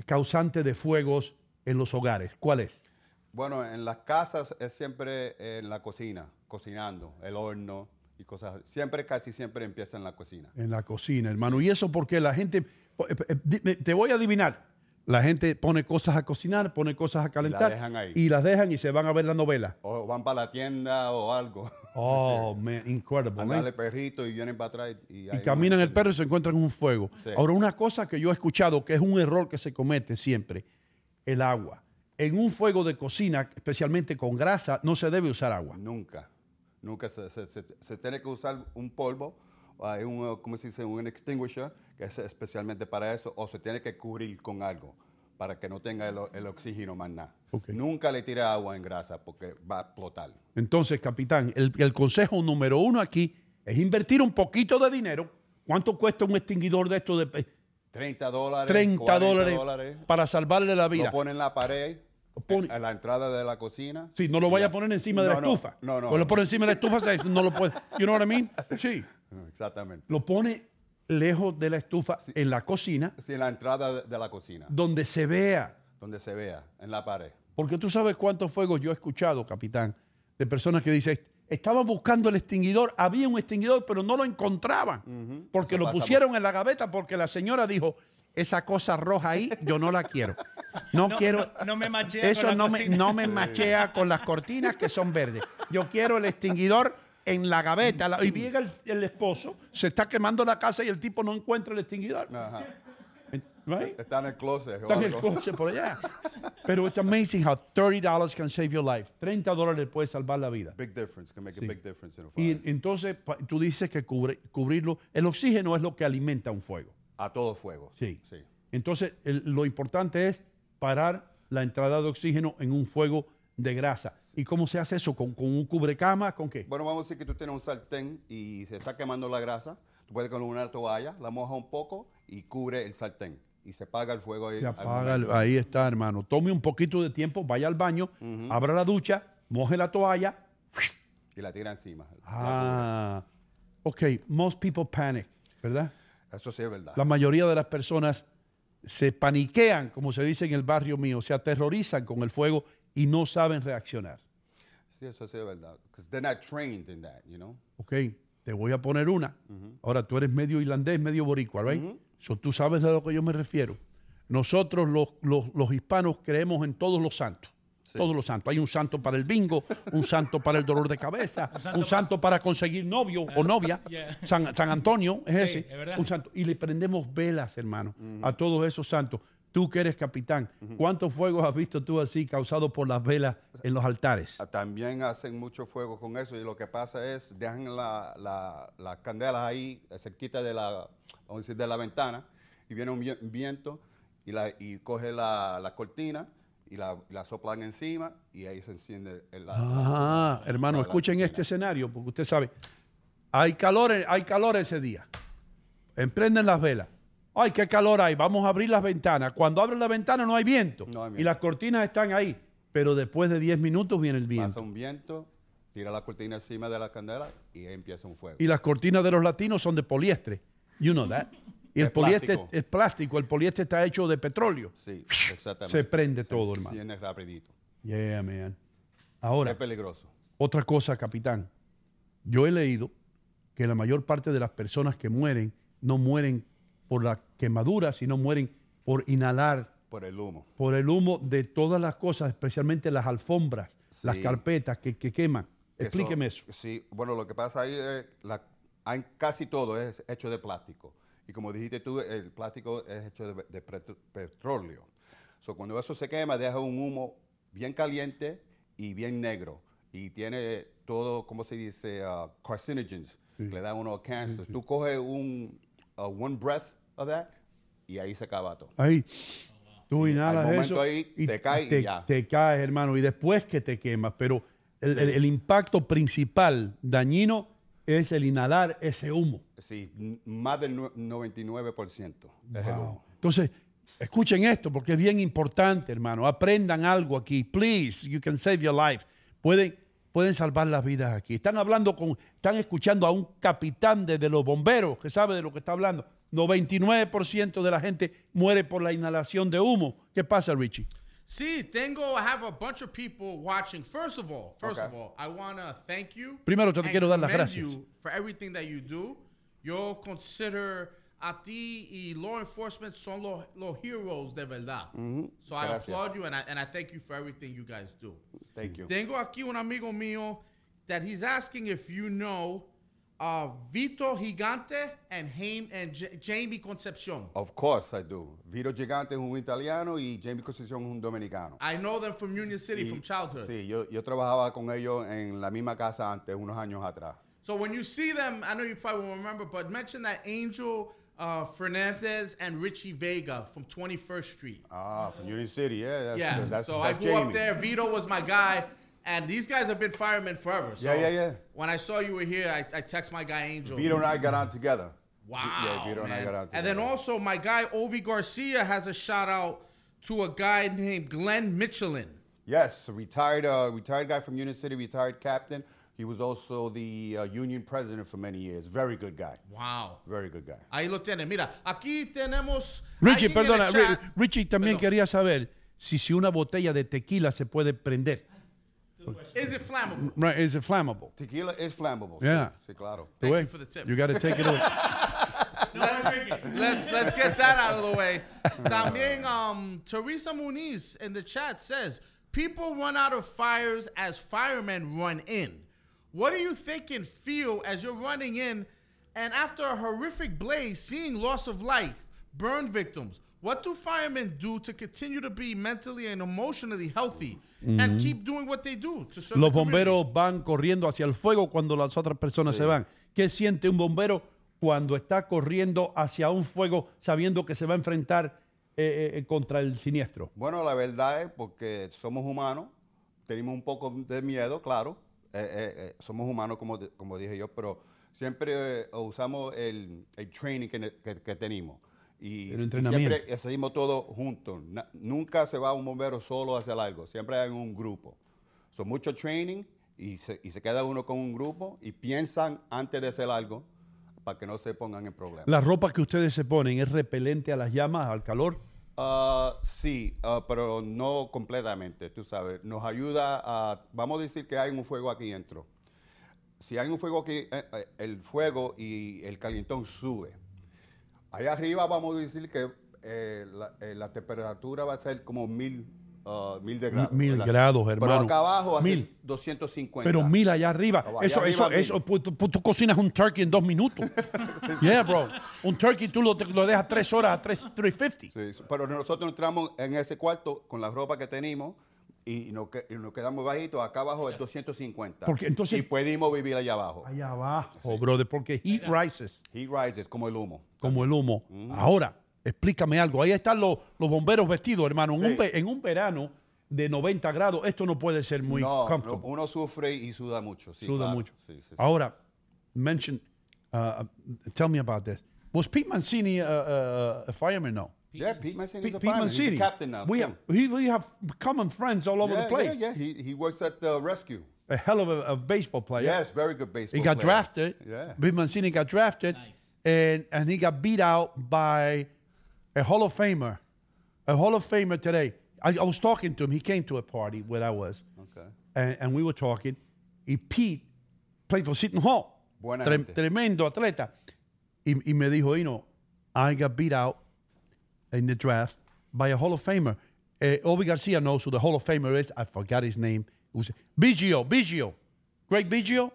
causante de fuegos en los hogares, ¿cuál es? Bueno, en las casas es siempre en la cocina, cocinando, el horno y cosas. Siempre, casi siempre empieza en la cocina. En la cocina, hermano. Y eso porque la gente, eh, eh, te voy a adivinar, la gente pone cosas a cocinar, pone cosas a calentar dejan ahí. y las dejan y se van a ver la novela. O van para la tienda o algo. Oh, man, incredible. Andan man. de perrito y vienen para atrás. Y, y caminan el perro y se encuentran un fuego. Sí. Ahora, una cosa que yo he escuchado que es un error que se comete siempre, el agua. En un fuego de cocina, especialmente con grasa, no se debe usar agua. Nunca. Nunca se, se- se- se tiene que usar un polvo, hay un, ¿cómo se dice? Un extinguisher, que es especialmente para eso, o se tiene que cubrir con algo para que no tenga el, el oxígeno más nada. Nunca le tire agua en grasa porque va a explotar. Entonces, capitán, el, el consejo número uno aquí es invertir un poquito de dinero. ¿Cuánto cuesta un extinguidor de esto de 30 dólares, 30 40 dólares, para salvarle la vida? Lo pone en la pared, en- a la entrada de la cocina. Sí, no lo vaya a poner encima de la No, estufa. No, no. O lo pone encima de la estufa, se- no lo puede. You know what I mean? Sí. Exactamente. Lo pone lejos de la estufa en la cocina, Sí, en la entrada de, la cocina, donde se vea. donde se vea, en la pared. Porque tú sabes cuántos fuegos yo he escuchado, capitán, de personas que dicen, estaban buscando el extinguidor, había un extinguidor, pero no lo encontraban, porque Eso lo pusieron en la gaveta, porque la señora dijo, esa cosa roja ahí, yo no la quiero. No, No, quiero. no- no me machea con Eso la no me, no me machea con las cortinas que son verdes. Yo quiero el extinguidor en la gaveta. La- y llega el, el esposo, se está quemando la casa y el tipo no encuentra el extinguidor. Right? Está en el closet. Está en el coche por allá. Pero it's amazing how $30 can save your life. 30 dólares puede salvar la vida. Big difference. Can make a Sí. big difference in a fire. Y entonces tú dices que cubre- cubrirlo. El oxígeno es lo que alimenta un fuego. A todo fuego. Sí. Sí. Entonces el- lo importante es parar la entrada de oxígeno en un fuego de grasa. ¿Y cómo se hace eso? ¿Con, con un cubrecama? ¿Con qué? Bueno, vamos a decir que tú tienes un sartén y se está quemando la grasa. Tú puedes con una toalla, la moja un poco y cubre el sartén. Y se apaga el fuego ahí. Se al apaga, el- momento. ahí está, hermano. Tome un poquito de tiempo, vaya al baño, abra la ducha, moje la toalla. Y la tira encima. Ah, ok. Most people panic, ¿verdad? Eso sí es verdad. La mayoría de las personas se paniquean, como se dice en el barrio mío, se aterrorizan con el fuego y no saben reaccionar. Sí, eso sí es verdad. Because they're not trained in that, you know? Ok, te voy a poner una. Ahora tú eres medio irlandés, medio boricua, ¿right? So, tú sabes a lo que yo me refiero. Nosotros los, los- los hispanos creemos en todos los santos. Todos los santos. Hay un santo para el bingo, un santo para el dolor de cabeza, un santo, para conseguir novio o novia. Yeah. San, San Antonio es Sí, ese. es verdad. un santo. Y le prendemos velas, hermano, a todos esos santos. Tú que eres capitán, ¿cuántos fuegos has visto tú así causados por las velas en los altares? Ah, También hacen mucho fuego con eso y lo que pasa es dejan la- la- las candelas ahí eh, cerquita de la, vamos a decir, de la ventana y viene un vi- viento y, la, y coge la, la cortina y la, la soplan encima y ahí se enciende el, la, Ah, hermano, la- escuchen este escenario, porque usted sabe, hay calor, hay calor ese día. Emprenden las velas. Ay, qué calor hay, vamos a abrir las ventanas. Cuando abren la ventana no hay viento. No hay Y las cortinas están ahí. Pero después de 10 minutos viene el pasa viento. un viento, tira la cortina encima de la candela y empieza un fuego. Y las cortinas de los latinos son de poliestre. You know that. Y el Es plástico. es plástico, el poliéster está hecho de petróleo. Sí, exactamente. Se prende todo, hermano. enciende rapidito. Yeah, man. Ahora, Es peligroso. Otra cosa, capitán. Yo he leído que la mayor parte de las personas que mueren no mueren por la quemadura, sino mueren por inhalar, Por el humo. por el humo de todas las cosas, especialmente las alfombras, las carpetas que, que queman. Explíqueme eso. Sí, bueno, lo que pasa ahí es la, hay- casi todo es hecho de plástico. Y como dijiste tú, el plástico es hecho de, petróleo. So, cuando eso se quema, deja un humo bien caliente y bien negro. Y tiene todo, ¿cómo se dice? Uh, carcinogens. que Le dan uno cáncer. Tú coges un uh, one breath of that y ahí se acaba todo. Ahí. Tú Y inhalas al momento eso ahí te cae y ya. te caes, hermano, y después que te quemas. Pero el, Sí. el- el impacto principal dañino es el inhalar ese humo. Sí, más del nue- 99% es el Wow. humo. Entonces, escuchen esto porque es bien importante, hermano. Aprendan algo aquí. Please, you can save your life. Pueden, pueden salvar las vidas aquí. Están hablando con, están escuchando a un capitán de, de los bomberos que sabe de lo que está hablando. 99% de la gente muere por la inhalación de humo. ¿Qué pasa, Richie? Sí, tengo, I have a bunch of people watching. First of all, first Okay. of all, I want to thank you. Primero te quiero dar las gracias. you for everything that you do. Yo consider a ti y law enforcement son los, los heroes de verdad. So I applaud you and I, and I thank you for everything you guys do. Thank you. Tengo aquí un amigo mío that he's asking if you know uh, Vito Gigante and, Haim, and J- Jamie Concepcion. Of course I do. Vito Gigante es un italiano y Jamie Concepción es un dominicano. I know them from Union City Y- from childhood. Sí, yo, yo trabajaba con ellos en la misma casa antes, unos años atrás. So when you see them, I know you probably won't remember, but mention that Angel uh, Fernandez and Richie Vega from 21st Street. Ah, from Union City, yeah. That's, yeah. That's, so that's I grew Jamie. up there. Vito was my guy, and these guys have been firemen forever. So Yeah, yeah, yeah. When I saw you were here, I, I text my guy Angel. Vito and I got on together. Wow. Yeah, Vito and I got on together. And then also my guy Ovi Garcia has a shout out to a guy named Glenn Michelin. Yes, a retired, uh, retired guy from Union City, retired captain. He was also the uh, union president for many years. Very good guy. Wow. Very good guy. Ahí lo tienen. Mira, aquí tenemos. Richie, alguien en el perdona, chat. Richie también Perdón. quería saber si, si una botella de tequila se puede prender. Is it flammable? Right, is it flammable? Tequila is flammable. Yeah. Sí, sí, claro. The way- you for the tip. You got to take it away. let's let's get that out of the way. También um Teresa Muniz in the chat says people run out of fires as firemen run in. What do you think and feel as you're running in and after a horrific blaze seeing loss of life, burn victims? What do firemen do to continue to be mentally and emotionally healthy and Mhm. keep doing what they do to serve Los bomberos van corriendo hacia el fuego cuando las otras personas se van. ¿Qué siente un bombero cuando está corriendo hacia un fuego sabiendo que se va a enfrentar eh, eh, contra el siniestro? Bueno, la verdad es porque somos humanos, tenemos un poco de miedo, claro. eh, eh, eh, somos humanos, como, como dije yo, pero siempre eh, usamos el, el training que, que- que tenemos. Y, El siempre hacemos todo juntos. Na- nunca se va un bombero solo a hacer algo, siempre hay un grupo. Son mucho training y se, y se queda uno con un grupo y piensan antes de hacer algo para que no se pongan en problemas. ¿La ropa que ustedes se ponen es repelente a las llamas, al calor? Ah, sí, ah, pero no completamente, tú sabes. Nos ayuda a, vamos a decir que hay un fuego aquí dentro. Si hay un fuego aquí, eh, eh, el fuego y el calentón sube. Allá arriba vamos a decir que eh, la, eh, la temperatura va a ser como mil, ah, mil de grados. Mil grados, Pero hermano. acá abajo va a ser Mil. 250. Pero mil allá arriba. Allá eso, arriba, eso, mil. eso, pues, tú, tú cocinas un turkey en dos minutos. Yeah, bro. Un turkey tú lo, lo dejas tres horas a tres- 350. Sí, pero nosotros entramos en ese cuarto con la ropa que tenemos y nos, que- y nos quedamos bajitos. Acá abajo es 250. Porque entonces- y pudimos vivir allá abajo. Allá abajo, brother, porque heat rises Heat rises como el humo. como el humo. Mm. Ahora, explícame algo. Ahí están los, los bomberos vestidos, hermano. En, Sí. un, en un verano de 90 grados, esto no puede ser muy no, uno sufre y suda mucho. Sí, Suda claro. mucho. Sí, sí, sí. Ahora, mention, uh, tell me about this. Was Pete Mancini uh, uh, a fireman? No. Yeah, Pete Mancini is a Pete fireman. He's a Mancini. captain now, We too. have, he, we have common friends all over yeah, the place. Yeah, yeah. He, he works at the rescue. A hell of a, a baseball player. Yes, very good baseball He got player. drafted. Yeah. Pete Mancini got drafted. And, and he got beat out by a Hall of Famer. A Hall of Famer today. I, I was talking to him. He came to a party where I was. Okay. And, and we were talking. He Pete played for Seton Hall. Buena Tre- gente. tremendo atleta. Y, y me dijo, you know, I got beat out in the draft by a Hall of Famer. Uh, Obi Garcia knows who the Hall of Famer is. I forgot his name. It was Biggio. Biggio. Greg Biggio?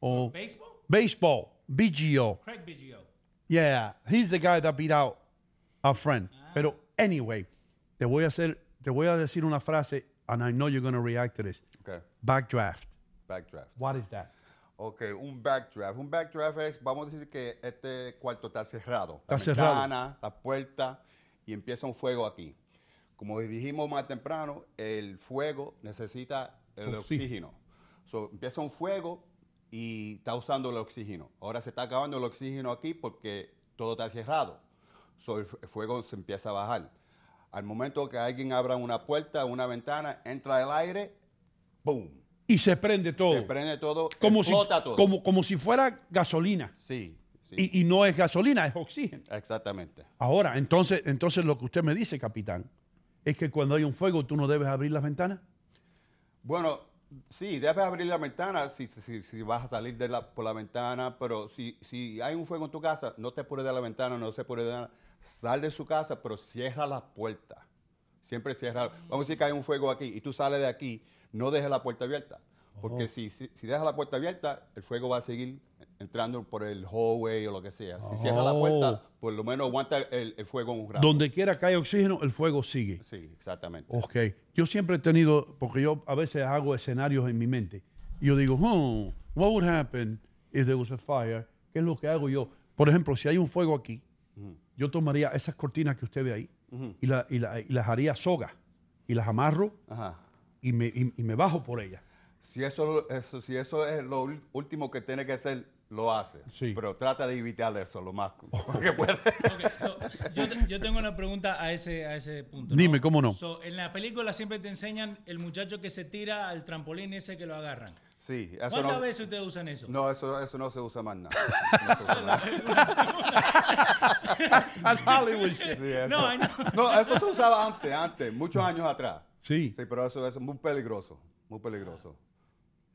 Or Baseball? Baseball. Biggio. Craig Biggio. Yeah, he's the guy that beat out our friend. Pero anyway, te voy a hacer, te voy a decir una frase, and I know you're going to react to this. Okay. Backdraft. Backdraft. What is that? Ok, un backdraft. Un backdraft es, vamos a decir que este cuarto está cerrado. Está la cerrado. ventana, la puerta y empieza un fuego aquí. Como dijimos más temprano, el fuego necesita el Oxígeno. So, empieza un fuego y está usando el oxígeno. Ahora se está acabando el oxígeno aquí porque todo está cerrado. So, el fuego se empieza a bajar. Al momento que alguien abra una puerta, una ventana, entra el aire, ¡boom! Y se prende todo. Se prende todo, como si, todo. Como, como si fuera gasolina. Sí, sí. Y, y no es gasolina, es oxígeno. Exactamente. Ahora, entonces, entonces lo que usted me dice, capitán, es que cuando hay un fuego tú no debes abrir las ventanas. Bueno, sí, debes abrir la ventana si, si, si vas a salir de la, por la ventana, pero si, si hay un fuego en tu casa, no te apures de la ventana, no se apures de nada. Sal de su casa, pero cierra la puerta. Siempre cierra. Vamos a decir que hay un fuego aquí y tú sales de aquí, no dejes la puerta abierta. Porque Oh. si, si, si dejas la puerta abierta, el fuego va a seguir entrando por el hallway o lo que sea. Si cierras la puerta, por lo menos aguanta el, el fuego un rato. Donde quiera que haya oxígeno, el fuego sigue. Sí, exactamente. Ok. Yo siempre he tenido, porque yo a veces hago escenarios en mi mente. Y yo digo, hmm, what would happen if there was a fire? ¿Qué es lo que hago yo? Por ejemplo, si hay un fuego aquí, yo tomaría esas cortinas que usted ve ahí y, la- y la- y las haría soga y las amarro Ajá. Y, me, y- y me bajo por ellas. Si eso, eso, si eso es lo último que tiene que hacer, lo hace. Pero trata de evitar eso lo más que pueda. Yo, te- yo tengo una pregunta a ese, a ese punto. Dime, ¿cómo no? So, en la película siempre te enseñan el muchacho que se tira al trampolín ese que lo agarran. Sí, eso ¿Cuántas no, veces ustedes usan eso? No, eso, eso no se usa más nada. No se usa nada. That's Hollywood shit. Sí, eso. No, I know. No, eso se usaba antes, antes, muchos años atrás. Sí. Sí, pero eso, eso es muy peligroso. muy peligroso.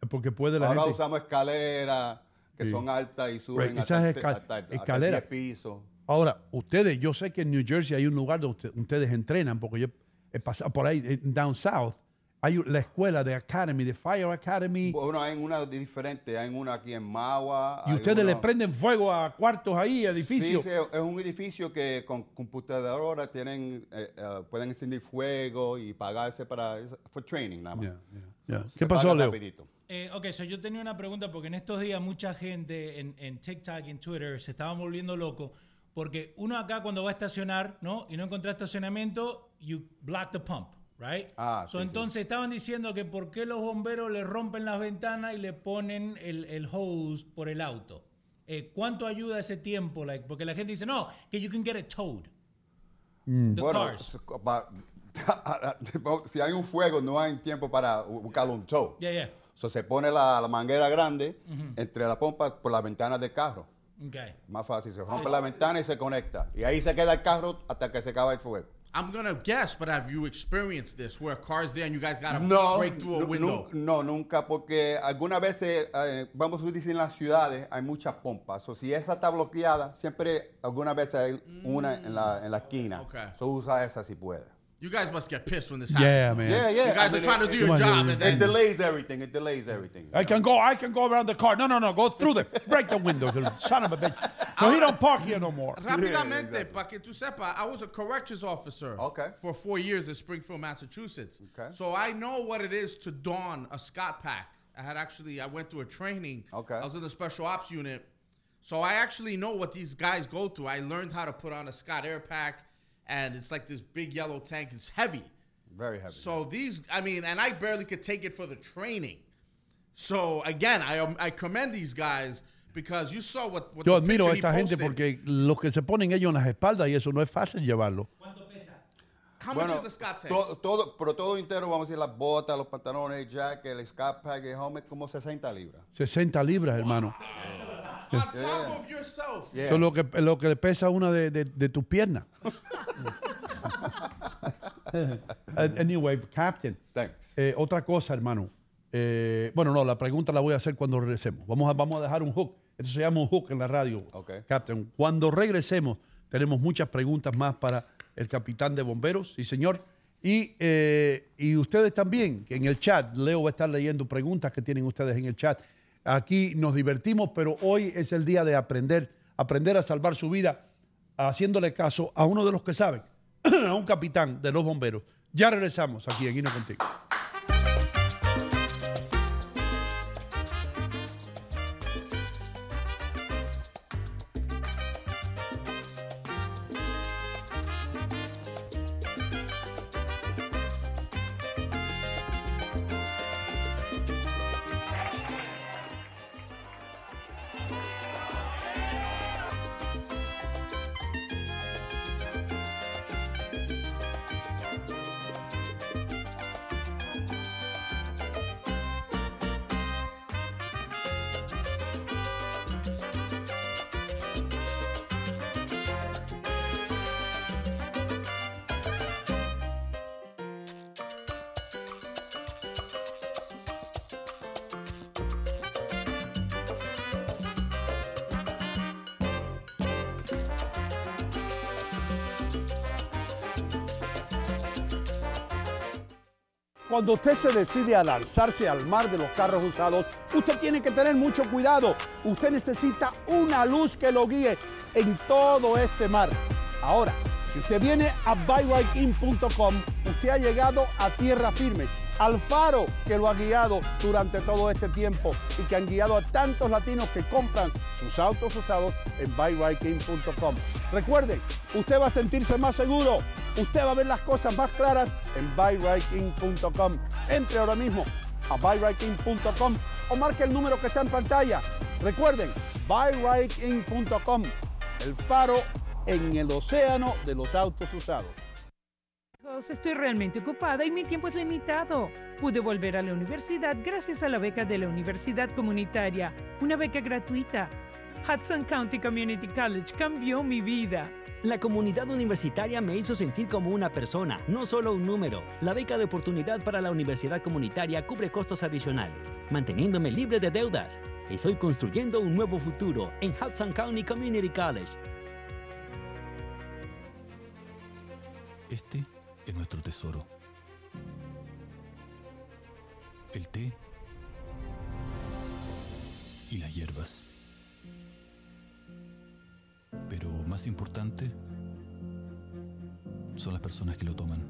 Porque puede la Ahora gente... usamos escaleras que Sí. son altas y suben Right, hasta, esas te- esca- hasta- hasta escaleras. 10 pisos. Ahora, ustedes, yo sé que en New Jersey hay un lugar donde usted- ustedes entrenan, porque yo he pasado por ahí, en down south, hay la escuela de Academy, de Fire Academy, Bueno, hay una diferente, hay una aquí en Magua. y ustedes le uno- prenden fuego a cuartos ahí, edificios. Sí, sí, es un edificio que con computadoras tienen, eh, eh, pueden encender fuego y pagarse para for training nada más. Ya. Se ¿Qué pasó, Leo? rapidito. Eh, ok, so yo tenía una pregunta porque en estos días mucha gente en, en TikTok y en Twitter se estaban volviendo locos porque uno acá cuando va a estacionar, ¿no? Y no encontré estacionamiento, you block the pump, right? Ah, So, sí, sí. entonces estaban diciendo que por qué los bomberos le rompen las ventanas y le ponen el, el hose por el auto. Eh, ¿Cuánto ayuda ese tiempo? Like, porque la gente dice, no, que you can get it towed. Mm. The Bueno, cars. si hay un fuego, no hay tiempo para buscar un tow. Yeah, yeah. So, se pone la, la manguera grande Ujú. entre la pompa por las ventanas del carro. Okay. Más fácil, se rompe la ventana y se conecta. Y ahí se queda el carro hasta que se acaba el fuego. I'm gonna guess, but have you experienced this where a car's there and you guys gotta No, break through a window? no, nunca, porque algunas veces, eh, vamos a decir, en las ciudades hay muchas pompas. O si esa está bloqueada, siempre, algunas veces hay una en la, en la esquina. Okay. So usa esa si puede. You guys must get pissed when this happens. Yeah, man. Yeah, yeah. You guys I are mean, trying to do it- your Come on, job dude. and It delays everything. It delays everything. I can go, I can go around the car. No, no, no, go through them. Break the windows, you son of a bitch. So he don't park here no more. Rápidamente, para que tú sepas, I was a corrections officer Okay. for four years in Springfield, Massachusetts. Okay. So I know what it is to don a Scott pack. I had actually, I went through a training. Okay. I was in the special ops unit. So I actually know what these guys go through. I learned how to put on a Scott air pack, and it's like this big yellow tank. It's heavy. Very heavy. So these, I mean, and I barely could take it for the training. So again, I um, I commend these guys because you saw what, what Yo the admiro a he esta gente porque los que se ponen ellos en las espaldas y eso no es fácil llevarlo. How Bueno, much is the Scott tank? todo, todo, pero todo entero, vamos a decir, las botas, los pantalones, el jacket, el scat pack, el helmet, como 60 libras. 60 libras, hermano. On top of yourself. Eso es lo que, lo que le pesa una de, de, de tus piernas. anyway, Captain. Thanks. eh, otra cosa, hermano. Eh, bueno, no, la pregunta la voy a hacer cuando regresemos. Vamos a, vamos a dejar un hook. Esto se llama un hook en la radio, Captain. Cuando regresemos, tenemos muchas preguntas más para el capitán de bomberos, sí, señor. Y, eh, y ustedes también, que en el chat, Leo va a estar leyendo preguntas que tienen ustedes en el chat. Aquí nos divertimos, pero hoy es el día de aprender, aprender a salvar su vida, haciéndole caso a uno de los que saben, a un capitán de los bomberos. Ya regresamos aquí en Guino Contigo. Cuando usted se decide a lanzarse al mar de los carros usados, usted tiene que tener mucho cuidado. Usted necesita una luz que lo guíe en todo este mar. Ahora, si usted viene a buyrightIn.com, usted ha llegado a tierra firme, al faro que lo ha guiado durante todo este tiempo y que han guiado a tantos latinos que compran sus autos usados en buyrightIn.com. Recuerden, usted va a sentirse más seguro, usted va a ver las cosas más claras en buyrightIn.com. Entre ahora mismo a buyrightIn.com o marque el número que está en pantalla. Recuerden, buyrightIn.com, el faro en el océano de los autos usados. Estoy realmente ocupada y mi tiempo es limitado. Pude volver a la universidad gracias a la beca de la Universidad Comunitaria, una beca gratuita. Hudson County Community College cambió mi vida. La comunidad universitaria me hizo sentir como una persona, no solo un número. La beca de oportunidad para la universidad comunitaria cubre costos adicionales, manteniéndome libre de deudas. Estoy construyendo un nuevo futuro en Hudson County Community College. Este es nuestro tesoro. El té y las hierbas. Pero más importante son las personas que lo toman.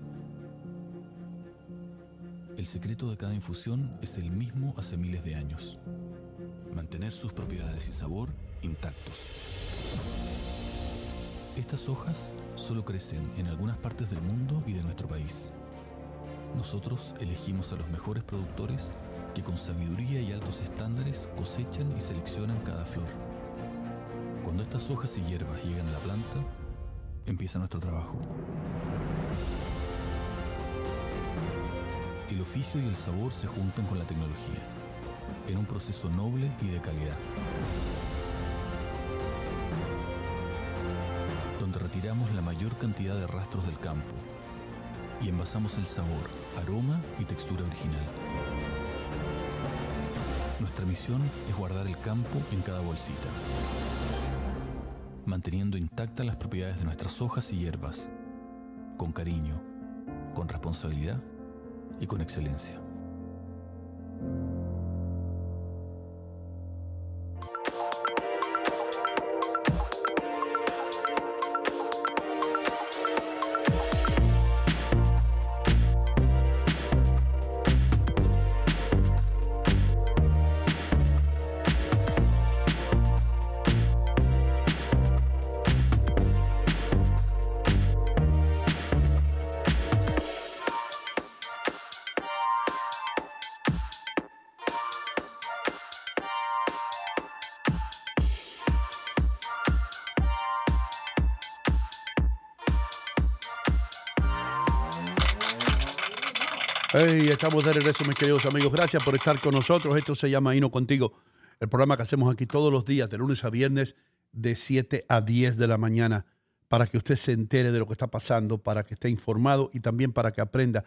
El secreto de cada infusión es el mismo hace miles de años. Mantener sus propiedades y sabor intactos. Estas hojas solo crecen en algunas partes del mundo y de nuestro país. Nosotros elegimos a los mejores productores que con sabiduría y altos estándares cosechan y seleccionan cada flor. Cuando estas hojas y hierbas llegan a la planta, empieza nuestro trabajo. El oficio y el sabor se juntan con la tecnología, en un proceso noble y de calidad. Donde retiramos la mayor cantidad de rastros del campo y envasamos el sabor, aroma y textura original. Nuestra misión es guardar el campo en cada bolsita, manteniendo intactas las propiedades de nuestras hojas y hierbas, con cariño, con responsabilidad y con excelencia. Estamos de regreso, mis queridos amigos. Gracias por estar con nosotros. Esto se llama Hino Contigo, el programa que hacemos aquí todos los días, de lunes a viernes, de 7 a 10 de la mañana, para que usted se entere de lo que está pasando, para que esté informado y también para que aprenda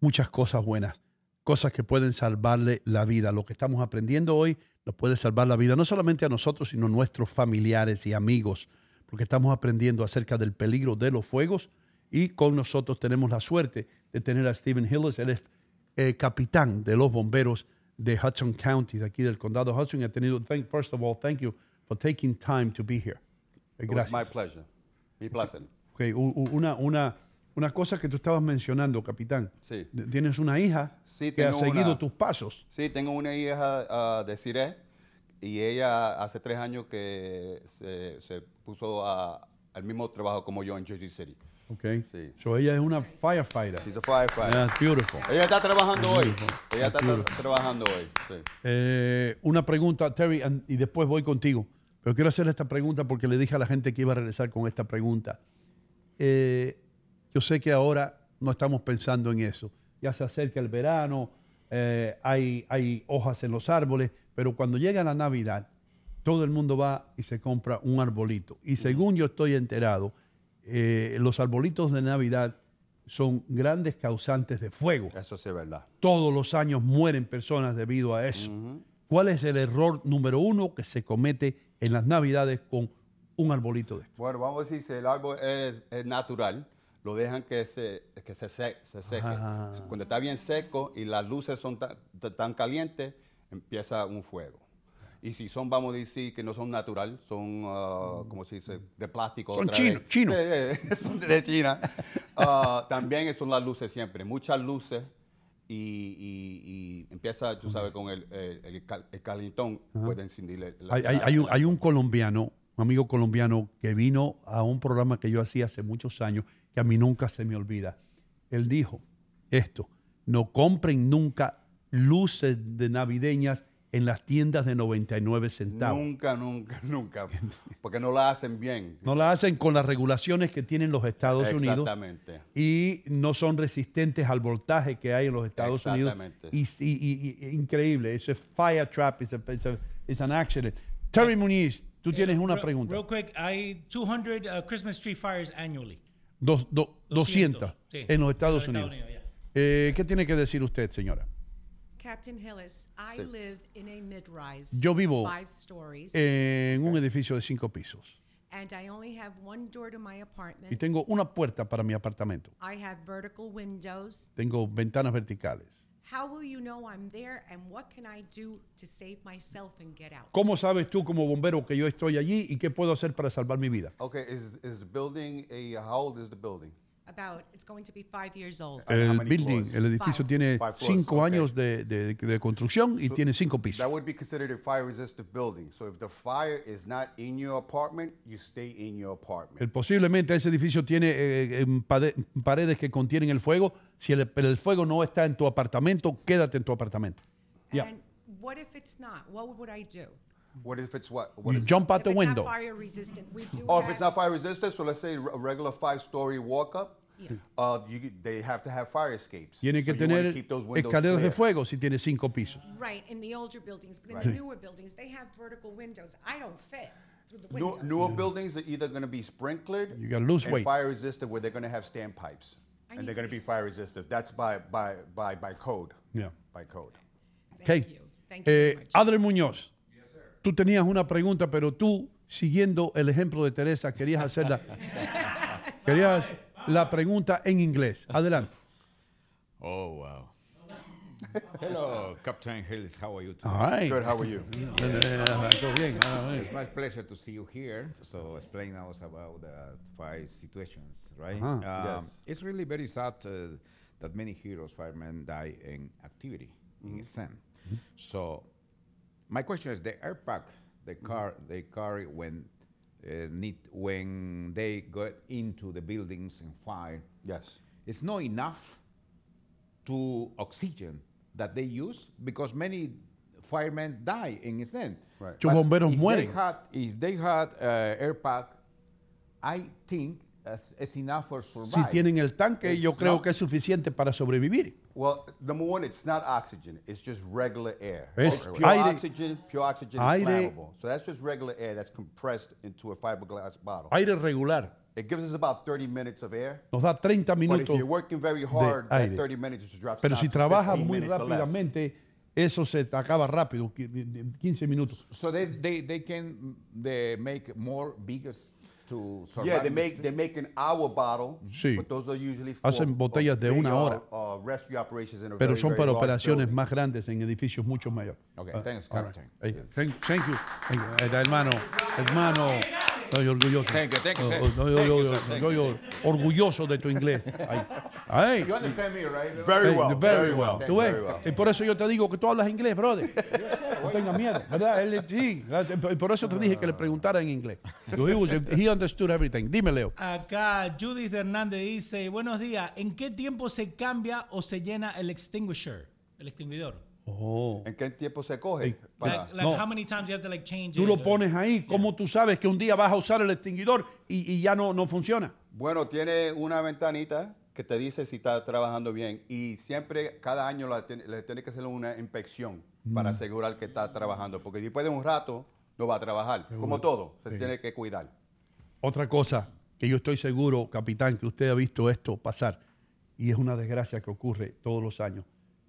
muchas cosas buenas, cosas que pueden salvarle la vida. Lo que estamos aprendiendo hoy nos puede salvar la vida, no solamente a nosotros, sino a nuestros familiares y amigos, porque estamos aprendiendo acerca del peligro de los fuegos y con nosotros tenemos la suerte de tener a Stephen Hillis, él es eh, capitán de los bomberos de Hudson County, de aquí del condado Hudson. Ha tenido, thank, first of all, thank you for taking time to be here. Eh, It was Gracias. my pleasure. Be blessed. Ok, u- u- una, una, una cosa que tú estabas mencionando, capitán. Sí. Tienes una hija Sí, que ha seguido una- tus pasos. Sí, tengo una hija ah, de Siré y ella hace tres años que se, se puso a- al mismo trabajo como yo en Jersey City. Ok. Sí. So ella es una firefighter. She's a firefighter. That's beautiful. Ella está trabajando hoy. Beautiful. Ella está tra- trabajando hoy. sí. Eh, una pregunta, Terry, and- y después voy contigo. Pero quiero hacerle esta pregunta porque le dije a la gente que iba a regresar con esta pregunta. Eh, yo sé que ahora no estamos pensando en eso. Ya se acerca el verano, eh, hay, hay hojas en los árboles, pero cuando llega la Navidad, todo el mundo va y se compra un arbolito. Y según yo estoy enterado, eh, los arbolitos de Navidad son grandes causantes de fuego. Eso sí es verdad. Todos los años mueren personas debido a eso. ¿Cuál es el error número uno que se comete en las Navidades con un arbolito de esto? Bueno, vamos a decir, si el árbol es, es natural, lo dejan que se, que se, se- se seque. Ah. Cuando está bien seco y las luces son tan, tan calientes, empieza un fuego. Y si son, vamos a decir, que no son natural, son, ah, como se dice, de plástico. Son otra chino-. Eh, eh, son de China. Ah, también son las luces siempre, muchas luces. Y, y- y empieza, tú sabes, con el, el, el cal- el calentón, Ajá. puede encenderle la- Hay, hay- la- hay un, hay un colombiano, un amigo colombiano que vino a un programa que yo hacía hace muchos años, que a mí nunca se me olvida. Él dijo esto, no compren nunca luces de navideñas en las tiendas de 99 centavos. Nunca, nunca, nunca. Porque no la hacen bien. No la hacen con las regulaciones que tienen los Estados Unidos. Exactamente. Y no son resistentes al voltaje que hay en los Estados Unidos. Exactamente. Y, y- y- y- increíble. Eso es fire trap. It's, a- it's a- it's an accident. Terry Muniz, Tú tienes una Real- pregunta. Real quick, hay 200 uh, Christmas tree fires annually. Dos- do- 200 200, sí, en los Estados en los Unidos. Estados Unidos, Eh, ¿Qué tiene que decir usted, señora? Captain Hillis, I Sí. live in a mid-rise. Yo vivo five stories, en un edificio de cinco pisos and I only have one door to my apartment. y tengo una puerta para mi apartamento. I have vertical windows. Tengo ventanas verticales. How will you know I'm there, and what can I do to save myself and get out? ¿Cómo sabes tú como bombero que yo estoy allí y qué puedo hacer para salvar mi vida? Okay, is, is the building a, how old is the building? About it's going to be five years old. El building, el edificio Five. tiene Five floors, cinco okay. años de, de- de construcción y So tiene cinco pisos. That would be considered a fire resistant building. So if the fire is not in your apartment, you stay in your apartment. El- posiblemente ese edificio tiene eh, pade- paredes que contienen el fuego. Si el, pero el fuego no está en tu apartamento, quédate en tu apartamento. And what if it's not? What would I do? What if it's what? what You is it? jump out the if window. not fire resistant, we do Oh, if it's not fire resistant, so let's say a regular five-story walk-up, Yeah. uh, you, they have to have fire escapes. Tiene que So you wanna tener keep those windows escaleras de fuego si tiene cinco pisos. Right, in the older buildings, but in Right. the newer buildings, they have vertical windows. I don't fit through the New, windows. newer buildings are either going to be sprinklered You gotta lose and weight. fire resistant, where they're going to have standpipes, I and they're going to be fire resistant. That's by by by by code. Yeah. By code. Ok. Eh, Adler Muñoz, tú tenías una pregunta, pero tú, siguiendo el ejemplo de Teresa, querías hacerla. querías la pregunta en inglés. Adelante. Oh, wow. Hello, Captain Hills. How are you today? All right. Good, how are you? Todo bien. ah, bien. It's my pleasure to see you here. So explain us about the five situations, right? Uh-huh. Um, It's really very sad uh, that many heroes, firemen, die in activity in SEM. So my question is: the air pack the car they carry when need when they go into the buildings and fire. Yes. It's not enough to oxygen that they use because many firemen die in SEM. Right. Muchos bomberos if. They had, if they had uh, air pack, I think it's, enough for survive. Si tienen el tanque, It's yo creo not- que es suficiente para sobrevivir. Well, number one, it's not oxygen. It's just regular air. Es pure aire- oxygen. Pure oxygen aire- is flammable. So that's just regular air that's compressed into a fiberglass bottle. Aire regular. It gives us about 30 minutes of air. Nos da 30 But if minutos you're working very de hard, that aire. 30 minutes just drops Pero down si to trabajas 15 muy minutes or less. rápidamente, eso se te acaba rápido, qui- de- de 15 minutos. So they, they, they can they make more biggest to. Yeah, they make the they make an hour bottle, Sí. but those are usually for Hacen botellas de big, una hora. uh, rescue operations in a Pero very, son para operaciones building. más grandes en edificios mucho mayores. Okay, Ah, thanks, right. Thank, thank you. Thank you. Eh, hermano, hermano, estoy orgulloso. Thank you, thank you, sir. No, yo- yo- yo- yo- yo orgulloso de tu inglés. Ay, ay. You understand me, right? Very well, very very well. well, ¿Tú ves? very well. Y por eso yo te digo que tú hablas inglés, brother. No tengas miedo, ¿verdad? Él, sí, y por eso te dije que le preguntara en inglés. He, was- he understood everything. Dime, Leo. Acá Judith Hernández dice, buenos días, ¿en qué tiempo se cambia o se llena el extinguisher, el extinguidor? Oh. ¿En qué tiempo se coge? Para- Like, like No. how many times you have to like change Tú it? lo or- pones ahí. ¿Cómo tú sabes que un día vas a usar el extinguidor y, y ya no, no funciona? Bueno, tiene una ventanita que te dice si está trabajando bien y siempre, cada año le tiene que hacer una inspección para Mm. asegurar que está trabajando, porque después de un rato no va a trabajar. Como todo, se Sí. tiene que cuidar. Otra cosa que yo estoy seguro, capitán, que usted ha visto esto pasar y es una desgracia que ocurre todos los años.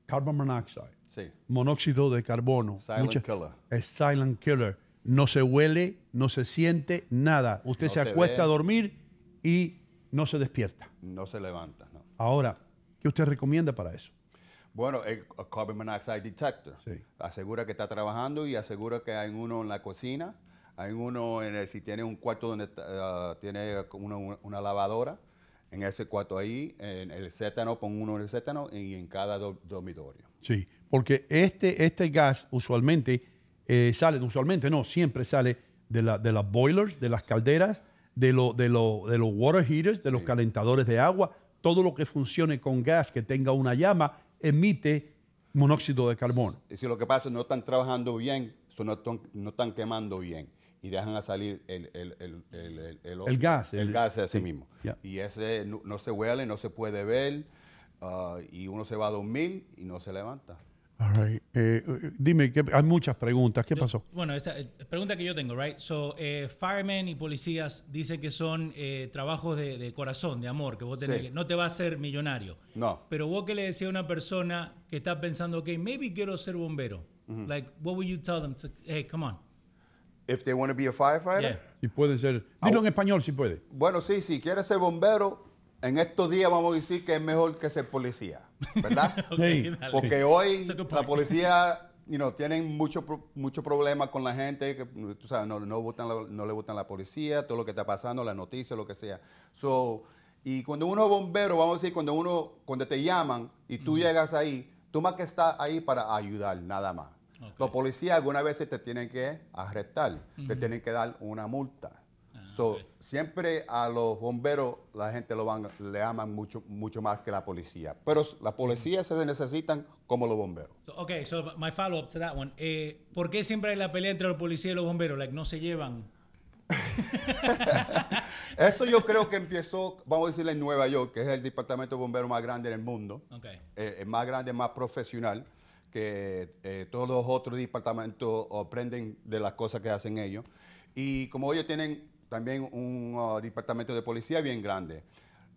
Carbon monoxide, Sí. monóxido de carbono. Silent killer. Es silent killer. No se huele, no se siente nada. Usted No se se acuesta ve. a dormir y no se despierta. No se levanta. ¿no? Ahora, ¿qué usted recomienda para eso? Bueno, el carbon monoxide detector. Asegura que está trabajando y asegura que hay uno en la cocina, hay uno en el, si tiene un cuarto donde uh, tiene una, una lavadora, en ese cuarto ahí, en el sétano, pon uno en el sétano y en cada do- dormitorio. Sí, porque este, este gas usualmente eh, sale, usualmente no, siempre sale de, la, de las boilers, de las calderas, de, lo, de, lo- de los water heaters, de los calentadores de agua. Todo lo que funcione con gas que tenga una llama emite monóxido de carbono. Y si lo que pasa es que no están trabajando bien, so no, están, no están quemando bien y dejan a salir el, el, el, el, el- el- El gas, el, gas ese sí, mismo. Y ese no, no se huele, no se puede ver ah, y uno se va a dormir y no se levanta. All right. Eh, eh, dime, que hay muchas preguntas. ¿Qué pasó? Bueno, esta eh, pregunta que yo tengo, right? So, eh, firemen y policías dicen que son eh, trabajos de, de corazón, de amor, que vos tenés Sí. que- no te va a hacer millonario. No. Pero vos que le decía a una persona que está pensando, ok, maybe quiero ser bombero. Like, what would you tell them? To, hey, come on. If they want to be a firefighter. Yeah. Y puede ser. Dilo en español si puede. Bueno, sí, si quieres ser bombero, en estos días vamos a decir que es mejor que ser policía, ¿verdad? Porque hoy la policía, you know, tienen mucho, mucho problema con la gente, que tú sabes, no, no, votan la- no le gustan la policía, todo lo que está pasando, las noticias, lo que sea. So, y cuando uno es bombero, vamos a decir, cuando uno, cuando te llaman y tú llegas ahí, tú más que estás ahí para ayudar, nada más. Los policías algunas veces te tienen que arrestar, te tienen que dar una multa. So, Siempre a los bomberos la gente lo van, le aman mucho, mucho más que la policía. Pero la policía se necesitan como los bomberos. So, ok, so my follow-up to that one. Eh, ¿Por qué siempre hay la pelea entre los policías y los bomberos? Like, no se llevan. Eso yo creo que empezó, vamos a decirle, en Nueva York, que es el departamento de bomberos más grande en el mundo. Ok. Eh, el más grande, más profesional, que eh, todos los otros departamentos aprenden de las cosas que hacen ellos. Y como ellos tienen también un uh, departamento de policía bien grande,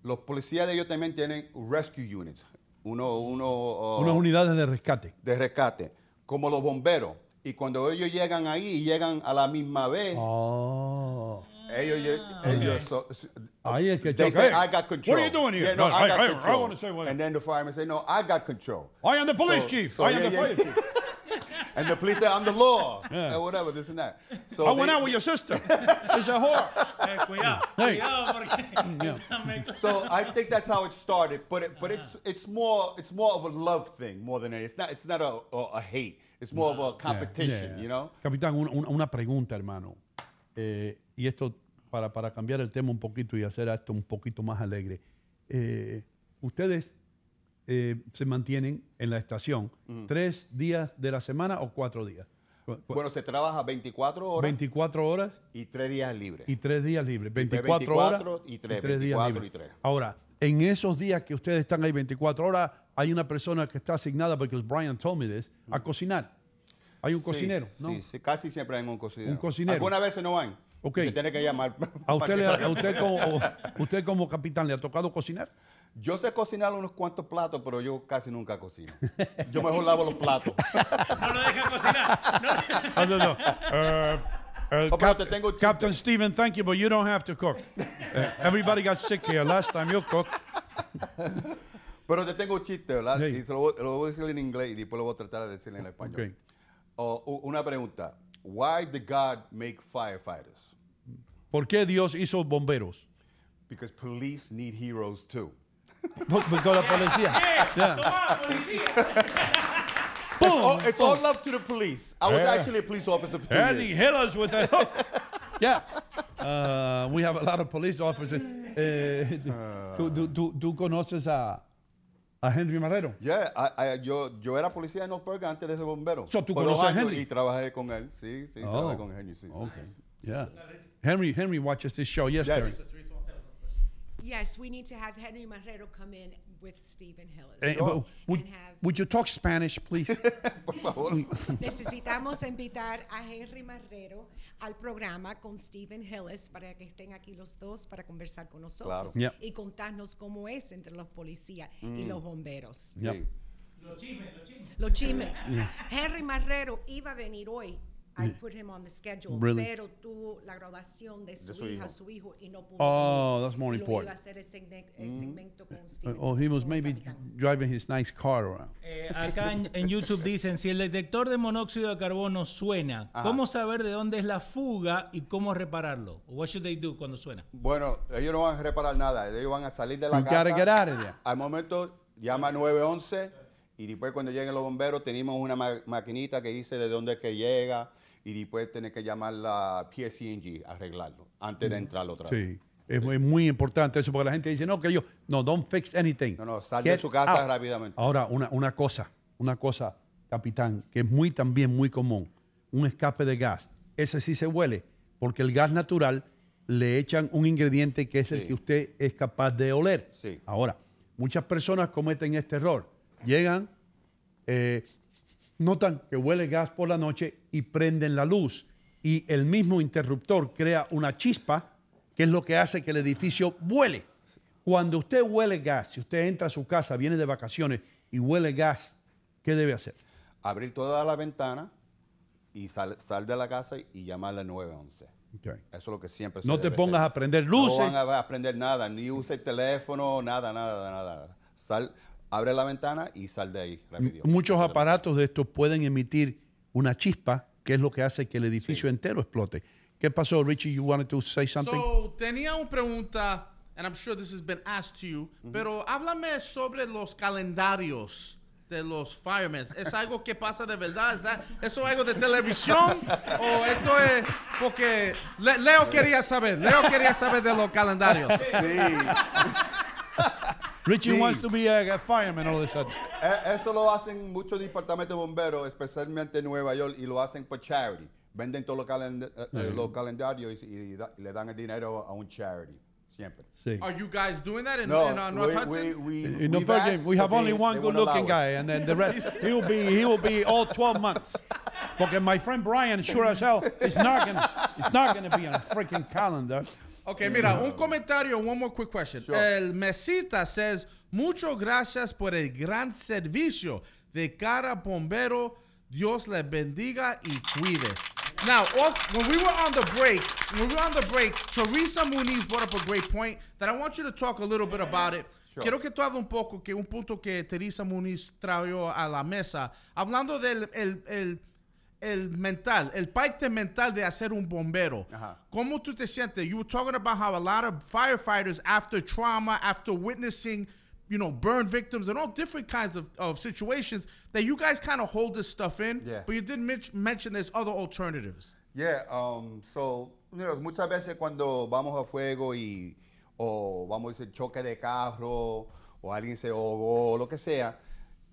los policías de ellos también tienen rescue units, uno, uno, uh, Unas unidades de rescate. de rescate, como los bomberos. Y cuando ellos llegan ahí y llegan a la misma vez, Oh. Ellos, lle- ellos so- so- Ahí es que they choca. say, Hey, I got control. what are you doing here? Yeah, no, No, I hey, got hey, I control. wanna say what- and then the fireman say, no, I got control. I am the police So- chief. so I am yeah, the yeah. fire chief. And the police say, I'm the law. Yeah. Or whatever, this and that. So I went out with your sister. It's a whore. Eh, Hey. Yeah. so I think that's how it started, but it, but it's it's more it's more of a love thing more than anything. It's not it's not a, a, a hate. It's more of a competition, Yeah, yeah. you know. Capitán, un- un- una pregunta, hermano. Eh, y esto para, para cambiar el tema un poquito y hacer esto un poquito más alegre. Eh, ustedes eh, se mantienen en la estación tres días de la semana o cuatro días. Bueno, se trabaja 24 horas 24 horas y 3 días libres. y tres días libres. de 24, horas 24 y tres, días 24 libres. y tres. Ahora, en esos días que ustedes están ahí 24 horas, hay una persona que está asignada, porque Brian told me this, a cocinar. Hay un Sí, cocinero, ¿no? Sí, sí, casi siempre hay un cocinero. Un cocinero. Algunas veces no hay. Ok. Se tiene que llamar. ¿A usted, le- a usted como, usted como capitán le ha tocado cocinar? Yo sé cocinar unos cuantos platos, pero yo casi nunca cocino. Yo mejor lavo los platos. No lo dejan cocinar. Ah, no, no. Uh, uh, Oh, pero Cap- te tengo Captain Stephen, thank you, but you don't have to cook. Uh, everybody got sick here last time you cooked. Pero te tengo un chiste, ¿verdad? Sí. Y se lo, voy, lo voy a decir en inglés y después lo voy a tratar de decir en español. Ok. Oh, una pregunta. Why did God make firefighters? ¿Por qué Dios hizo bomberos? Because police need heroes too. Por- Porque la policía. Yeah. It's all, it's all love to the police. I was Yeah. actually a police officer for two Andy years. Hillers with that hook. yeah. Uh, we have a lot of police officers. ¿tú, tú, tú, tú conoces a, a Henry Marrero? Yeah, I- I- yo, yo era policía en Northburg antes de ser bombero. So, ¿tú Por conoces a años Henry? Y trabajé con él. Sí, sí, Oh. trabajé con Henry. Sí, sí. Yeah. Henry Henry watches this show. Yes, Terry. Yes, we need to have Henry Marrero come in with Stephen Hillis. Eh, but would, would you talk Spanish, please? Por favor. Necesitamos invitar a Henry Marrero al programa con Stephen Hillis para que estén aquí los dos para conversar con nosotros Claro. Yep. y contarnos cómo es entre los policías y Mm. los bomberos. Yep. Los chismes, los chismes. Los chismes. Yeah. Henry Marrero iba a venir hoy. I Yeah. put him on the schedule, Really? pero tuvo la graduación de su, De su hija, hijo. su hijo, y no pudo Oh, that's more important. iba a hacer el el segmento con Stephen Oh, he was maybe capitán. driving his nice car around. Eh, acá en, en YouTube dicen, si el detector de monóxido de carbono suena, Ajá. ¿cómo saber de dónde es la fuga y cómo repararlo? What should they do cuando suena? Bueno, ellos no van a reparar nada. Ellos van a salir de la You casa. get out of there. Al momento, llama 911 y después cuando lleguen los bomberos tenemos una ma- maquinita que dice de dónde es que llega y después tiene que llamar la PSCNG a arreglarlo antes de entrar otra vez. Sí. Es muy, muy importante eso porque la gente dice, no, que yo, no, don't fix anything. No, no, sal de su casa out. rápidamente. Ahora, una, una cosa, una cosa, capitán, que es muy también muy común, un escape de gas. Ese sí se huele, porque el gas natural le echan un ingrediente que es el que usted es capaz de oler. Sí. Ahora, muchas personas cometen este error. Llegan, eh, notan que huele gas por la noche y prenden la luz. Y el mismo interruptor crea una chispa, que es lo que hace que el edificio vuele. Cuando usted huele gas, si usted entra a su casa, viene de vacaciones y huele gas, ¿qué debe hacer? Abrir toda la ventana y sal, sal de la casa y llamar al 911. Eso es lo que siempre se No te debe pongas hacer. a prender luces. No van a aprender nada, ni use el teléfono, nada, nada, nada. nada. Sal, abre la ventana y sal de ahí rápido. Muchos aparatos de estos pueden emitir una chispa, que es lo que hace que el edificio entero explote. ¿Qué pasó, Richie? You wanted to say something? So, tenía una pregunta, and I'm sure this has been asked to you, pero háblame sobre los calendarios de los firemen. ¿Es algo que pasa de verdad? ¿Es that- ¿Eso es algo de televisión? ¿O esto es porque Le- Leo quería saber? Leo quería saber de los calendarios. Richie Sí. wants to be a, a fireman all of a sudden. Eh, Eso lo hacen muchos departamentos de bomberos, especialmente en Nueva York, y lo hacen por charity. Venden todos los, calend- eh, eh, Sí. los calendarios y, y da- y le dan el dinero a un charity, siempre. Sí. Are you guys doing that in, No, in uh, North we- Hudson? we- we- In North Virginia, we have only one good-looking guy, and then the rest he will be he will be all 12 months. Porque my friend Brian, sure as hell, is not gonna it's not gonna be on a freaking calendar. Ok, mira, un comentario, one more quick question. El Mesita says, muchas gracias por el gran servicio de cara bombero. Dios le bendiga y cuide. Now, off, when we were on the break, when we were on the break, Teresa Muniz brought up a great point that I want you to talk a little bit about it. Quiero que tú hables un poco, que un punto que Teresa Muniz trajo a la mesa, hablando del el, el, el mental, el parte mental de hacer un bombero. ¿Cómo tú te sientes? You were talking about how a lot of firefighters, after trauma, after witnessing, you know, burn victims and all different kinds of, of situations, that you guys kind of hold this stuff in, Yeah. but you did men- mention there's other alternatives. Yeah, um, so, you know, muchas veces cuando vamos a fuego y, o vamos a decir choque de carro, o alguien se ahogó, o lo que sea,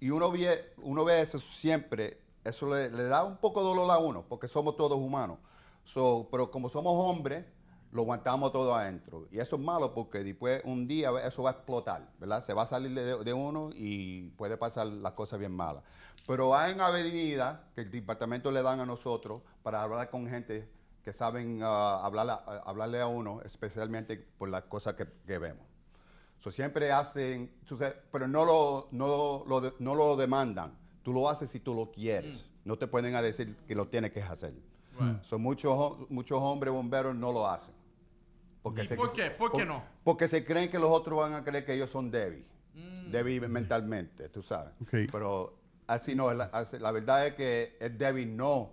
y uno ve, uno ve eso siempre, eso le, da un poco dolor a uno, porque somos todos humanos. Pero como somos hombres, lo aguantamos todo adentro. Y eso es malo porque después un día eso va a explotar, ¿verdad? Se va a salir de, uno y puede pasar las cosas bien malas. Pero hay una avenida que el departamento le dan a nosotros para hablar con gente que saben ah, hablarle a uno, especialmente por las cosas que, vemos. So, siempre hacen, pero no lo demandan. Tú lo haces si tú lo quieres. No te pueden a decir que lo tienes que hacer. Right. So, muchos, ho- muchos hombres bomberos no lo hacen. Porque ¿Y por qué? ¿Por qué no? Porque se creen que los otros van a creer que ellos son débiles. Mm. Débiles mentalmente, tú sabes. Pero así no, la, la verdad es que es débil no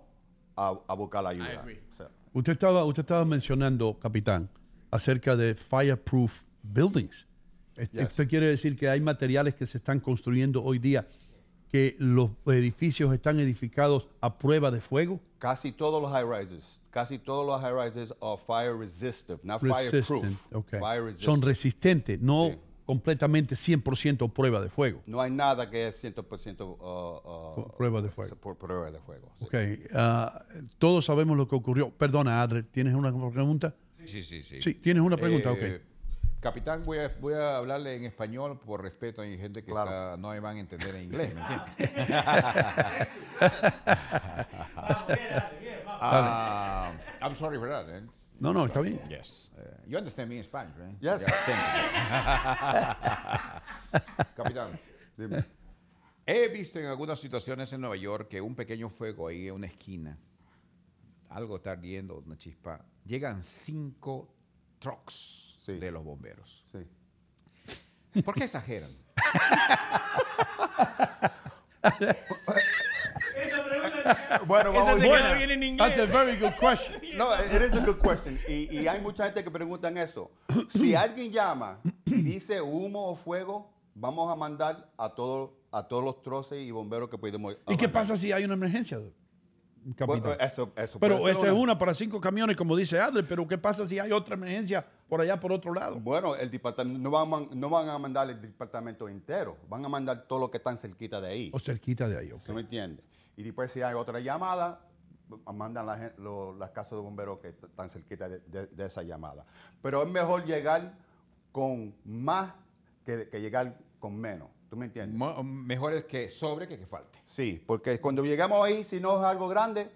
a, a buscar la ayuda. O sea, Usted estaba, usted estaba mencionando, capitán, acerca de fireproof buildings. Yes. Esto quiere decir que hay materiales que se están construyendo hoy día que los edificios están edificados a prueba de fuego. Casi todos los high rises, casi todos los high rises are fire resistive, not Resistant, fireproof. ok. Fire resistant. Son resistentes, no completamente 100% prueba de fuego. No hay nada que es 100% uh, uh, Prueba de fuego. por prueba de fuego. sí. Ok, ah, todos sabemos lo que ocurrió. Perdona, Adler, ¿tienes una pregunta? Sí, sí, sí. Sí, tienes una pregunta, Eh, Capitán, voy a, voy a hablarle en español por respeto. Hay gente que está- no me van a entender en inglés, ¿me entiendes? Ah, I'm sorry for that. eh. No, no, está bien. Yes. Uh, you understand me in Spanish, right? Yes. Yeah, thank you. Capitán. He visto en algunas situaciones en Nueva York que un pequeño fuego ahí en una esquina, algo está ardiendo, una chispa, llegan cinco trucks de los bomberos. ¿Por qué exageran? Bueno, vamos en inglés. That's a very good question. No, it is a good question. Y, y hay mucha gente que preguntan eso. Si alguien llama y dice humo o fuego, vamos a mandar a, todo, a todos los troces y bomberos que podemos. ¿Y qué pasa si hay una emergencia, capitán? Bueno, eso- eso pero esa es una- para cinco camiones, como dice Adler, pero ¿qué pasa si hay otra emergencia por allá, por otro lado? Bueno, el departamento, no, van, a- no van a mandar el departamento entero, van a mandar todo lo que están cerquita de ahí. O cerquita de ahí, ok. ¿Sí me entiende? Y después si hay otra llamada, mandan la lo- las casas de bomberos que están cerquita de, de- de esa llamada. Pero es mejor llegar con más que, que llegar con menos. ¿Tú me entiendes? Mo- Mejor es que sobre que que falte. Sí, porque cuando llegamos ahí, si no es algo grande,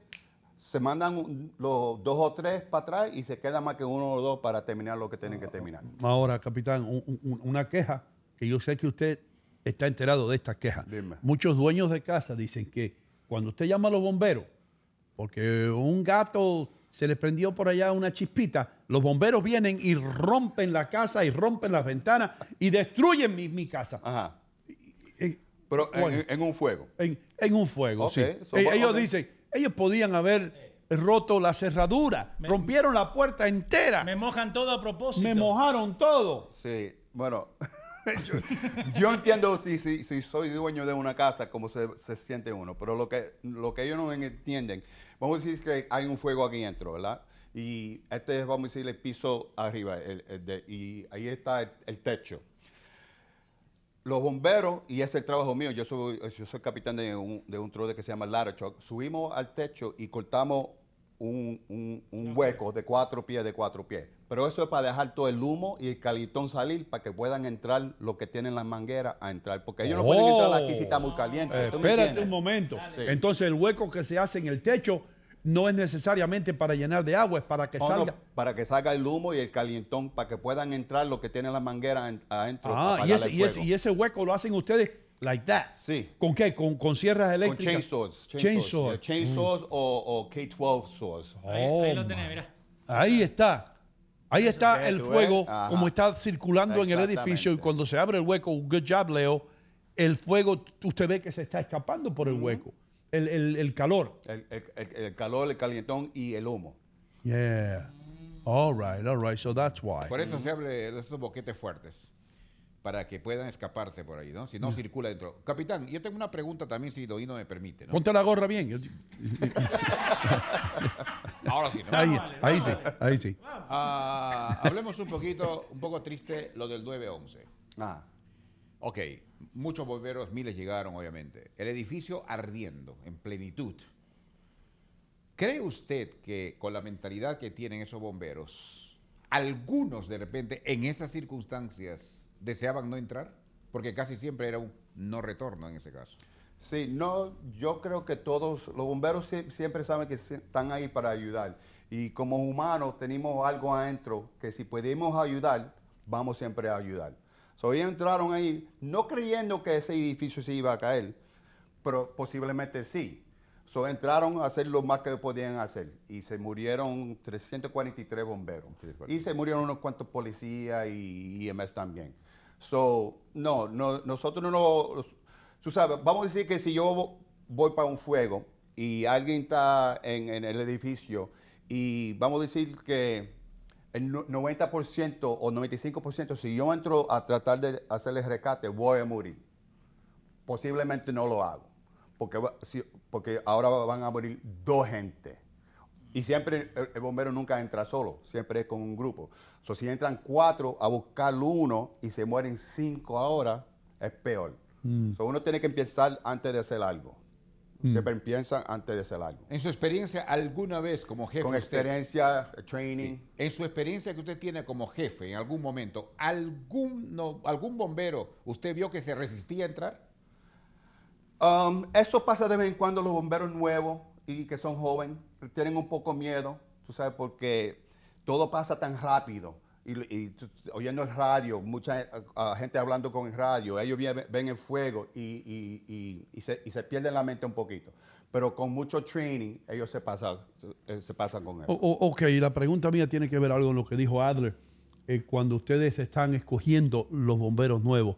se mandan un- los dos o tres para atrás y se queda más que uno o dos para terminar lo que tienen que terminar. Ahora, capitán, un- un- una queja que yo sé que usted está enterado de esta queja. Dime. Muchos dueños de casa dicen que cuando usted llama a los bomberos, porque un gato se le prendió por allá una chispita, los bomberos vienen y rompen la casa y rompen las ventanas y destruyen mi, mi casa. Ajá. Pero en, bueno. en un fuego. En, en un fuego, sí. so- Eh, ellos dicen, ellos podían haber roto la cerradura, rompieron la puerta entera. Me mojan todo a propósito. Me mojaron todo. Sí, bueno, yo, yo entiendo si, si, si soy dueño de una casa, cómo se, se siente uno, pero lo que, lo que ellos no entienden, vamos a decir que hay un fuego aquí dentro, ¿verdad? Y este es, vamos a decir, el piso arriba, el- el de- y ahí está el, el techo. Los bomberos, y ese es el trabajo mío, yo soy, yo soy capitán de un, de un trode que se llama truck, subimos al techo y cortamos un, un- un hueco de cuatro pies de cuatro pies. Pero eso es para dejar todo el humo y el calentón salir para que puedan entrar los que tienen las mangueras a entrar. Porque ellos no pueden entrar aquí si está muy caliente. Eh, ¿tú me espérate un momento. Sí. Entonces el hueco que se hace en el techo no es necesariamente para llenar de agua, es para que No, no, salga. para que salga el humo y el calentón, para que puedan entrar los que tienen las mangueras en- adentro. a Ah, y ese, el y, ese, fuego. y ese hueco lo hacen ustedes like that. Sí. ¿Con qué? ¿Con, con sierras Con eléctricas? chainsaws. Chainsaws. Chainsaws, yeah, chainsaws Mm. o, o K-12 saws. Ahí, ahí lo Oh, tenés, mirá. Ahí está. Ahí está el fuego, como está circulando en el edificio. Y cuando se abre el hueco, good job, Leo, el fuego, usted ve que se está escapando por el hueco. El, el- el calor. El, el- calor, el calentón y el humo. Yeah. All right, all right. So that's why. Por eso se habla de esos boquetes fuertes. Para que puedan escaparse por ahí, ¿no? Si no, circula dentro. Capitán, yo tengo una pregunta también, si Doino me permite, ¿no? Ponte la gorra bien. Ahora sí, ¿no? Ahí, ahí sí, ahí sí. Ah, hablemos un poquito, un poco triste, lo del 911. Ah. Ok, muchos bomberos, miles llegaron, obviamente. El edificio ardiendo en plenitud. ¿Cree usted que con la mentalidad que tienen esos bomberos, algunos de repente en esas circunstancias deseaban no entrar? Porque casi siempre era un no retorno en ese caso. Sí, no, yo creo que todos los bomberos sie- siempre saben que están ahí para ayudar. Y como humanos tenemos algo adentro que si podemos ayudar, vamos siempre a ayudar. So, ellos entraron ahí no creyendo que ese edificio se iba a caer, pero posiblemente sí. So, entraron a hacer lo más que podían hacer y se murieron 343 bomberos. Y se murieron unos cuantos policías y IMS también. So, no, no, nosotros no, tú sabes, vamos a decir que si yo voy para un fuego y alguien está en, en el edificio y vamos a decir que el no- 90% o 95%, si yo entro a tratar de hacerle rescate, voy a morir. Posiblemente no lo hago, porque, si- porque ahora van a morir dos gente. Y siempre el, el bombero nunca entra solo, siempre es con un grupo. So, si entran cuatro a buscar uno y se mueren cinco ahora, es peor. Mm. So, uno tiene que empezar antes de hacer algo. Mm. Siempre empiezan antes de hacer algo. En su experiencia, alguna vez como jefe. Con usted- experiencia, training. Sí. En su experiencia que usted tiene como jefe, en algún momento, ¿algún, no- algún bombero usted vio que se resistía a entrar? Um, eso pasa de vez en cuando los bomberos nuevos y que son jóvenes tienen un poco miedo, tú sabes, porque todo pasa tan rápido. Y, y oyendo el radio, mucha ah, gente hablando con el radio, ellos ven, ven el fuego y, y- se, y se pierden la mente un poquito. Pero con mucho training, ellos se pasan, se, eh, se pasan con eso. O- o- ok, la pregunta mía tiene que ver algo con lo que dijo Adler. Eh, cuando ustedes están escogiendo los bomberos nuevos,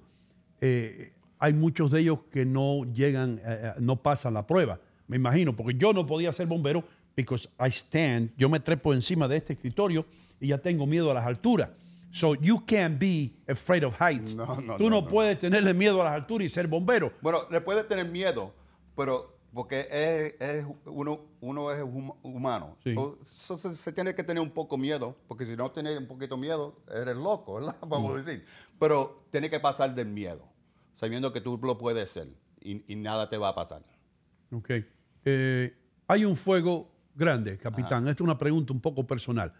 eh, hay muchos de ellos que no llegan, eh, eh, no pasan la prueba. Me imagino, porque yo no podía ser bombero because I stand, yo me trepo encima de este escritorio y ya tengo miedo a las alturas. So you can't be afraid of heights. no, Tú no, no, no. puedes tenerle miedo a las alturas y ser bombero. Bueno, le puede tener miedo, pero porque es, es uno, uno es hum- humano. Sí. So- so se, se tiene que tener un poco miedo, porque si no tienes un poquito miedo, eres loco, ¿verdad? Vamos a decir. Pero tiene que pasar del miedo, sabiendo que tú lo puedes ser y, y nada te va a pasar. Ok. Eh, hay un fuego grande, capitán. Esta es una pregunta un poco personal.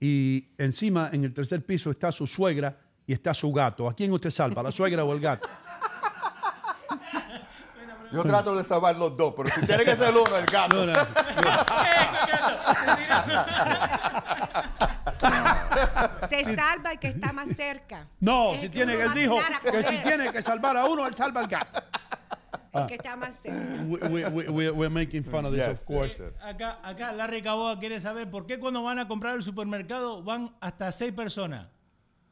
Y encima, en el tercer piso, está su suegra y está su gato. ¿A quién usted salva, la suegra o el gato? Yo trato de salvar los dos, pero si tiene que ser uno, el gato. No, no. Se salva el que está más cerca. No, El si tiene, él dijo que si tiene que salvar a uno, él salva al gato. El que está más cerca. We, we, we, we're making fun of this, Yes, of course. yes, yes. Acá, acá Larry Caboa quiere saber por qué cuando van a comprar el supermercado van hasta seis personas.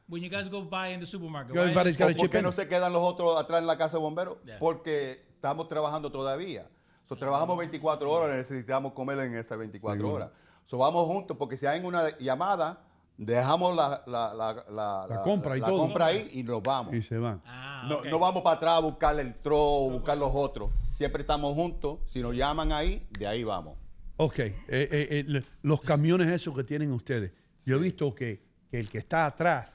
When you guys go buy in the supermarket. why Everybody's is- got a ¿O ¿Por chip qué no se quedan los otros atrás en la casa de bomberos? Yeah. Porque estamos trabajando todavía. So, trabajamos 24 horas, necesitamos comer en esas 24 Seguro. horas. So, vamos juntos porque si hay una llamada, dejamos la, la, la, la- La compra y la todo. compra ahí y nos vamos. Y se van. Ah, No, no vamos para atrás a buscar el tro o buscar los otros. Siempre estamos juntos. Si nos llaman ahí, de ahí vamos. Ok, eh, eh, eh, los camiones esos que tienen ustedes, yo he visto que, que el que está atrás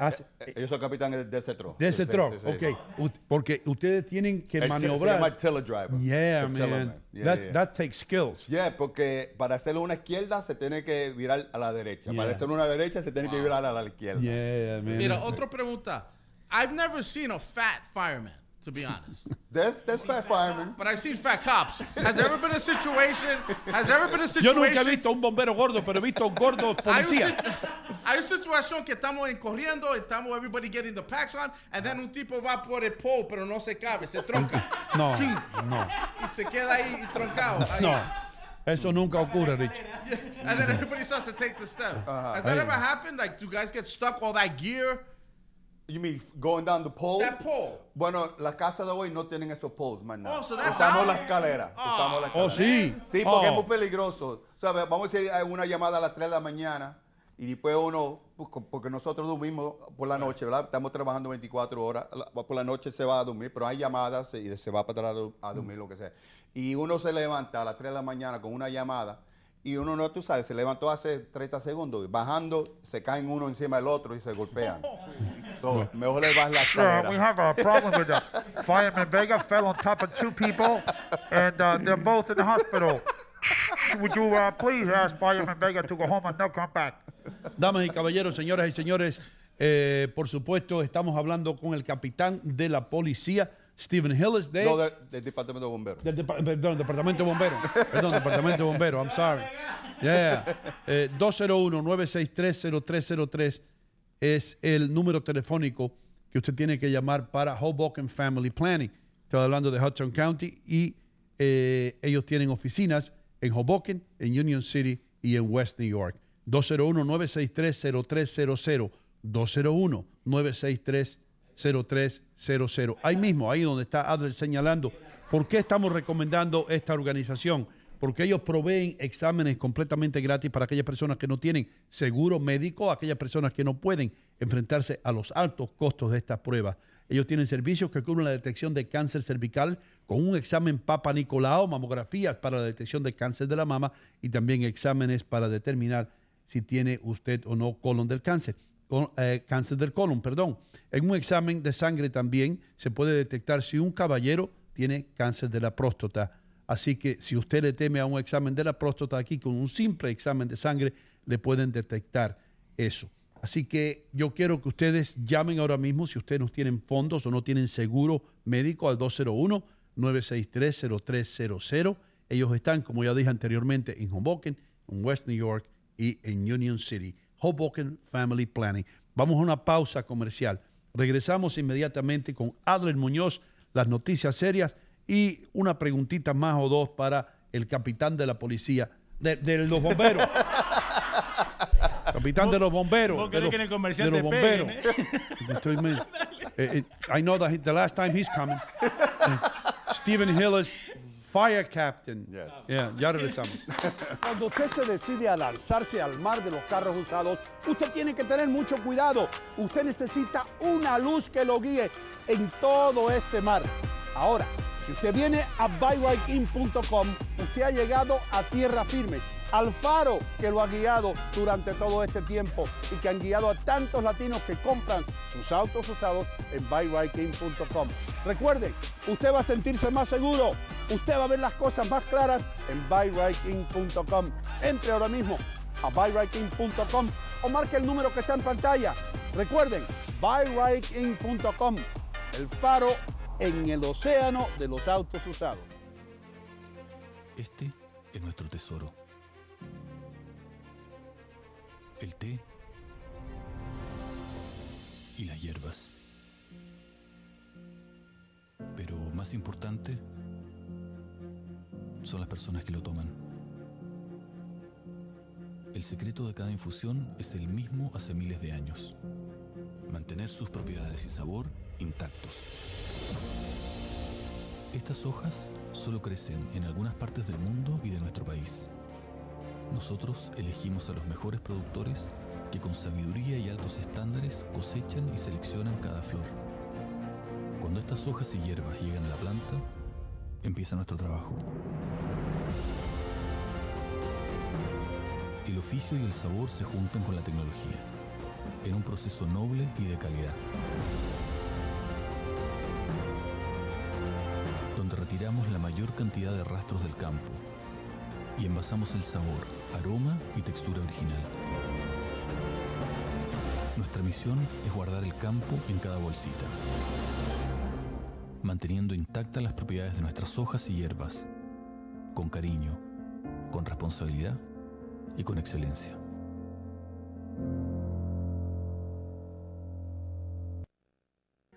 hace- eh, yo soy capitán de ese tro. de ese Sí, truck, sí, sí. ok, porque ustedes tienen que El- Se llama maniobrar. tiller driver. Yeah, man, man. Yeah, that, yeah. that takes skills. Yeah, porque para hacerlo una izquierda se tiene que virar a la derecha. Para Yeah. hacerlo una derecha se tiene que virar a la izquierda. Yeah, man. Mira, otra pregunta. I've never seen a fat fireman, to be honest. That's there's fat firemen. But I've seen fat cops. Has there ever been a situation? Has there ever been a Yo situation? nunca he visto un bombero gordo, pero he visto gordos Hay, un policías. sit- hay una situación que estamos en corriendo, estamos everybody getting the packs on, and then un tipo va por el pole, pero no se cabe, se tronca. No, Chin. no, Y se queda ahí troncado. ahí. no. Eso nunca ocurre, Rich. And then everybody starts to take the step. Uh-huh. Has that Hey. ever happened? Like, do guys get stuck all that gear? You mean going down the pole? That pole. Bueno, las casas de hoy no tienen esos poles, man. Oh, so that's Usamos out? la escalera. Ah. Usamos la Oh, escalera. sí. Sí, porque Oh. es muy peligroso. ¿Sabes? Vamos a decir hay una llamada a las 3 de la mañana y después uno, pues, porque nosotros dormimos por la noche, ¿verdad? Estamos trabajando 24 horas. Por la noche se va a dormir, pero hay llamadas y se va para atrás a dormir, lo que sea. Y uno se levanta a las 3 de la mañana con una llamada y uno no, tú sabes, se levantó hace 30 segundos. Bajando, se caen uno encima del otro y se golpean. So, mejor le vas la Yeah, we escalera. have a problem with that. Fireman Vega fell on top of two people, and uh, they're both in the hospital. Would you uh, please ask Fireman Vega to go home and not come back? Damas y caballeros, señoras y señores, eh, por supuesto, estamos hablando con el capitán de la policía, Stephen Hillis, de, No, de- del Departamento de Bomberos. del depa- perdón, Departamento de Bomberos. Perdón, Departamento de Bomberos, I'm sorry. Yeah. Eh, 201-963-0303 es el número telefónico que usted tiene que llamar para Hoboken Family Planning. Estoy hablando de Hudson County y eh, ellos tienen oficinas en Hoboken, en Union City y en West New York. 201-963-0300. 201-963-0300. Ahí mismo, ahí donde está Adler señalando. ¿Por qué estamos recomendando esta organización? Porque ellos proveen exámenes completamente gratis para aquellas personas que no tienen seguro médico, aquellas personas que no pueden enfrentarse a los altos costos de estas pruebas. Ellos tienen servicios que cubren la detección de cáncer cervical con un examen Papa Nicolau, mamografías para la detección de cáncer de la mama y también exámenes para determinar si tiene usted o no colon del cáncer. Eh, cáncer del colon, perdón. En un examen de sangre también se puede detectar si un caballero tiene cáncer de la próstata. Así que si usted le teme a un examen de la próstata aquí, con un simple examen de sangre le pueden detectar eso. Así que yo quiero que ustedes llamen ahora mismo si ustedes no tienen fondos o no tienen seguro médico al 201-963-0300. Ellos están, como ya dije anteriormente, en Hoboken, en West New York y en Union City. Hoboken Family Planning. Vamos a una pausa comercial. Regresamos inmediatamente con Adler Muñoz, las noticias serias y una preguntita más o dos para el capitán de la policía, de, de los bomberos. capitán de los bomberos. vos de querés los- que en el comercial de los te peguen, bomberos. Estoy men- eh, eh, I know that he- the last time he's coming. Eh, Stephen Hillis, Fire Captain. Yeah, ya regresamos. Cuando usted se decide a lanzarse al mar de los carros usados, usted tiene que tener mucho cuidado. Usted necesita una luz que lo guíe en todo este mar. Ahora, si usted viene a buyrightkin.com, usted ha llegado a tierra firme, al faro que lo ha guiado durante todo este tiempo y que han guiado a tantos latinos que compran sus autos usados en buyrightkin.com. Recuerden, usted va a sentirse más seguro, usted va a ver las cosas más claras en buyrightkin.com. Entre ahora mismo a buyrightkin.com o marque el número que está en pantalla. Recuerden, buyrightkin.com, el faro en el océano de los autos usados. Este es nuestro tesoro. El té y las hierbas. Pero más importante son las personas que lo toman. El secreto de cada infusión es el mismo hace miles de años. Mantener sus propiedades y sabor intactos. Estas hojas solo crecen en algunas partes del mundo y de nuestro país. Nosotros elegimos a los mejores productores que con sabiduría y altos estándares cosechan y seleccionan cada flor. Cuando estas hojas y hierbas llegan a la planta, empieza nuestro trabajo. El oficio y el sabor se juntan con la tecnología, en un proceso noble y de calidad. Donde retiramos la mayor cantidad de rastros del campo y envasamos el sabor, aroma y textura original. Nuestra misión es guardar el campo en cada bolsita, manteniendo intactas las propiedades de nuestras hojas y hierbas, con cariño, con responsabilidad y con excelencia.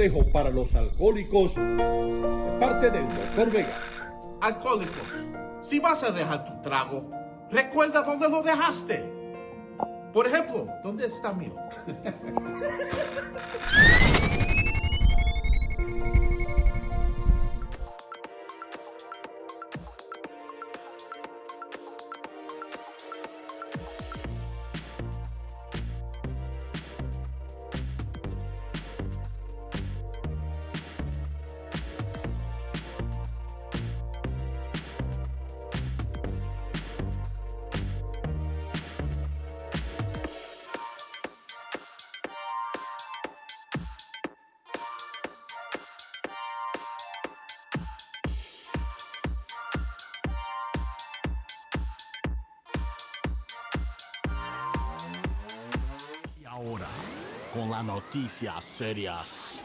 Consejo para los alcohólicos de parte del doctor Vega. Alcohólicos, si vas a dejar tu trago, recuerda dónde lo dejaste. Por ejemplo, ¿dónde está mío? noticias serias,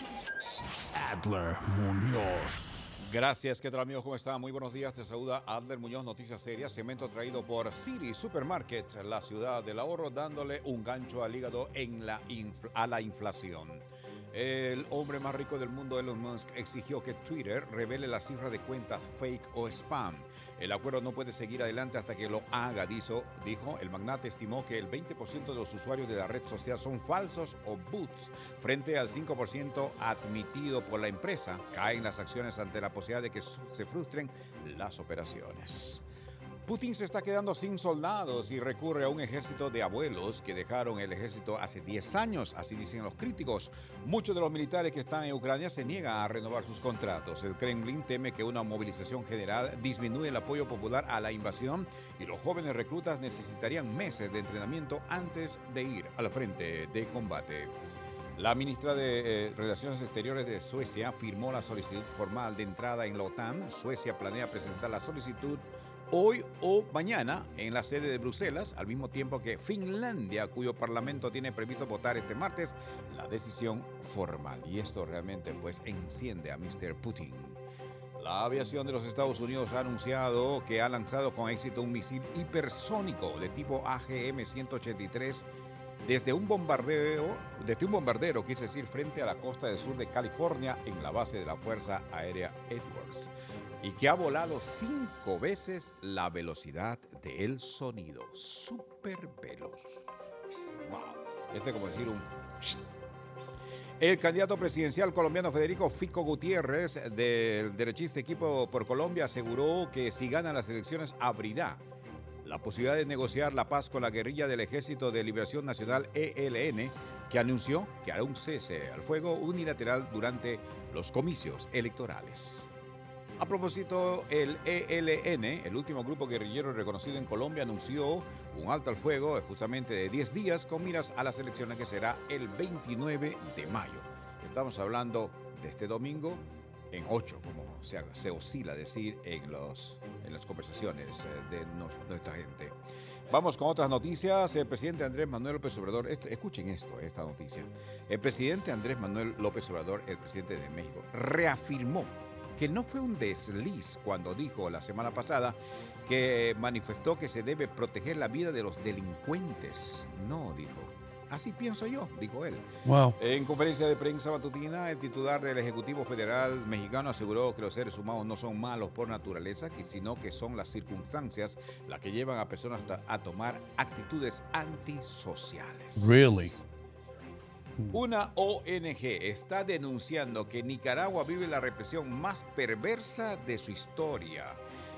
Adler Muñoz. Gracias, ¿qué tal amigos? ¿Cómo están? Muy buenos días, te saluda Adler Muñoz, Noticias Serias, cemento traído por City Supermarket, la ciudad del ahorro, dándole un gancho al hígado en la a la inflación. El hombre más rico del mundo, Elon Musk, exigió que Twitter revele la cifra de cuentas fake o spam. El acuerdo no puede seguir adelante hasta que lo haga, dijo. dijo. El magnate estimó que el 20% de los usuarios de la red social son falsos o bots, frente al 5% admitido por la empresa. Caen las acciones ante la posibilidad de que se frustren las operaciones. Putin se está quedando sin soldados y recurre a un ejército de abuelos que dejaron el ejército hace 10 años, así dicen los críticos. Muchos de los militares que están en Ucrania se niegan a renovar sus contratos. El Kremlin teme que una movilización general disminuye el apoyo popular a la invasión y los jóvenes reclutas necesitarían meses de entrenamiento antes de ir al frente de combate. La ministra de eh, Relaciones Exteriores de Suecia firmó la solicitud formal de entrada en la OTAN. Suecia planea presentar la solicitud hoy o mañana en la sede de Bruselas, al mismo tiempo que Finlandia, cuyo parlamento tiene previsto votar este martes la decisión formal. Y esto realmente pues enciende a Mr. Putin. La aviación de los Estados Unidos ha anunciado que ha lanzado con éxito un misil hipersónico de tipo AGM-183 desde un bombardeo, desde un bombardero, quise decir, frente a la costa del sur de California en la base de la Fuerza Aérea Edwards y que ha volado cinco veces la velocidad del sonido. Súper veloz. Wow. Este es como decir un... El candidato presidencial colombiano Federico Fico Gutiérrez del derechista equipo por Colombia aseguró que si gana las elecciones abrirá la posibilidad de negociar la paz con la guerrilla del Ejército de Liberación Nacional ELN, que anunció que hará un cese al fuego unilateral durante los comicios electorales. A propósito, el ELN, el último grupo guerrillero reconocido en Colombia, anunció un alto al fuego justamente de 10 días con miras a las elecciones que será el 29 de mayo. Estamos hablando de este domingo en 8, como se, oscila decir en, los, en las conversaciones eh, de nuestra gente. Vamos con otras noticias. El presidente Andrés Manuel López Obrador, escuchen esto, esta noticia. El presidente Andrés Manuel López Obrador, el presidente de México, reafirmó que no fue un desliz cuando dijo la semana pasada que manifestó que se debe proteger la vida de los delincuentes. No, dijo. Así pienso yo, dijo él. Wow. En conferencia de prensa matutina, el titular del Ejecutivo Federal mexicano aseguró que los seres humanos no son malos por naturaleza, sino que son las circunstancias las que llevan a personas a tomar actitudes antisociales. Really? Una ONG está denunciando que Nicaragua vive la represión más perversa de su historia.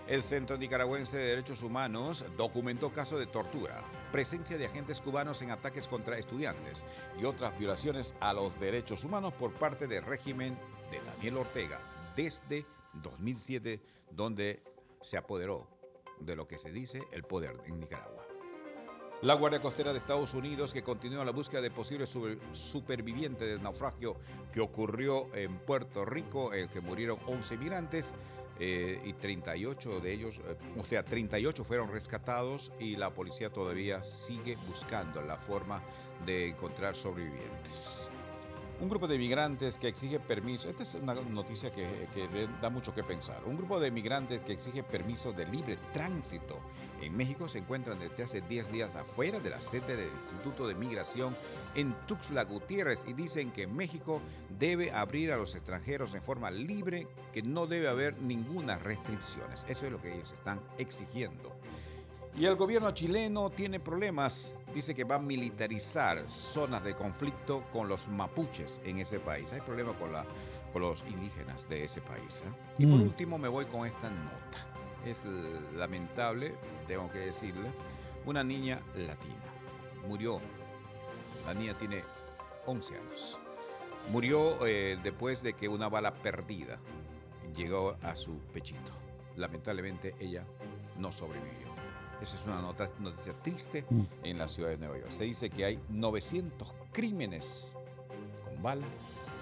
El Centro Nicaragüense de Derechos Humanos documentó casos de tortura, presencia de agentes cubanos en ataques contra estudiantes y otras violaciones a los derechos humanos por parte del régimen de Daniel Ortega desde 2007, donde se apoderó de lo que se dice el poder en Nicaragua. La Guardia Costera de Estados Unidos, que continúa la búsqueda de posibles super- supervivientes del naufragio que ocurrió en Puerto Rico, en el que murieron 11 migrantes eh, y 38 de ellos, eh, o sea, 38 fueron rescatados y la policía todavía sigue buscando la forma de encontrar sobrevivientes. Un grupo de migrantes que exige permiso, esta es una noticia que, da mucho que pensar. Un grupo de migrantes que exige permiso de libre tránsito en México se encuentran desde hace 10 días afuera de la sede del Instituto de Migración en Tuxtla Gutiérrez y dicen que México debe abrir a los extranjeros en forma libre, que no debe haber ninguna restricciones. Eso es lo que ellos están exigiendo. Y el gobierno chileno tiene problemas. Dice que va a militarizar zonas de conflicto con los mapuches en ese país. Hay problemas con, la, con los indígenas de ese país. ¿eh? Y por Mm. último me voy con esta nota. Es lamentable, tengo que decirle. Una niña latina murió. La niña tiene 11 años. Murió eh, después de que una bala perdida llegó a su pechito. Lamentablemente ella no sobrevivió. Esa es una nota- noticia triste Mm. en la ciudad de Nueva York. Se dice que hay 900 crímenes con bala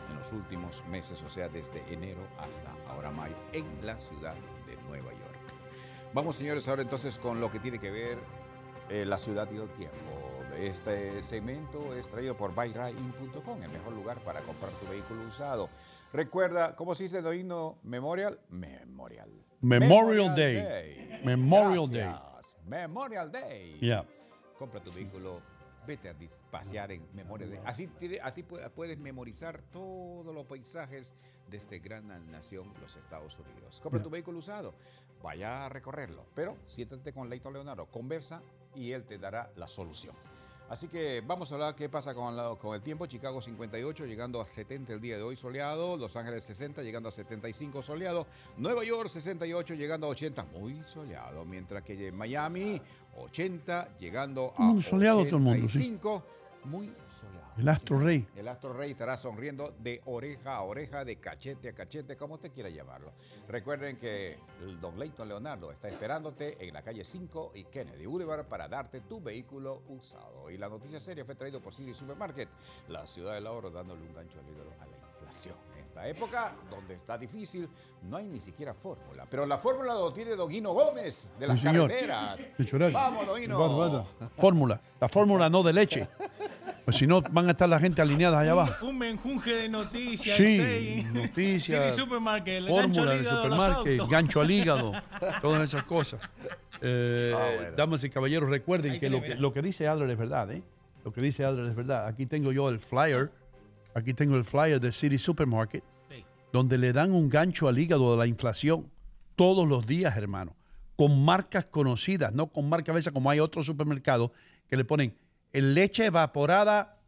en los últimos meses, o sea, desde enero hasta ahora mayo, en la ciudad de Nueva York. Vamos, señores, ahora entonces con lo que tiene que ver eh, la ciudad y el tiempo. Este segmento es traído por buyrain.com, el mejor lugar para comprar tu vehículo usado. Recuerda, ¿cómo se dice el himno Memorial? Memorial. Memorial Day. Memorial Day. Memorial Day. Yeah. Compra tu vehículo, vete a pasear en Memorial Day. Así, así pu- puedes memorizar todos los paisajes de esta gran nación, los Estados Unidos. Compra tu vehículo usado, vaya a recorrerlo, pero siéntate con Leito Leonardo, conversa y él te dará la solución. Así que vamos a hablar qué pasa con, la- con el tiempo. Chicago 58 llegando a 70 el día de hoy soleado. Los Ángeles 60 llegando a 75 soleado. Nueva York 68 llegando a 80 muy soleado. Mientras que en Miami 80 llegando a Mm, soleado todo el mundo, sí. 85 muy soleado. El Astro Rey. El Astro Rey estará sonriendo de oreja a oreja, de cachete a cachete, como usted quiera llamarlo. Recuerden que el Don Leighton Leonardo está esperándote en la calle 5 y Kennedy Boulevard para darte tu vehículo usado. Y la noticia seria fue traído por City Supermarket, la ciudad del ahorro, dándole un gancho al a la inflación. Esta época, donde está difícil, no hay ni siquiera fórmula. Pero la fórmula lo tiene Doguino Gómez, de las Sí, señor. carreteras. Vamos, Doguino. Fórmula. La fórmula no de leche. Pues si no, van a estar la gente alineada allá abajo. Un menjunje de noticias. Sí, noticias. City Supermarket, el Fórmula al de hígado a los supermarket, gancho al hígado, todas esas cosas. Eh, Damas y caballeros, recuerden Ahí que lo que dice Adler es verdad, ¿eh? Lo que dice Adler es verdad. Aquí tengo yo el flyer, aquí tengo el flyer de City Supermarket, donde le dan un gancho al hígado de la inflación todos los días, hermano, con marcas conocidas, no con marcas a veces como hay otros supermercados que le ponen el leche evaporada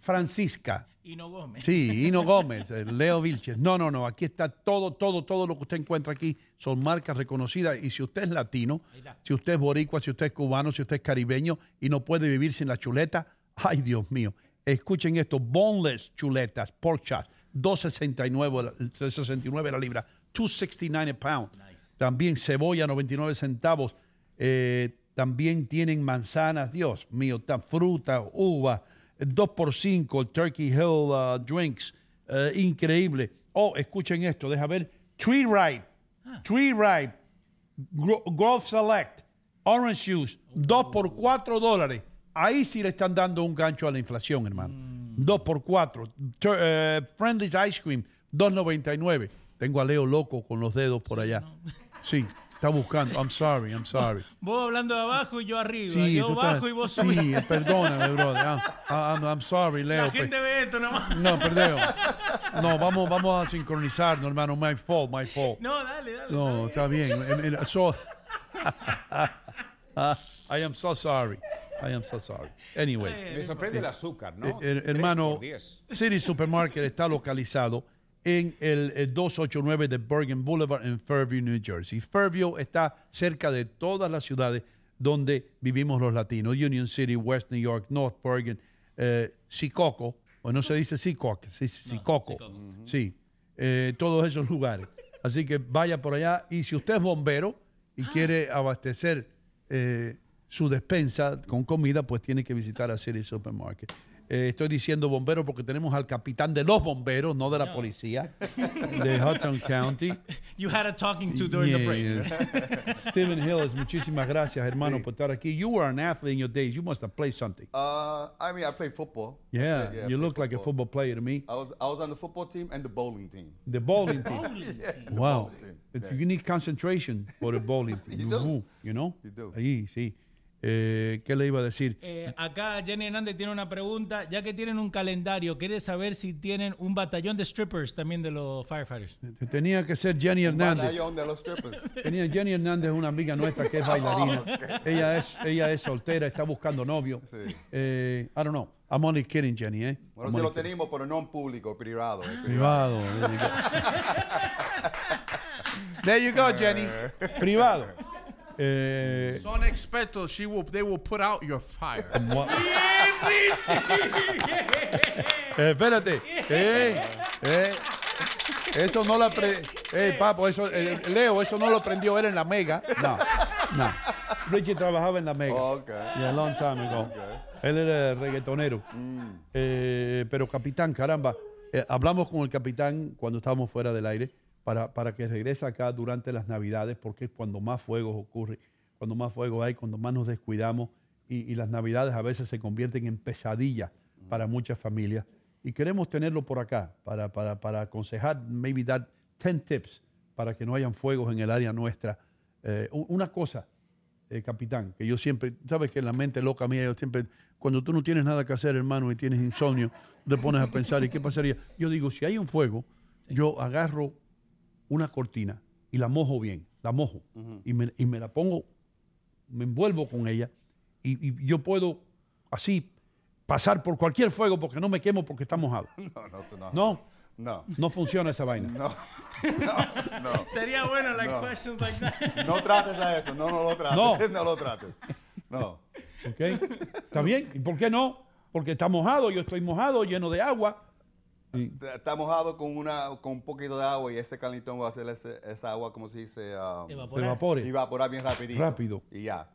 Francisca. Hino Gómez. Sí, Hino Gómez, eh, Leo Vilches. No, no, no. Aquí está todo, todo, todo lo que usted encuentra aquí son marcas reconocidas. Y si usted es latino, si usted es boricua, si usted es cubano, si usted es caribeño y no puede vivir sin la chuleta, ay Dios mío. Escuchen esto, boneless chuletas, pork chops, 2.69 la- 2.69 la libra, 2.69 a pound. También cebolla, 99 centavos. Eh, también tienen manzanas, Dios mío, tan fruta, uva, 2 por 5 Turkey Hill uh, Drinks, eh, increíble. Oh, escuchen esto, deja ver. Tree Ripe, Tree Ripe, Gro- Grove Select, Orange Juice, 2 por 4 dólares. Ahí sí le están dando un gancho a la inflación, hermano. 2 por 4. Tur- eh, Friendly's Ice Cream, 2.99. Tengo a Leo loco con los dedos por allá. Sí, está buscando. I'm sorry, I'm sorry. Vos hablando de abajo y yo arriba. Sí, yo tú estás- bajo y vos sí, subís. perdóname, brother. I'm, I'm- I'm sorry, Leo. La gente ve esto nomás. No, perdón. No, vamos, vamos a sincronizarnos, hermano. My fault, my fault. No, dale, dale. No, está bien. Eh, eh, so- I am so sorry. I am so sorry. Anyway. Me sorprende el azúcar, ¿no? Eh, eh, hermano. City Supermarket está localizado en el, eh, 289 de Bergen Boulevard en Fairview, New Jersey. Fairview está cerca de todas las ciudades donde vivimos los latinos. Union City, West New York, North Bergen, eh, Sicoco, o no se dice Sicoco, se dice Sicoco. Sí, eh, todos esos lugares. Así que vaya por allá y si usted es bombero y quiere abastecer eh, su despensa con comida, pues tiene que visitar a City Supermarket. Eh, estoy diciendo bombero porque tenemos al capitán de los bomberos, no de la policía, de Hudson County. You had a talking to during the break. Stephen Hills, muchísimas gracias, hermano, por estar aquí. You were an athlete in your days. You must have played something. Uh, I mean, I played football. Yeah, I you look like a football player to me. I was I was on the football team and the bowling team. The bowling team. Yeah, wow. bowling team. It's- You need concentration for the bowling team. You do. You know? You do. Ahí, sí. Eh, ¿Qué le iba a decir? Eh, acá Jenny Hernández tiene una pregunta. Ya que tienen un calendario, quiere saber si tienen un batallón de strippers también de los firefighters. Tenía que ser Jenny Hernández. Batallón de los strippers. Tenía Jenny Hernández, una amiga nuestra que es bailarina. Oh, ella, es, ella es soltera, está buscando novio. Eh, I don't know. I'm only kidding, Jenny, ¿eh? Bueno, I'm si lo kidding. tenemos, pero no en público, privado. eh, Privado. there you go. There you go, Jenny. Privado. Eh, Son expertos. She will, they will put out your fire. What? eh, espérate. Eh, eh, eso no la pre eh, papo, eso, eh, Leo, eso no lo prendió él en la mega. No, no. Richie trabajaba en la mega. Yeah, a long time ago. Él era reggaetonero. Eh, pero capitán, caramba, eh, hablamos con el capitán cuando estábamos fuera del aire para, para que regrese acá durante las navidades porque es cuando más fuegos ocurre, cuando más fuego hay, cuando más nos descuidamos y, y las navidades a veces se convierten en pesadillas para muchas familias. Y queremos tenerlo por acá para, para, para aconsejar, maybe dar 10 tips para que no hayan fuegos en el área nuestra. Eh, una cosa, eh, capitán, que yo siempre, sabes que en la mente loca mía, yo siempre, cuando tú no tienes nada que hacer, hermano, y tienes insomnio, te pones a pensar, ¿y qué pasaría? Yo digo, si hay un fuego, yo agarro una cortina y la mojo bien, la mojo, y, me, y me la pongo, me envuelvo con ella, y, y yo puedo así pasar por cualquier fuego porque no me quemo porque está mojado. No, no, no. No. No. No funciona esa vaina. No. No, no. Sería bueno, like No. questions like that. No trates a eso, no, no lo trates. No. No, lo trates. No. ¿Ok? ¿Está bien? ¿Y por qué no? Porque está mojado, yo estoy mojado, lleno de agua. Está mojado con, una, con un poquito de agua y ese calentón va a hacer ese- esa agua, como se dice? Um, Evaporar. Se evapore. Evaporar bien rapidito. Rápido. Y ya.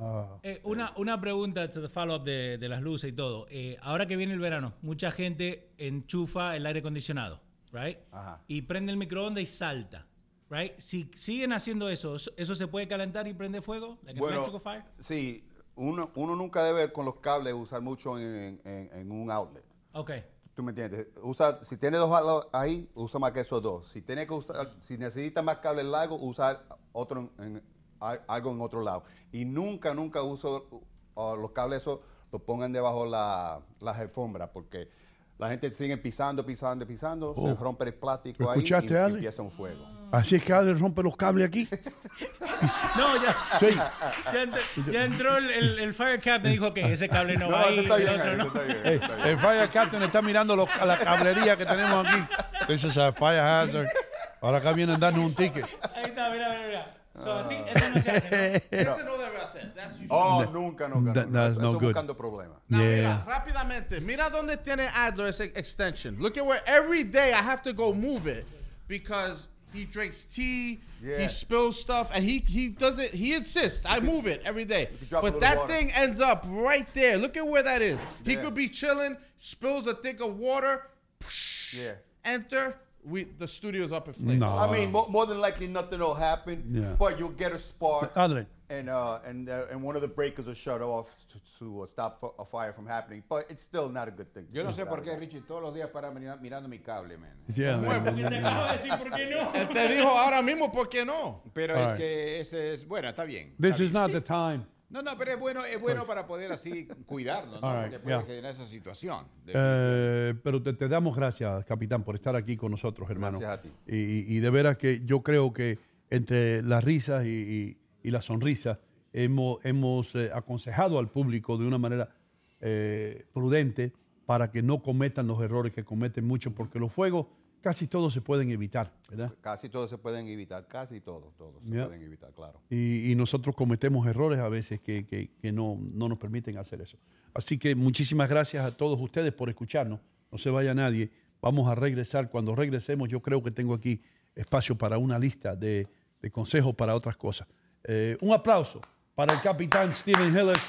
Ah. Eh, una, una pregunta to the follow-up de, de las luces y todo. Eh, ahora que viene el verano, mucha gente enchufa el aire acondicionado, right? Ajá. Y prende el microondas y salta, right? Si siguen haciendo eso, ¿eso- ¿eso se puede calentar y prende fuego? Like Bueno, electrical fire? sí, uno, uno nunca debe con los cables usar mucho en, en- en un outlet. Ok. ¿Tú me entiendes? Usa, si tiene dos outlets ahí, usa más que esos dos. Si tiene que usar, si necesita más cables largos, usa otro en- en- al- algo en otro lado. Y nunca, nunca uso uh, los cables esos, los pongan debajo la, las alfombras, porque la gente sigue pisando, pisando, pisando, se Oh. rompe el plástico ¿Lo ahí y empieza un fuego. Así es que Ale rompe los cables aquí. No, ya. Sí. Ya, ent- ya entró el, el, el fire captain y dijo que ese cable no, No, va ahí, eso está el bien otro ahí, no. eso está bien. Hey, el Fire Captain está mirando los- a la cablería que tenemos aquí. This is a fire hazard. Ahora acá vienen darnos un ticket. Ahí está, mira, mira, mira. So, así, eso no se hace, ¿no? Ese no debe hacer. That's usually- Oh, nunca, nunca, That- that's Eso no good. buscando problemas. Now, Yeah. mira, rápidamente, mira dónde tiene Adler ese extension. Look at where every day I have to go move it because he drinks tea, Yeah. he spills stuff, and he he does it. He insists I move it every day. But that water. thing ends up right there. Look at where that is. He Yeah. could be chilling, spills a thing of water, Yeah. enter. We the studio's up in flames. No. I mean, mo- more than likely, nothing will happen. Yeah. But you'll get a spark, Adler. And uh, and uh, and one of the breakers will shut off to, to uh, stop f- a fire from happening. But it's still not a good thing. Yo no sé por qué, Richie, todos los días para mira- mirando mi cable, man. Yeah, man. Porque te acabo de decir, ¿por qué no? Te dijo ahora mismo por qué no. Pero All es right. que ese es, bueno, está bien. This está is bien. not the time. No, no, pero es bueno, es bueno para poder así cuidarnos, ¿no? All right, Porque puede yeah. generar esa situación. Eh, pero te, te damos gracias, capitán, por estar aquí con nosotros, hermano. Gracias a ti. Y, y- y de veras que yo creo que entre las risas y, y, y las sonrisas hemos, hemos eh, aconsejado al público de una manera eh, prudente para que no cometan los errores que cometen muchos, porque los fuegos casi todos se pueden evitar, ¿verdad? Casi todos se pueden evitar, casi todos, todos se pueden evitar, claro. Y, y nosotros cometemos errores a veces que, que- que no, no nos permiten hacer eso. Así que muchísimas gracias a todos ustedes por escucharnos. No se vaya nadie. Vamos a regresar. Cuando regresemos, yo creo que tengo aquí espacio para una lista de, de consejos para otras cosas. Eh, un aplauso para el capitán Steven Hillis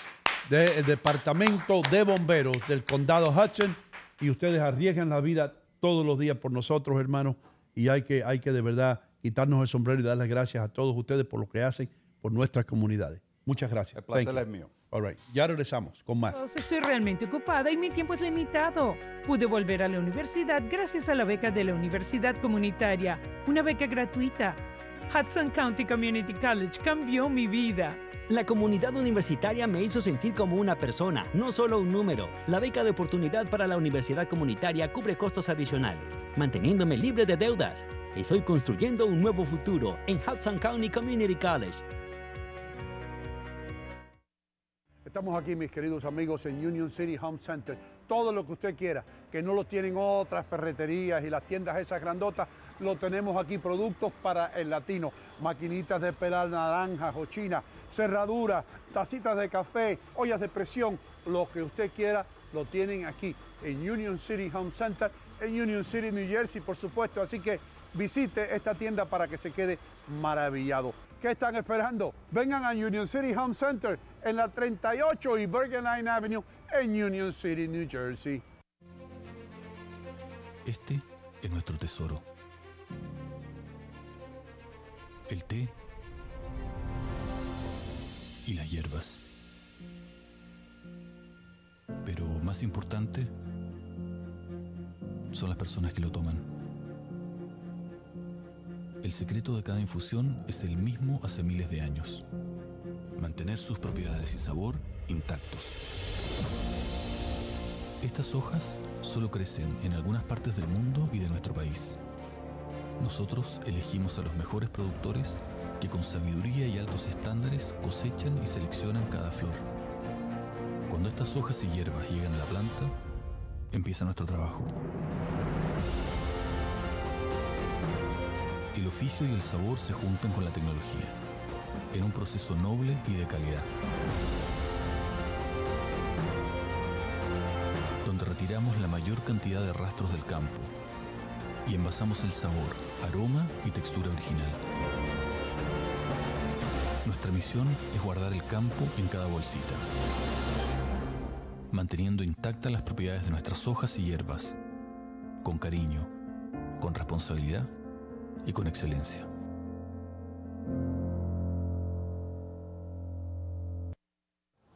del Departamento de Bomberos del Condado Hudson. Y ustedes arriesgan la vida todos los días por nosotros, hermanos. Y hay que, hay que de verdad quitarnos el sombrero y darles gracias a todos ustedes por lo que hacen por nuestras comunidades. Muchas gracias. El placer es mío. All right. Ya regresamos con más. Estoy realmente ocupada y mi tiempo es limitado. Pude volver a la universidad gracias a la beca de la Universidad Comunitaria, una beca gratuita. Hudson County Community College cambió mi vida. La comunidad universitaria me hizo sentir como una persona, no solo un número. La beca de oportunidad para la universidad comunitaria cubre costos adicionales, manteniéndome libre de deudas. Estoy construyendo un nuevo futuro en Hudson County Community College. Estamos aquí, mis queridos amigos, en Union City Home Center. Todo lo que usted quiera, que no lo tienen otras ferreterías y las tiendas esas grandotas, lo tenemos aquí. Productos para el latino, maquinitas de pelar naranjas o china, cerraduras, tacitas de café, ollas de presión, lo que usted quiera, lo tienen aquí en Union City Home Center, en Union City, New Jersey, por supuesto. Así que visite esta tienda para que se quede maravillado. ¿Qué están esperando? Vengan a Union City Home Center en la 38 y Bergen Line Avenue en Union City, New Jersey. Este es nuestro tesoro. El té y las hierbas. Pero más importante son las personas que lo toman. El secreto de cada infusión es el mismo hace miles de años. Mantener sus propiedades y sabor intactos. Estas hojas solo crecen en algunas partes del mundo y de nuestro país. Nosotros elegimos a los mejores productores que con sabiduría y altos estándares cosechan y seleccionan cada flor. Cuando estas hojas y hierbas llegan a la planta, empieza nuestro trabajo. El oficio y el sabor se juntan con la tecnología, en un proceso noble y de calidad. Donde retiramos la mayor cantidad de rastros del campo y envasamos el sabor, aroma y textura original. Nuestra misión es guardar el campo en cada bolsita, manteniendo intactas las propiedades de nuestras hojas y hierbas, con cariño, con responsabilidad y con excelencia.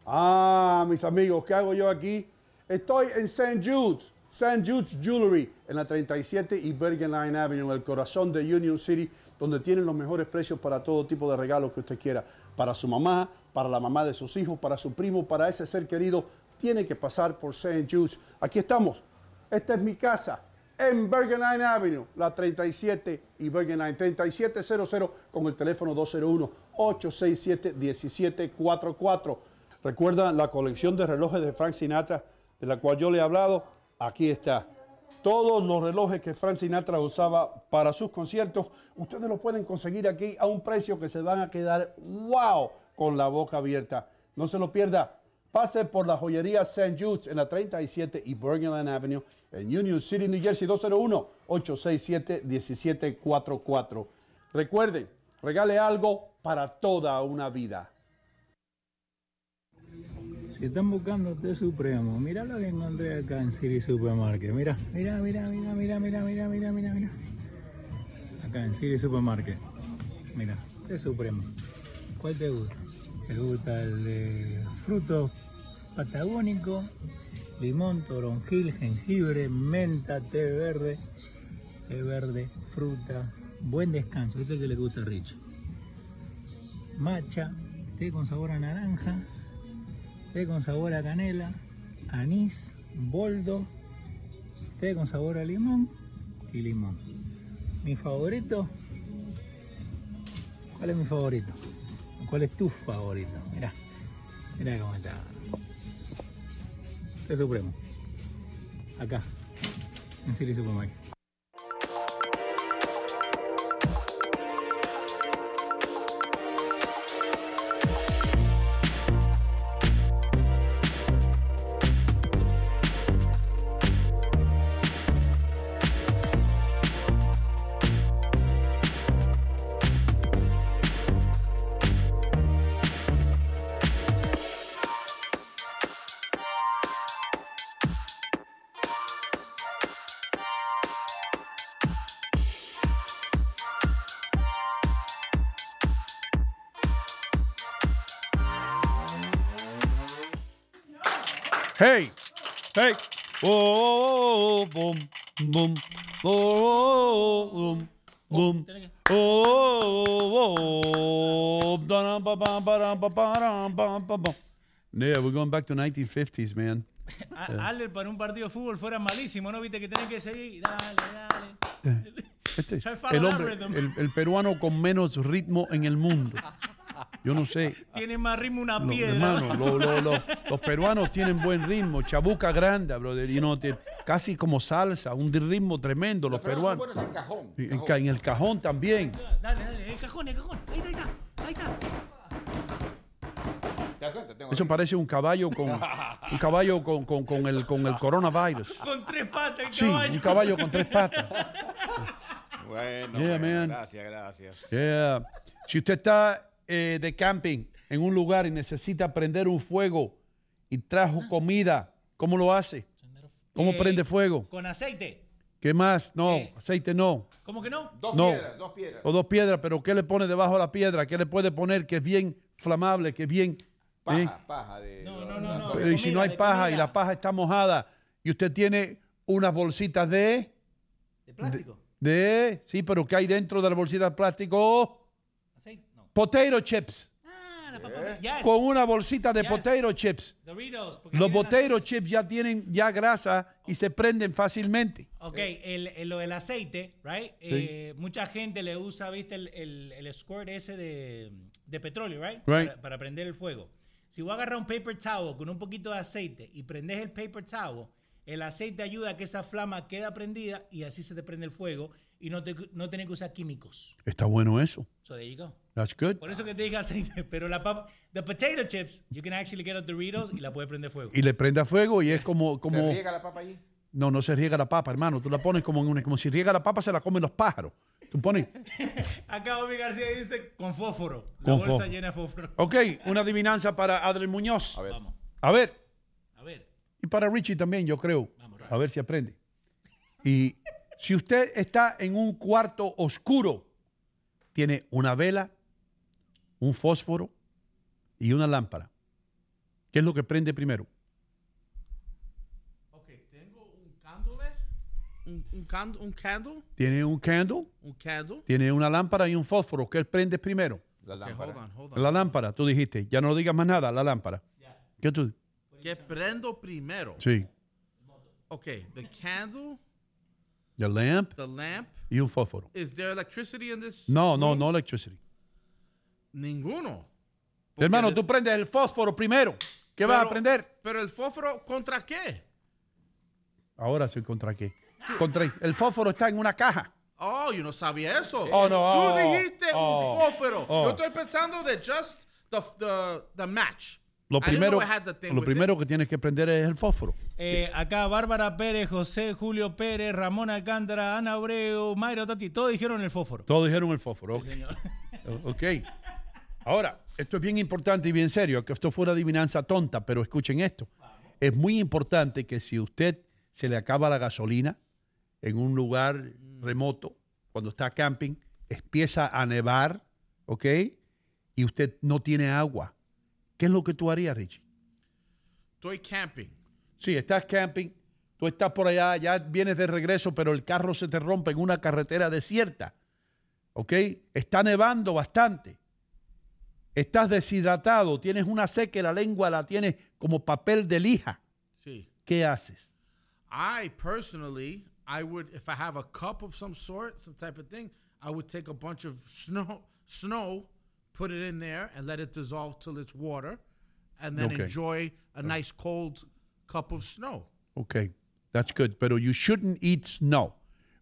Ah, mis amigos, ¿qué hago yo aquí? Estoy en St. Jude's, St. Jude's Jewelry, en la 37 y Bergen Line Avenue, en el corazón de Union City, donde tienen los mejores precios para todo tipo de regalos que usted quiera. Para su mamá, para la mamá de sus hijos, para su primo, para ese ser querido, tiene que pasar por St. Jude's. Aquí estamos. Esta es mi casa en Bergen Line Avenue, la 37 y Bergen Line 3700 con el teléfono 201-867-1744. Recuerda la colección de relojes de Frank Sinatra, de la cual yo le he hablado. Aquí está. Todos los relojes que Frank Sinatra usaba para sus conciertos, ustedes los pueden conseguir aquí a un precio que se van a quedar wow con la boca abierta. No se lo pierda. Pase por la joyería St. Jude's en la 37 y Bergenland Avenue en Union City, New Jersey, 201-867-1744. Recuerden, regale algo para toda una vida. Si están buscando té supremo, mira lo que encontré acá en City Supermarket. Mira, mira, mira, mira, mira, mira, mira, mira, mira, mira. Acá en City Supermarket. Mira, té supremo. ¿Cuál te gusta? ¿Te gusta el de fruto patagónico? Limón, toronjil, jengibre, menta, té verde, té verde, fruta. Buen descanso, este es el que le gusta Rich. Matcha, té con sabor a naranja, té con sabor a canela, anís, boldo, té con sabor a limón y limón. Mi favorito, ¿cuál es mi favorito? ¿Cuál es tu favorito? Mira, mira cómo está. Té supremo. Acá, en City Supermarket. Ba, dum, ba, ba, ba. Yeah, we're going back to 1950s, man. A- Adler para un partido de fútbol fuera malísimo, ¿no? Viste que tenés que seguir. Dale, dale. Este, to follow el the hombre, el, el peruano con menos ritmo en el mundo. Yo no sé. Tiene más ritmo una piedra. hermano, lo- lo- lo- los peruanos tienen buen ritmo, chabuca grande, brother, you know, te- casi como salsa, un ritmo tremendo, los peruanos. en cajón. En, ca- en el cajón también. Dale, dale, el cajón, el cajón. Ahí está, ahí está. Ahí está. ¿Te das cuenta? Tengo Eso parece un caballo con un caballo con, con- con el con el coronavirus. Con tres patas el Sí, caballo. un caballo con tres patas. Bueno, Yeah, bueno, man. gracias, gracias. Yeah. Si usted está eh, de camping en un lugar y necesita prender un fuego y trajo comida, ¿cómo lo hace? ¿Cómo Eh, prende fuego? Con aceite. ¿Qué más? No, aceite no. ¿Cómo que no? Dos no. piedras, dos piedras. O dos piedras, pero ¿qué le pone debajo de la piedra? ¿Qué le puede poner que es bien flamable, que es bien... Paja, eh? paja de. No, no, no, no. Pero y si no hay paja y la paja está mojada y usted tiene unas bolsitas de... ¿De plástico? De... Sí, pero ¿qué hay dentro de la bolsita de plástico? ¿Aceite? No. Potato chips. Yes. Con una bolsita de Yes. potato chips. Doritos. Los potato chips ya tienen ya grasa y se prenden fácilmente. Ok, el, el- lo del aceite, right? Eh, mucha gente le usa, viste, el, el, el squirt ese de, de petróleo, right? Right. Para, para prender el fuego. Si vos agarras un paper towel con un poquito de aceite y prendes el paper towel, el aceite ayuda a que esa flama quede prendida y así se te prende el fuego y no, te, no tenés que usar químicos. Está bueno eso. So there you go. That's good. Por eso que te dije aceite, pero la papa, the potato chips, you can actually get a Doritos y la puedes prender fuego. Y le prende a fuego y es como... como ¿Se riega la papa allí? No, no se riega la papa, hermano. Tú la pones como en una, como si riega la papa se la comen los pájaros. Tú pones. Acá Omi García dice con fósforo. La Con bolsa fósforo. llena de fósforo. Ok, una adivinanza para Adriel Muñoz. A ver. A ver. A ver. Y para Richie también, yo creo. A ver si aprende. Y si usted está en un cuarto oscuro, tiene una vela, un fósforo y una lámpara. ¿Qué es lo que prende primero? Ok, tengo un candle. Un, un, cand- un candle. Tiene un candle, Un candle. tiene una lámpara y un fósforo. ¿Qué prende primero? La lámpara. hold on, hold on. La lámpara, tú dijiste. Ya no digas más nada, la lámpara. ¿Qué tú? Que prendo primero. Sí. Ok, the candle, The lamp the lamp. y un fósforo. Is there electricity in this? No, no, room? no electricity. Ninguno. Hermano, tú prendes el fósforo primero. ¿Qué vas a prender? Pero el fósforo, ¿contra qué? Ahora sí, ¿contra qué? Contra el fósforo está en una caja. Oh, yo no sabía eso. Oh, no, Tú oh, dijiste oh, un fósforo. oh. Yo estoy pensando de just the, the, the match. Lo primero, lo primero que tienes que prender es el fósforo. Eh, acá Bárbara Pérez, José Julio Pérez, Ramón Alcántara, Ana Abreu, Mayra Tati, todos dijeron el fósforo. Todos dijeron el fósforo. ok. señor. Ok. Ahora, esto es bien importante y bien serio, que esto fuera adivinanza tonta, pero escuchen esto. Es muy importante que si usted se le acaba la gasolina en un lugar remoto, cuando está camping, empieza a nevar, ¿ok? Y usted no tiene agua. ¿Qué es lo que tú harías, Richie? Estoy camping. Sí, estás camping, tú estás por allá, ya vienes de regreso, pero el carro se te rompe en una carretera desierta. ¿Ok? Está nevando bastante. Estás deshidratado, tienes una seca, la lengua la tienes como papel de lija. Sí. ¿Qué haces? I personally, I would, if I have a cup of some sort, some type of thing, I would take a bunch of snow, snow, put it in there, and let it dissolve till it's water, and then Okay. enjoy a nice cold cup of snow. Ok, that's good. Pero you shouldn't eat snow,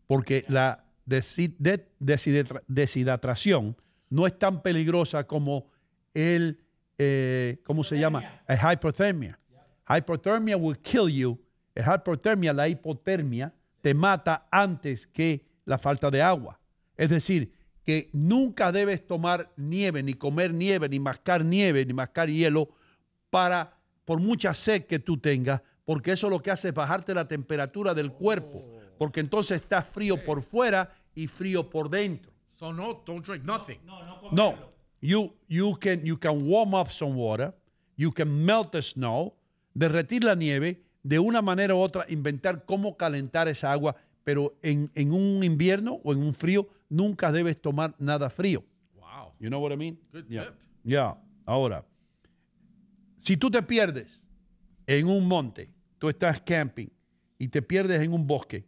porque la desi- de- deshidra- deshidratación no es tan peligrosa como el, eh, ¿cómo se llama? El hypothermia. Hypothermia will kill you. El hypothermia, la hipotermia, te mata antes que la falta de agua. Es decir, que nunca debes tomar nieve, ni comer nieve, ni mascar nieve, ni mascar hielo para, por mucha sed que tú tengas, porque eso lo que hace es bajarte la temperatura del cuerpo, porque entonces estás frío por fuera y frío por dentro. So no, don't drink nothing. No, you, you, can, you can warm up some water, you can melt the snow, derretir la nieve, de una manera u otra inventar cómo calentar esa agua, pero en, en un invierno o en un frío nunca debes tomar nada frío. Wow. You know what I mean? Good Yeah. tip. Ya, ahora, si tú te pierdes en un monte, tú estás camping y te pierdes en un bosque,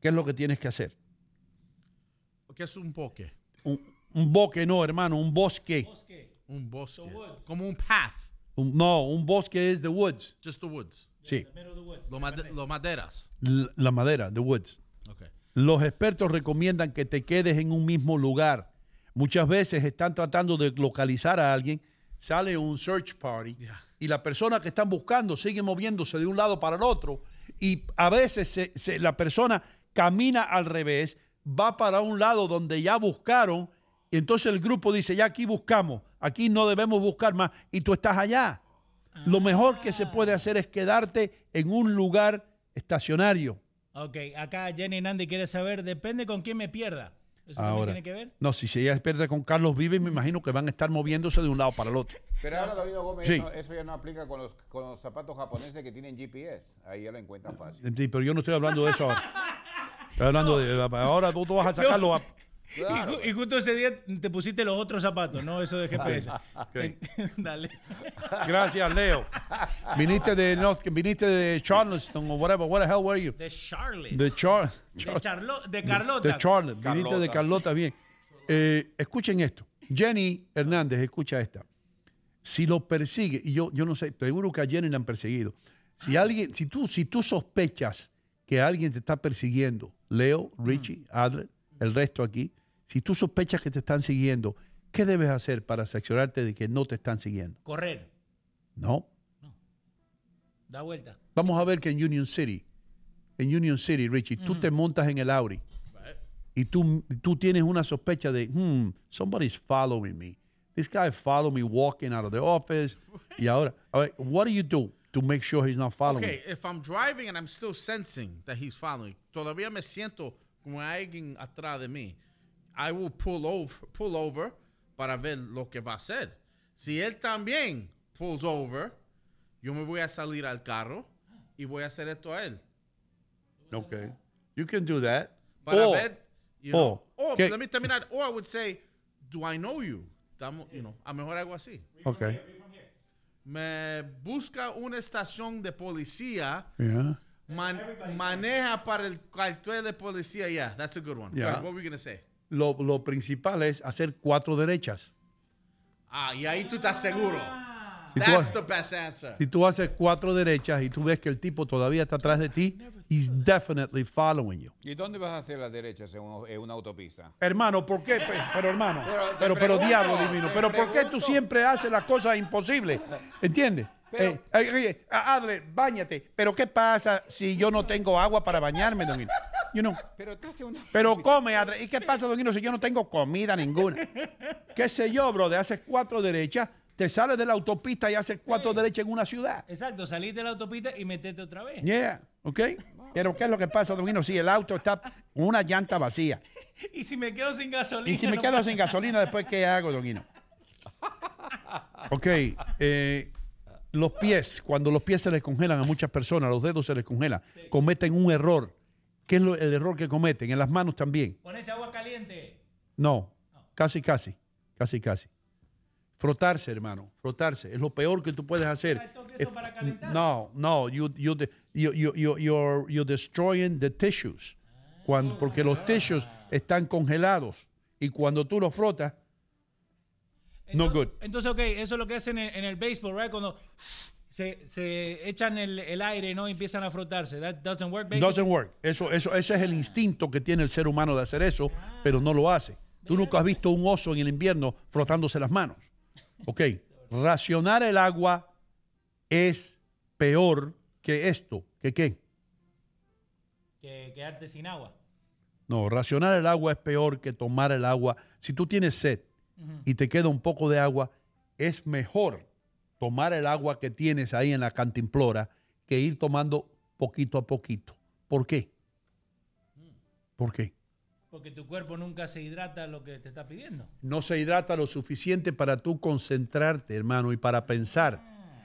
¿qué es lo que tienes que hacer? ¿Qué es un bosque? Un, un bosque, no, hermano, un bosque. Un bosque. Como un path. Un- no, un bosque es the woods. Just the woods. Sí, Lo, made- lo maderas. L- la madera, the woods. Okay. Los expertos recomiendan que te quedes en un mismo lugar. Muchas veces están tratando de localizar a alguien, sale un search party y la persona que están buscando sigue moviéndose de un lado para el otro y a veces se- se- la persona camina al revés, va para un lado donde ya buscaron y entonces el grupo dice, ya aquí buscamos, aquí no debemos buscar más y tú estás allá. Lo mejor que se puede hacer es quedarte en un lugar estacionario. Ok, acá Jenny Nandi quiere saber, depende con quién me pierda. ¿Eso también Ahora, tiene que ver? no, si se ella pierde con Carlos Vives, me imagino que van a estar moviéndose de un lado para el otro. Pero ahora, David Gómez, Sí. no- eso ya no aplica con los, con los zapatos japoneses que tienen GPS. Ahí ya lo encuentran fácil. Sí, pero yo no estoy hablando de eso ahora. Estoy hablando de. Ahora tú, tú vas a sacarlo. a- Y, ju- y justo ese día te pusiste los otros zapatos, no eso de GPS. Dale. Gracias, Leo. Viniste de North, viniste de Charleston o whatever. What the hell were you? De Charlotte. De Char. De, Charlo- de Carlota. De Charlotte. Viniste de Carlota, bien. Eh, escuchen esto. Jenny Hernández, escucha esta. Si lo persigue, y yo, yo no sé, seguro que a Jenny le han perseguido. Si alguien, si tú, si tú sospechas que alguien te está persiguiendo, Leo, Richie, Adler, el resto aquí, si tú sospechas que te están siguiendo, ¿qué debes hacer para cerciorarte de que no te están siguiendo? Correr. No. Da vuelta. Vamos a ver que en Union City, en Union City, Richie, tú te montas en el Audi y tú, tú tienes una sospecha de, hmm, somebody's following me. This guy followed me walking out of the office. y ahora, what do you do to make sure he's not following Okay, if I'm driving and I'm still sensing that he's following, todavía me siento como alguien atrás de mí. I will pull over, pull over para ver lo que va a hacer. Si él también pulls over, yo me voy a salir al carro y voy a hacer esto a él. Okay. You can do that. Para Or- ver, you know, or, or ¿qué- let me terminar. Or I would say, do I know you? Estamos, you know, a mejor algo así. Okay. Me busca una estación de policía. Yeah. Man- maneja para el cuartel de policía. Yeah, that's a good one. Yeah. What were we gonna say? Lo, lo principal es hacer cuatro derechas. Ah, y ahí tú estás seguro. Si tú That's ha- the best answer. Si tú haces cuatro derechas y tú ves que el tipo todavía está atrás de ti, he's definitely following you. ¿Y dónde vas a hacer las derechas en, un- en una autopista? Hermano, ¿por qué? Pe- Pero hermano, Pero te pero, pero pregunto, diablo te divino, pero ¿por qué tú pregunto. siempre haces las cosas imposibles? ¿Entiendes? Pero- Eh, eh, eh, Adler, bañate. Pero ¿qué pasa si yo no tengo agua para bañarme, don? You know, Pero una... come. ¿Y qué pasa, don Hino, si yo no tengo comida ninguna? ¿Qué sé yo, bro? De haces cuatro derechas, te sales de la autopista y haces cuatro derechas en una ciudad. Exacto, salís de la autopista y metete otra vez. Yeah, ¿ok? Pero ¿qué es lo que pasa, don Hino? Si el auto está con una llanta vacía. Y si me quedo sin gasolina. Y si me no quedo sin gasolina, después ¿qué hago, don Hino? Ok, eh, los pies, cuando los pies se les congelan a muchas personas, los dedos se les congelan, cometen un error. ¿Qué es lo- el error que cometen? En las manos también. Ponerse agua caliente. No, casi, casi, casi, casi. Frotarse, hermano, frotarse. Es lo peor que tú puedes hacer. If- no, no, you, you, you, you, you- you're, you're destroying the tissues. Cuando, porque los tissues están congelados. Y cuando tú los frotas, no good. Entonces, ok, eso es lo que hacen en, en el béisbol, ¿right? Cuando se, se echan el, el aire ¿no? y empiezan a frotarse. That doesn't work, basically. Doesn't work. Eso, eso, ese es el instinto que tiene el ser humano de hacer eso, pero no lo hace. Tú nunca has visto un oso en el invierno frotándose las manos. Ok, racionar el agua es peor que esto. ¿Que qué? Que quedarte sin agua. No, racionar el agua es peor que tomar el agua. Si tú tienes sed y te queda un poco de agua, es mejor tomar el agua que tienes ahí en la cantimplora que ir tomando poquito a poquito. ¿Por qué? ¿Por qué? Porque tu cuerpo nunca se hidrata lo que te está pidiendo. No se hidrata lo suficiente para tú concentrarte, hermano, y para pensar.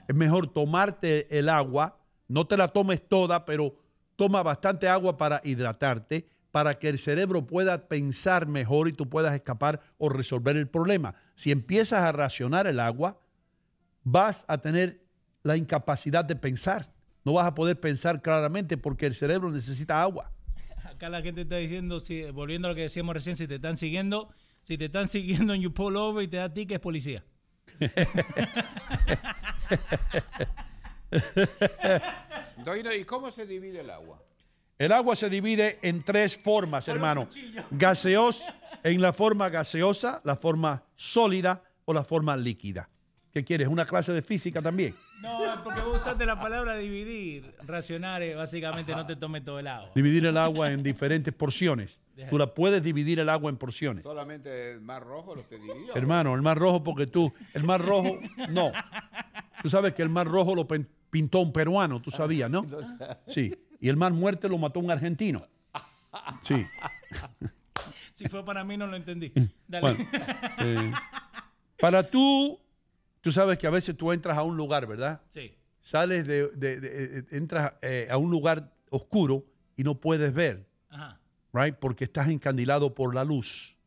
Es mejor tomarte el agua, no te la tomes toda, pero toma bastante agua para hidratarte, para que el cerebro pueda pensar mejor y tú puedas escapar o resolver el problema. Si empiezas a racionar el agua, vas a tener la incapacidad de pensar. No vas a poder pensar claramente porque el cerebro necesita agua. Acá la gente está diciendo, si, volviendo a lo que decíamos recién, si te están siguiendo, si te están siguiendo en you pull over y te da ticket es policía. ¿y cómo se divide el agua? El agua se divide en tres formas, hermano. Gaseos, en la forma gaseosa, la forma sólida o la forma líquida. ¿Qué quieres? ¿Una clase de física también? No, porque vos usaste la palabra dividir. Racionar es básicamente no te tomes todo el agua. Dividir el agua en diferentes porciones. Tú la puedes dividir el agua en porciones. Solamente el mar rojo lo se dividió. Hermano, el mar rojo porque tú, el mar rojo, no. Tú sabes que el mar rojo lo pen- pintó un peruano, tú sabías, ¿no? Sí. Y el mar muerte lo mató un argentino. Sí. Si fue para mí no lo entendí. Dale. Bueno, eh, para tú, tú sabes que a veces tú entras a un lugar, ¿verdad? Sí. Sales de, de- de- eh, entras eh, a un lugar oscuro y no puedes ver, Ajá. right? Porque estás encandilado por la luz,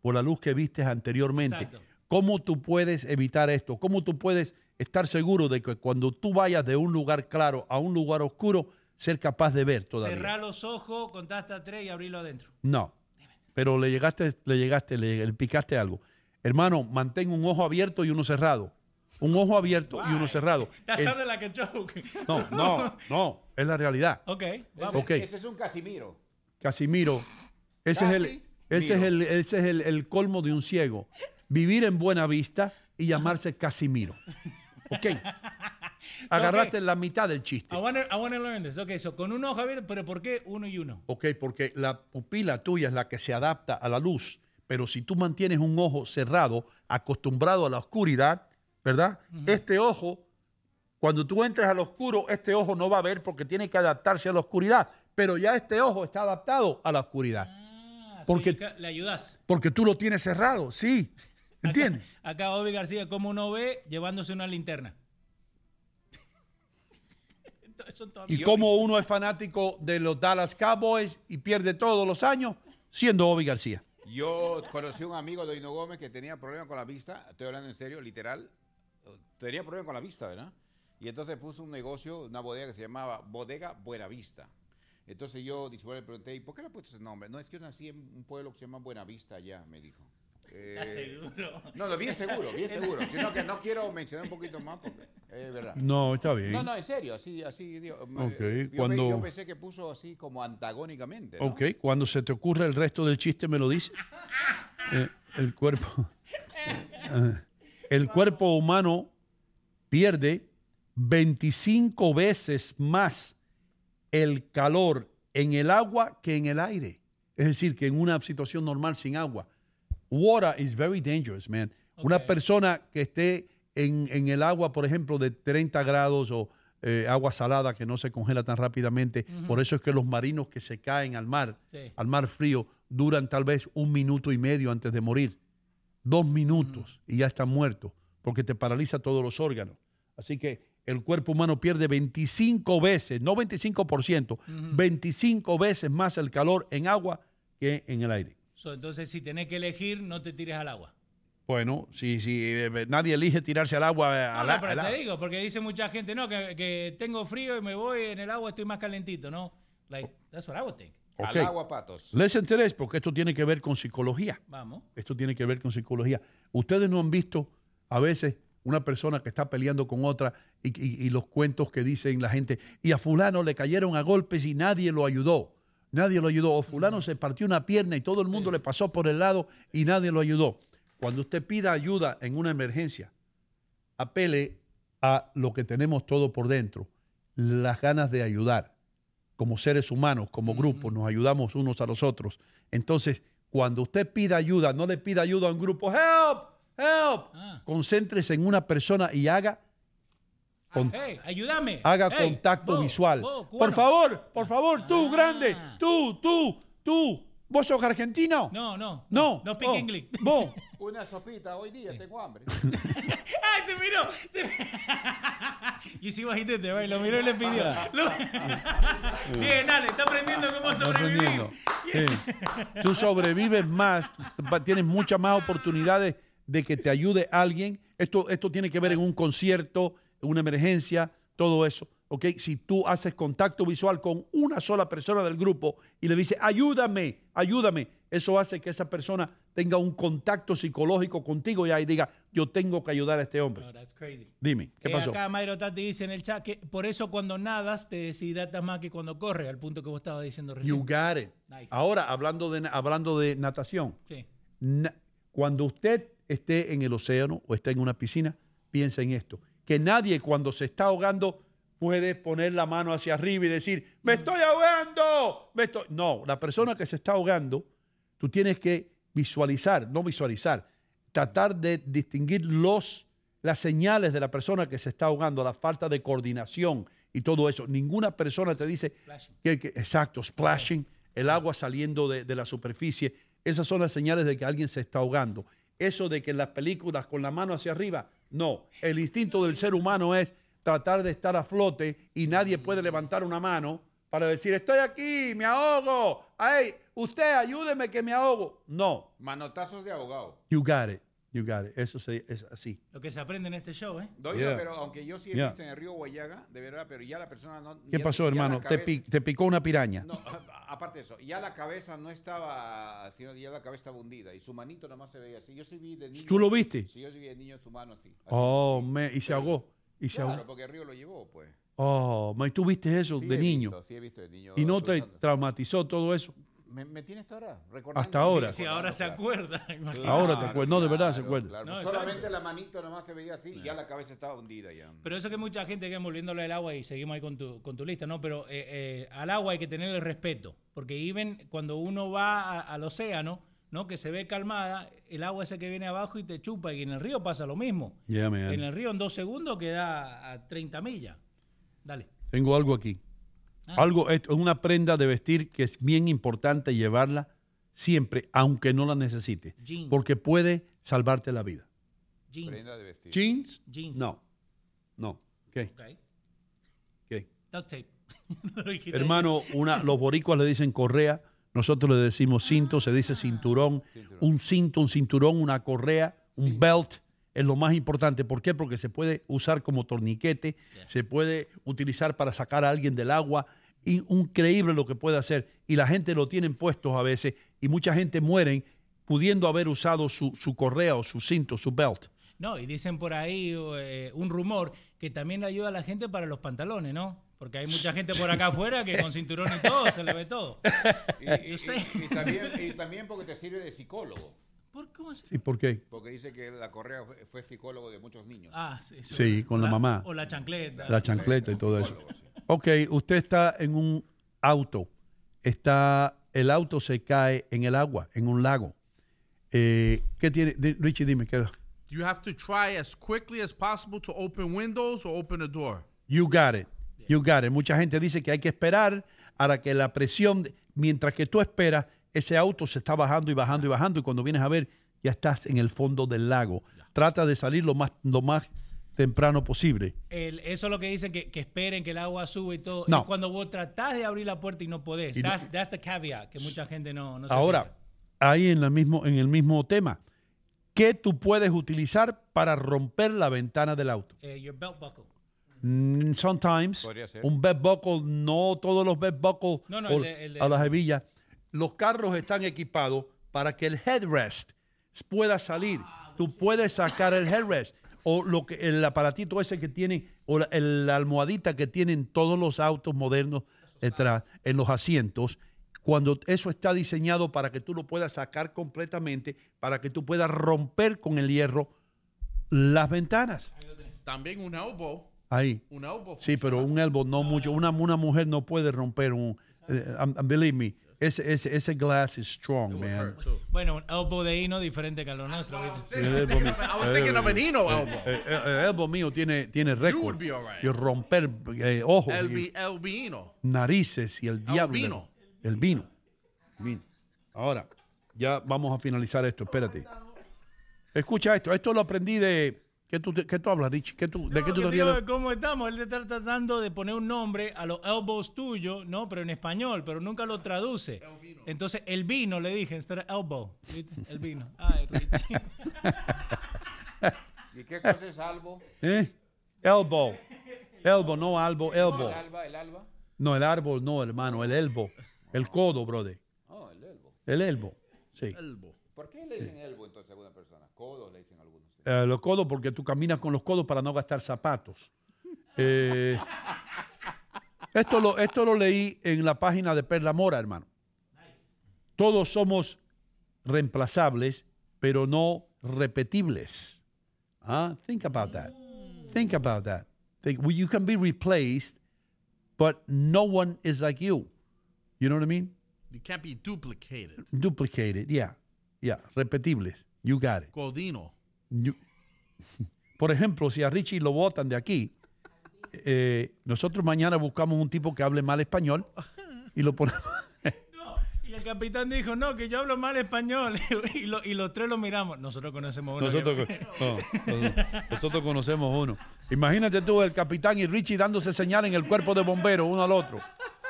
por la luz que vistes anteriormente. Exacto. ¿Cómo tú puedes evitar esto? ¿Cómo tú puedes estar seguro de que cuando tú vayas de un lugar claro a un lugar oscuro, ser capaz de ver todavía? Cerrar los ojos, contá hasta tres y abrirlo adentro. No. Pero le llegaste, le llegaste, le, le picaste algo. Hermano, mantén un ojo abierto y uno cerrado. Un ojo abierto y uno cerrado. That El- sounded like a joke. no, no, no. Es la realidad. Ok, vamos. Ok. Ese es un Casimiro. Casimiro, ese es el, ese es el, ese es el, el colmo de un ciego. Vivir en buena vista y llamarse Casimiro. Ok. Agarraste la mitad del chiste. I wanna, I wanna learn this. Ok, so con un ojo abierto, pero ¿por qué uno y uno? Ok, porque la pupila tuya es la que se adapta a la luz. Pero si tú mantienes un ojo cerrado, acostumbrado a la oscuridad, ¿verdad? Este ojo, cuando tú entres al oscuro, este ojo no va a ver porque tiene que adaptarse a la oscuridad. Pero ya este ojo está adaptado a la oscuridad. Ah, Porque- ca- le ayudas. Porque tú lo tienes cerrado, sí. ¿Entiendes? Acá Obi García, como uno ve llevándose una linterna. Y como uno es fanático de los Dallas Cowboys y pierde todos los años, siendo Obi García. Yo conocí a un amigo de Hino Gómez que tenía problemas con la vista. Estoy hablando en serio, literal. Tenía problemas con la vista, ¿verdad? Y entonces puso un negocio, una bodega que se llamaba Bodega Buenavista. Entonces yo le pregunté, ¿y por qué le pusiste ese nombre? No, es que yo nací en un pueblo que se llama Buenavista allá, me dijo. ¿Estás seguro? No, no, bien seguro, bien seguro. Sino que no quiero mencionar un poquito más porque es verdad. No, está bien. No, no, en serio, así, así. digo, Ok, yo, cuando- yo pensé que puso así como antagónicamente. ¿no? Ok, cuando se te ocurra el resto del chiste me lo dice. Eh, el cuerpo. El cuerpo humano pierde 25 veces más el calor en el agua que en el aire. Es decir, que en una situación normal sin agua. Water is very dangerous, man. Una persona que esté en, en el agua, por ejemplo, de 30 grados o eh, agua salada que no se congela tan rápidamente. Por eso es que los marinos que se caen al mar, Sí. al mar frío, duran tal vez un minuto y medio antes de morir. Dos minutos y ya están muertos, porque te paraliza todos los órganos. Así que el cuerpo humano pierde 25 veces, no 25%, 25 veces más el calor en agua que en el aire. So, entonces, si tenés que elegir, no te tires al agua. Bueno, si, si eh, nadie elige tirarse al agua, eh, No, al, no, pero al te agua. digo, porque dice mucha gente, no, que, que tengo frío y me voy en el agua, estoy más calentito, ¿no? Like, that's what I would think. Ok. patos. Les interés porque esto tiene que ver con psicología. Vamos. Esto tiene que ver con psicología. Ustedes no han visto a veces una persona que está peleando con otra y, y- y los cuentos que dicen la gente, y a fulano le cayeron a golpes y nadie lo ayudó. Nadie lo ayudó. O fulano se partió una pierna y todo el mundo le pasó por el lado y nadie lo ayudó. Cuando usted pida ayuda en una emergencia, apele a lo que tenemos todo por dentro, las ganas de ayudar. Como seres humanos, como grupo, nos ayudamos unos a los otros. Entonces, cuando usted pida ayuda, no le pida ayuda a un grupo, help, help. Concéntrese en una persona y haga, con- Hey, ayúdame. haga Hey, contacto visual. por favor, por favor, tú, grande, tú, tú, tú. ¿Vos sos argentino? No, no. No. No speak Oh, English. Vos. Una sopita hoy día, tengo hambre. ¡Ay, te miró! Te... you see what he did there, right? Lo miró y le pidió. Lo- Bien, dale, está aprendiendo cómo sobrevivir. Sí. Tú sobrevives más, va- tienes muchas más oportunidades de que te ayude alguien. Esto, esto tiene que ver en un concierto, en una emergencia, todo eso. ¿Ok? Si tú haces contacto visual con una sola persona del grupo y le dices, ayúdame, ayúdame, eso hace que esa persona tenga un contacto psicológico contigo y ahí diga, yo tengo que ayudar a este hombre. No, that's crazy. Dime, ¿qué Eh, pasó? Acá Mayro Tati dice en el chat que por eso cuando nadas te deshidratas más que cuando corres, al punto que vos estabas diciendo recién. You got it. Nice. Ahora, hablando de, hablando de natación, Sí. Na- cuando usted esté en el océano o esté en una piscina, piensa en esto, que nadie cuando se está ahogando puede poner la mano hacia arriba y decir, me estoy ahogando. me estoy-". No, la persona que se está ahogando, tú tienes que visualizar, no visualizar, tratar de distinguir los, las señales de la persona que se está ahogando, la falta de coordinación y todo eso. Ninguna persona te dice que, que- exacto, splashing, el agua saliendo de, de la superficie. Esas son las señales de que alguien se está ahogando. Eso de que en las películas con la mano hacia arriba, no. El instinto del ser humano es tratar de estar a flote y nadie puede levantar una mano para decir, estoy aquí, me ahogo. Ay, usted ayúdeme que me ahogo. No, Manotazos de abogado. you got it. You got it. Eso se- es así. Lo que se aprende en este show, ¿eh? Doy, Yeah. pero aunque yo sí he Yeah. visto en el río Guayaga, de verdad, pero ya la persona no. ¿Qué ya- pasó, ya hermano? ¿Te, cabeza- pi- te picó una piraña? No, aparte de eso, ya la cabeza no estaba, sino ya la cabeza estaba hundida y su manito nomás se veía así. Yo sí vi de niño. ¿Tú lo viste? Sí, yo sí vi de niño su mano así. así. Oh, me, y se ahogó. Y se claro, ahogó. porque el río lo llevó, pues. Oh, man, ¿tú viste eso Sí de niño? visto, sí he visto de niño ¿Y no te traumatizó todo eso? Me, me tiene hasta ahora, recordando. Hasta ahora. Sí, ahora se acuerda. imagínate. Ahora te acuerdas. No, de verdad se Claro, acuerda. claro. No, Solamente exacto. la manito nomás se veía así y ya la cabeza estaba hundida ya. Pero eso que mucha gente que volviéndole al agua y seguimos ahí con tu, con tu lista, ¿no? Pero eh, eh, al agua hay que tenerle respeto, porque even cuando uno va a- al océano, ¿no? Que se ve calmada, el agua ese que viene abajo y te chupa, y en el río pasa lo mismo. Yeah. En el río en dos segundos queda a 30 millas. Dale. Tengo algo aquí. Ah. Algo, es una prenda de vestir que es bien importante llevarla siempre, aunque no la necesites. Jeans. Porque puede salvarte la vida. Jeans. Prenda de vestir. ¿Jeans? Jeans. No. No. ¿Qué? Ok. ¿Qué? Duct tape. Hermano, una, los boricuas le dicen correa, nosotros le decimos cinto, se dice cinturón. Un cinto, un cinturón, una correa, un belt es lo más importante. ¿Por qué? Porque se puede usar como torniquete, se puede utilizar para sacar a alguien del agua. Y increíble lo que puede hacer. Y la gente lo tienen puestos a veces y mucha gente mueren pudiendo haber usado su, su correa o su cinto, su belt. No, y dicen por ahí eh, un rumor que también ayuda a la gente para los pantalones, ¿no? Porque hay mucha gente por acá afuera que con cinturón y todo se le ve todo. Y, Yo y- sé. y- y también, y también porque te sirve de psicólogo. ¿Por se- ¿Y por qué? Porque dice que la correa fue, fue psicólogo de muchos niños. Ah, sí. eso. Sí, con la mamá. O la chancleta. La chancleta y todo eso. Ok, usted está en un auto. Está, el auto se cae en el agua, en un lago. Eh, ¿Qué tiene? Richie, dime, ¿qué? You have to try as quickly as possible to open windows or open a door. You got it. You got it. Mucha gente dice que hay que esperar para que la presión, mientras que tú esperas, ese auto se está bajando y bajando y bajando y cuando vienes a ver, ya estás en el fondo del lago. Trata de salir lo más, lo más temprano posible. El- eso es lo que dicen, que, que esperen que el agua sube y todo. No. Y cuando vos tratás de abrir la puerta y no podés. Y no- that's, that's the caveat, que mucha gente no, no se Ahora, ahí en, la mismo, en el mismo tema, ¿qué tú puedes utilizar para romper la ventana del auto? Eh, your belt buckle. Mm, sometimes, un bed buckle, no todos los bed buckles No, no, a las hebillas. Los carros están equipados para que el headrest pueda salir. Tú puedes sacar el headrest o lo que el aparatito ese que tiene o la, el- la almohadita que tienen todos los autos modernos detrás en los asientos. Cuando eso está diseñado para que tú lo puedas sacar completamente, para que tú puedas romper con el hierro las ventanas. También un elbow. Ahí. Un elbow. Sí, pero un elbow no mucho. Una, una mujer no puede romper un. eh, um, believe me, ese, ese, ese glass is strong, man. Bueno, un elbow de hino diferente que a lo nuestro. ¿viste? El elbow mío- I was thinking of an Eno el- elbow. El, el- el elbow mío tiene, tiene récord. right. Y romper eh, ojos, El, el vino. narices y el diablo. vino. El vino. Vino. Ahora, ya vamos a finalizar esto. Espérate. Escucha esto. Esto lo aprendí de. ¿Qué tú, qué tú hablas, Rich? ¿Qué tú, ¿De qué tú te digo de ¿Cómo estamos? Él está tratando de poner un nombre a los elbows tuyos, ¿no? Pero en español, pero nunca lo traduce. Entonces, el vino, le dije, instead of elbow. ¿viste? El vino. Ay, Richie. ¿Y qué cosa es albo? ¿Eh? Elbow. Elbow, no albo, elbow. ¿El alba? ¿El alba? No, el árbol no, hermano, el elbow. El codo, brother. Oh, el elbo. El elbow. Sí. ¿Por qué le dicen elbo entonces a alguna persona? Codo le dicen. Eh, los codos porque tú caminas con los codos para no gastar zapatos. Eh, esto, lo, esto lo leí en la página de Perla Mora, hermano. Todos somos reemplazables, pero no repetibles. Ah, Think about that. Think about that. Think, well, you can be replaced, but no one is like you. You know what I mean? You can't be duplicated. Duplicated, yeah. Yeah, repetibles. You got it. Godino. Por ejemplo, si a Richie lo votan de aquí, eh, nosotros mañana buscamos un tipo que hable mal español y lo ponemos. Y el capitán dijo, no, que yo hablo mal español. y, lo- y los tres lo miramos. Nosotros conocemos uno. Nosotros, no, nosotros- nosotros conocemos uno. Imagínate tú, el capitán y Richie dándose señal en el cuerpo de bomberos uno al otro.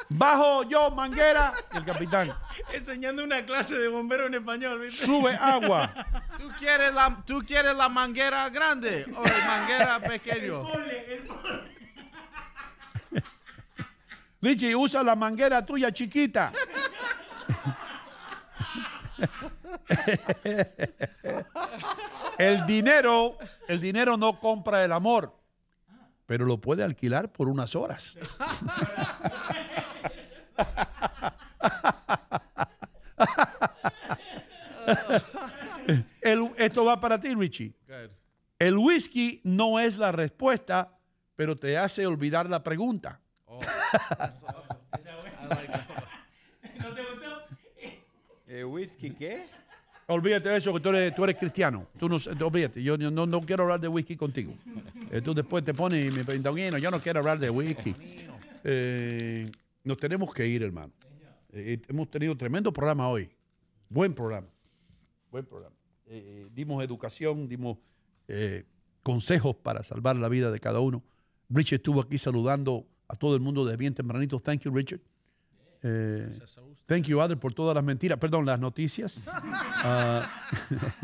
Bajo yo, manguera. El capitán, Enseñando una clase de bombero en español, ¿viste? sube agua. ¿Tú quieres la, tú quieres la manguera grande o la manguera pequeño? Richie, usa la manguera tuya chiquita. el dinero, el dinero no compra el amor, pero lo puede alquilar por unas horas. El- esto va para ti, Richie. Good. El whisky no es la respuesta, pero te hace olvidar la pregunta. Oh, that's awesome. I like that one. ¿No te gustó? Eh, ¿Whisky qué? Olvídate de eso, que tú eres, tú eres cristiano. Tú no, olvídate, yo yo no, no quiero hablar de whisky contigo. Eh, tú después te pones y me preguntas, "Bueno, yo no quiero hablar de whisky. Eh, nos tenemos que ir, hermano. Eh, hemos tenido tremendo programa hoy. Buen programa. Buen programa. Eh, eh, dimos educación, dimos eh, consejos para salvar la vida de cada uno. Richard estuvo aquí saludando a todo el mundo de bien tempranito. Thank you, Richard. Eh, thank you, Adler, por todas las mentiras, perdón, las noticias. Ah,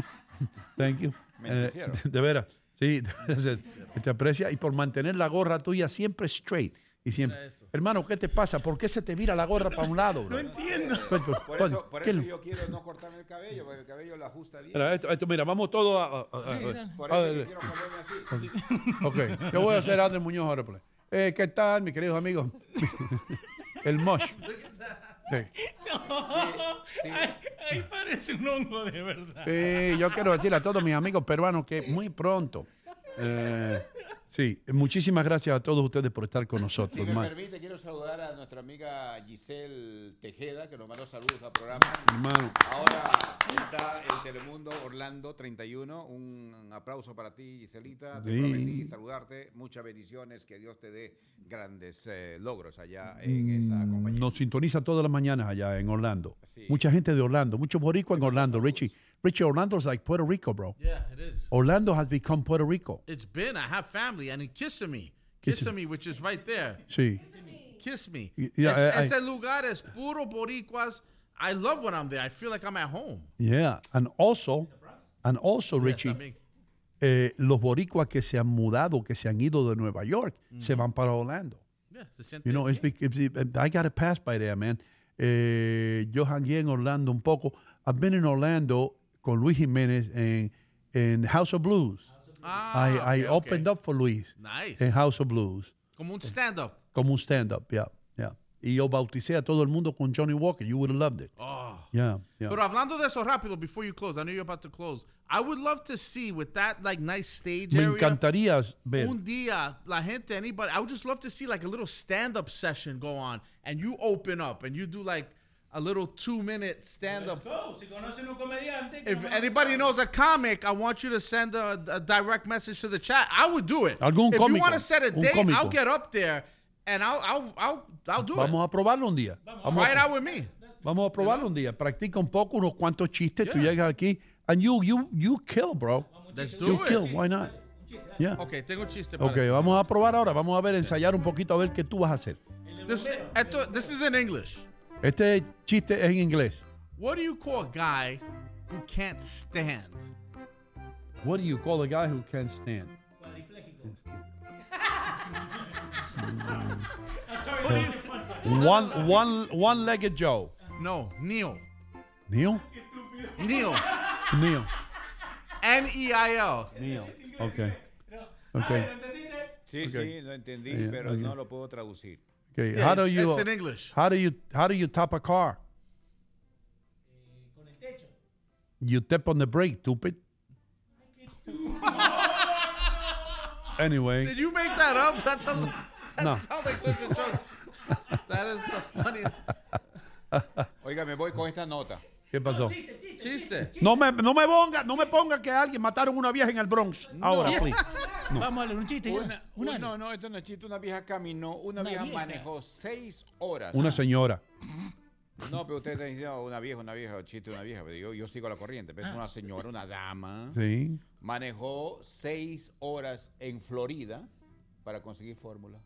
thank you. Eh, de veras, sí, eh, te aprecia y por mantener la gorra tuya siempre straight. Y siempre, hermano, ¿qué te pasa? ¿Por qué se te vira la gorra para un lado? bro? No entiendo. Pues, pues, Por pues, eso, por ¿qué eso yo quiero no cortarme el cabello, porque el cabello lo ajusta bien. Mira, esto, esto, mira, vamos todos a... a- a- Sí, a-. Por eso a- yo quiero ponerme así. Ok, yo voy a hacer Andrés Muñoz ahora. Eh, ¿Qué tal, mis queridos amigos? El mosh. Sí. Ahí, ahí parece un hongo de verdad. Sí, yo quiero decirle a todos mis amigos peruanos que muy pronto. eh, sí, muchísimas gracias a todos ustedes por estar con nosotros. Si me permite, quiero saludar a nuestra amiga Giselle Tejeda, que nos mandó saludos al programa. Hermano. Ahora está el Telemundo Orlando 31. Un aplauso para ti, Giselita. Te Sí. prometí saludarte. Muchas bendiciones. Que Dios te dé grandes eh, logros allá en esa compañía. Nos sintoniza todas las mañanas allá en Orlando. Mucha gente de Orlando, muchos boricuas en Orlando. Richie, Richie, Orlando's like Puerto Rico, bro. Yeah, it is. Orlando has become Puerto Rico. It's been. I have family, and in Kissimmee, Kissimmee. Kissimmee, which is right there. Sí. Kiss me. Y- y- Es- I- I- ese lugar es puro boricuas. I love when I'm there. I feel like I'm at home. Yeah, and also, and also, Yeah, Richie, eh, los boricuas que se han mudado, que se han ido de Nueva York, se van para Orlando. Yeah, se siente You know, it's, bec- it's- I got to pass by there, man. Eh, yo hangué en Orlando un poco. I've been in Orlando con Luis Jiménez en, en House of Blues. Ah, I, I okay, opened okay. up for Luis Nice. en House of Blues. Como un stand-up. Como un stand-up, yeah, yeah. Y yo bauticé a todo el mundo con Johnny Walker. You would have loved it. Oh. Yeah, yeah. Pero hablando de eso rápido, before you close, I know you're about to close. I would love to see with that like nice stage Me area. encantaría ver. Un día, la gente, anybody, I would just love to see like a little stand-up session go on, and you open up and you do like a little two-minute stand-up. Go, si conocen un comediante. que If anybody knows a comic, I want you to send a, a direct message to the chat. I would do it. Algún if you cómico, want to set a date, cómico. I'll get up there and I'll I'll I'll, I'll do Vamos it. a probarlo un día. Vamos Try it out with me. vamos a probarlo un día. Practica un poco, unos cuantos chistes. Tú llegas aquí and you, you, you kill, bro. Let's do You it. kill, why not? Yeah. Okay, tengo un chiste para Ok, ti. vamos a probar ahora. Vamos a ver, ensayar un poquito a ver qué tú vas a hacer. This, esto, this is in English. Este chiste es en inglés. What do you call a guy who can't stand? What do you call a guy who can't stand? One, one, one-legged Joe. No, Neil. Neil? Neil. Neil. N-E-I-L. Neil. Okay. Okay. Ah, sí, Ok. sí, lo entendí, Yeah, pero ok. no lo puedo traducir. Okay. Yeah, how do it's- you? it's in English. How do you? How do you top a car? You tap on the brake, stupid. anyway. Did you make that up? That's a, that No. sounds like such a joke. that is the funniest. Oiga, me voy con esta nota. ¿Qué pasó? Chiste. No me, no me ponga, no me ponga que alguien mataron una vieja en el Bronx. Ahora, please. No. Vamos a leer un chiste. Una, Una- un- no, no, esto no es chiste. Una vieja caminó, una, Una vieja, vieja. manejó seis horas. Una señora. No, pero usted está diciendo una vieja, una vieja, chiste, una vieja. Pero yo, yo sigo la corriente. Pero es Ah. una señora, una dama. Sí. Manejó seis horas en Florida para conseguir fórmula.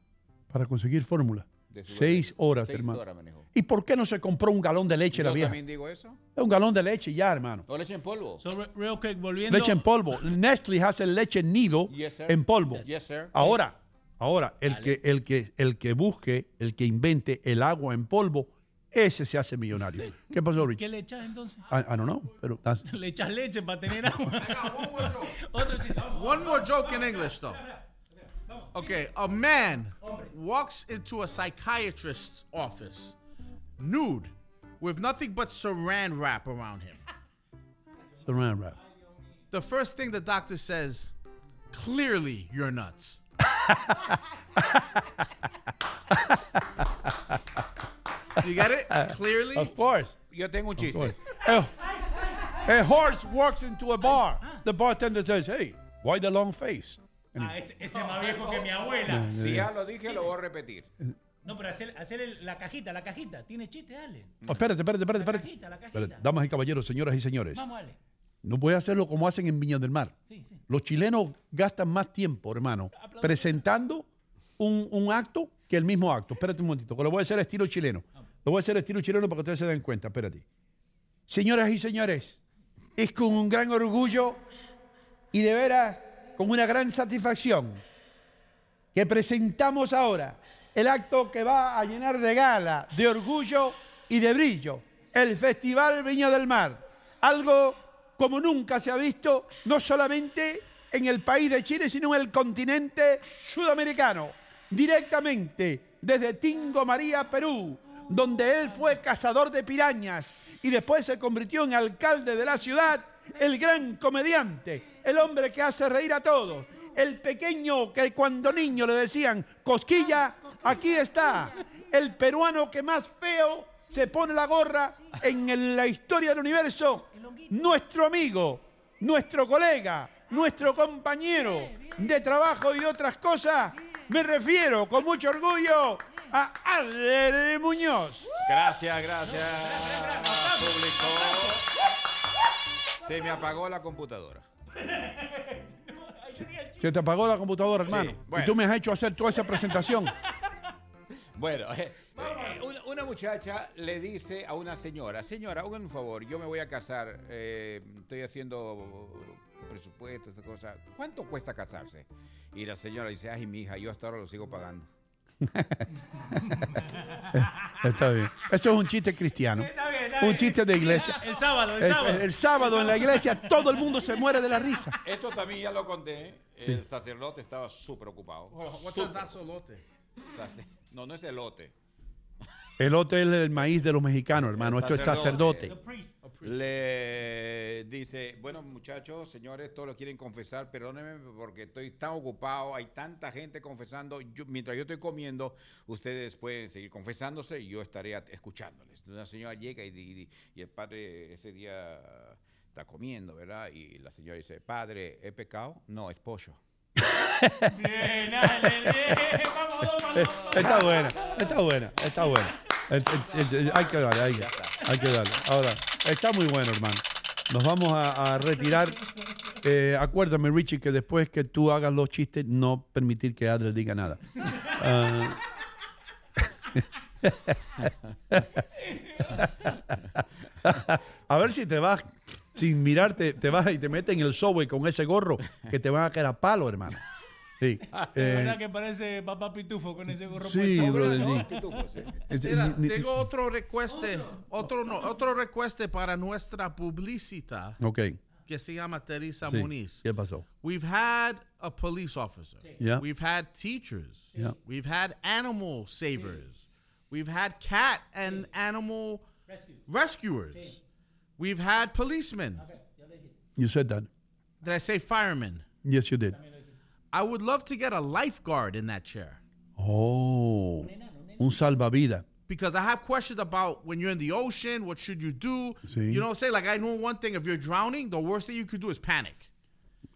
Para conseguir fórmula. Seis horas, Seis hermano. horas manejó. ¿Y por qué no se compró un galón de leche la Yo vieja? también digo eso. Es un galón de leche ya, hermano. ¿O leche en polvo? So, re- real quick, volviendo. Leche en polvo. Nestle hace leche nido Yes, en polvo. Yes, sir. Ahora, ahora, el que, el, que, el que busque, el que invente el agua en polvo, ese se hace millonario. ¿Qué pasó, Rich? ¿Qué le echas entonces? I, I don't know, pero that's- Le echas leche para tener agua. Otro chiste. One more joke in English, though. Okay, a man walks into a psychiatrist's office nude with nothing but saran wrap around him. saran wrap. The first thing the doctor says, clearly you're nuts. you get it? Clearly? Of course. Yo tengo un chiste. A, a horse walks into a bar. The bartender says, hey, why the long face? Ah, ese, ese es más viejo que mi abuela. Si ya lo dije, lo voy a repetir. No, pero hacer, hacer el- la cajita, la cajita. ¿Tiene chiste, Ale? Oh, espérate, espérate, espérate. La espérate. cajita, la cajita. Espérate. Damas y caballeros, señoras y señores. Vamos, Ale. No voy a hacerlo como hacen en Viña del Mar. Sí, sí. Los chilenos gastan más tiempo, hermano, presentando un, un acto que el mismo acto. Espérate un momentito, que lo voy a hacer estilo chileno. Lo voy a hacer estilo chileno para que ustedes se den cuenta. Espérate. Señoras y señores, es con un gran orgullo y de veras con una gran satisfacción que presentamos ahora el acto que va a llenar de gala, de orgullo y de brillo el Festival Viña del Mar. Algo como nunca se ha visto, no solamente en el país de Chile, sino en el continente sudamericano, directamente desde Tingo María, Perú, donde él fue cazador de pirañas y después se convirtió en alcalde de la ciudad, el gran comediante, el hombre que hace reír a todos, el pequeño que cuando niño le decían cosquilla, aquí está, el peruano que más feo se pone la gorra en la historia del universo, nuestro amigo, nuestro colega, nuestro compañero de trabajo y de otras cosas, me refiero con mucho orgullo a Adler Muñoz. Gracias, gracias, público. Se me apagó la computadora. Se te apagó la computadora, hermano. bueno. Y tú me has hecho hacer toda esa presentación. Bueno, eh, eh, una, una muchacha le dice a una señora, señora, hágame un favor, yo me voy a casar, eh, estoy haciendo presupuesto, esa cosa. ¿Cuánto cuesta casarse? Y la señora dice, ay, mi hija, yo hasta ahora lo sigo pagando. Está bien. Eso es un chiste cristiano. Está bien, está Un chiste de iglesia. El sábado, el El, sábado. el sábado en la iglesia todo el mundo se muere de la risa. Esto también ya lo conté. El sacerdote estaba súper ocupado. What's No, no es elote. Elote es el maíz de los mexicanos, hermano. Esto es sacerdote. Le dice, bueno muchachos, señores, todos lo quieren confesar, perdónenme porque estoy tan ocupado, hay tanta gente confesando, yo- mientras yo estoy comiendo, ustedes pueden seguir confesándose y yo estaré escuchándoles. Entonces la señora llega y, y- y el padre ese día está comiendo, ¿verdad? Y la señora dice, padre, ¿he pecado? No, es pollo. Está buena, está buena, está buena. Hay que darle, hay, que- darle. Ahora, está muy bueno, hermano. Nos vamos a, a retirar. Eh, acuérdame, Richie, que después que tú hagas los chistes, no permitir que Adler diga nada. Ah. a ver si te vas, sin mirarte, te vas y te metes en el subway con ese gorro que te van a caer a palo, hermano. Sí. De Eh, verdad que parece papá Pitufo con ese gorro Sí, puesto. brother, ¿no? sí. Pitufo, sí. Mira, ni- ni- tengo otro request, otro no, otro request para nuestra publicita Ok. que se llama Teresa Sí. Muniz. ¿Qué pasó? We've had a police officer. Yeah. We've had teachers. Yeah. We've had animal savers. We've had cat and animal rescuers. We've had policemen. You said that. Did I say firemen? Yes, you did. I would love to get a lifeguard in that chair Oh, un salvavidas. because I have questions about when you're in the ocean, what should you do? Sí. You know, say like I know one thing: if you're drowning, the worst thing you could do is panic.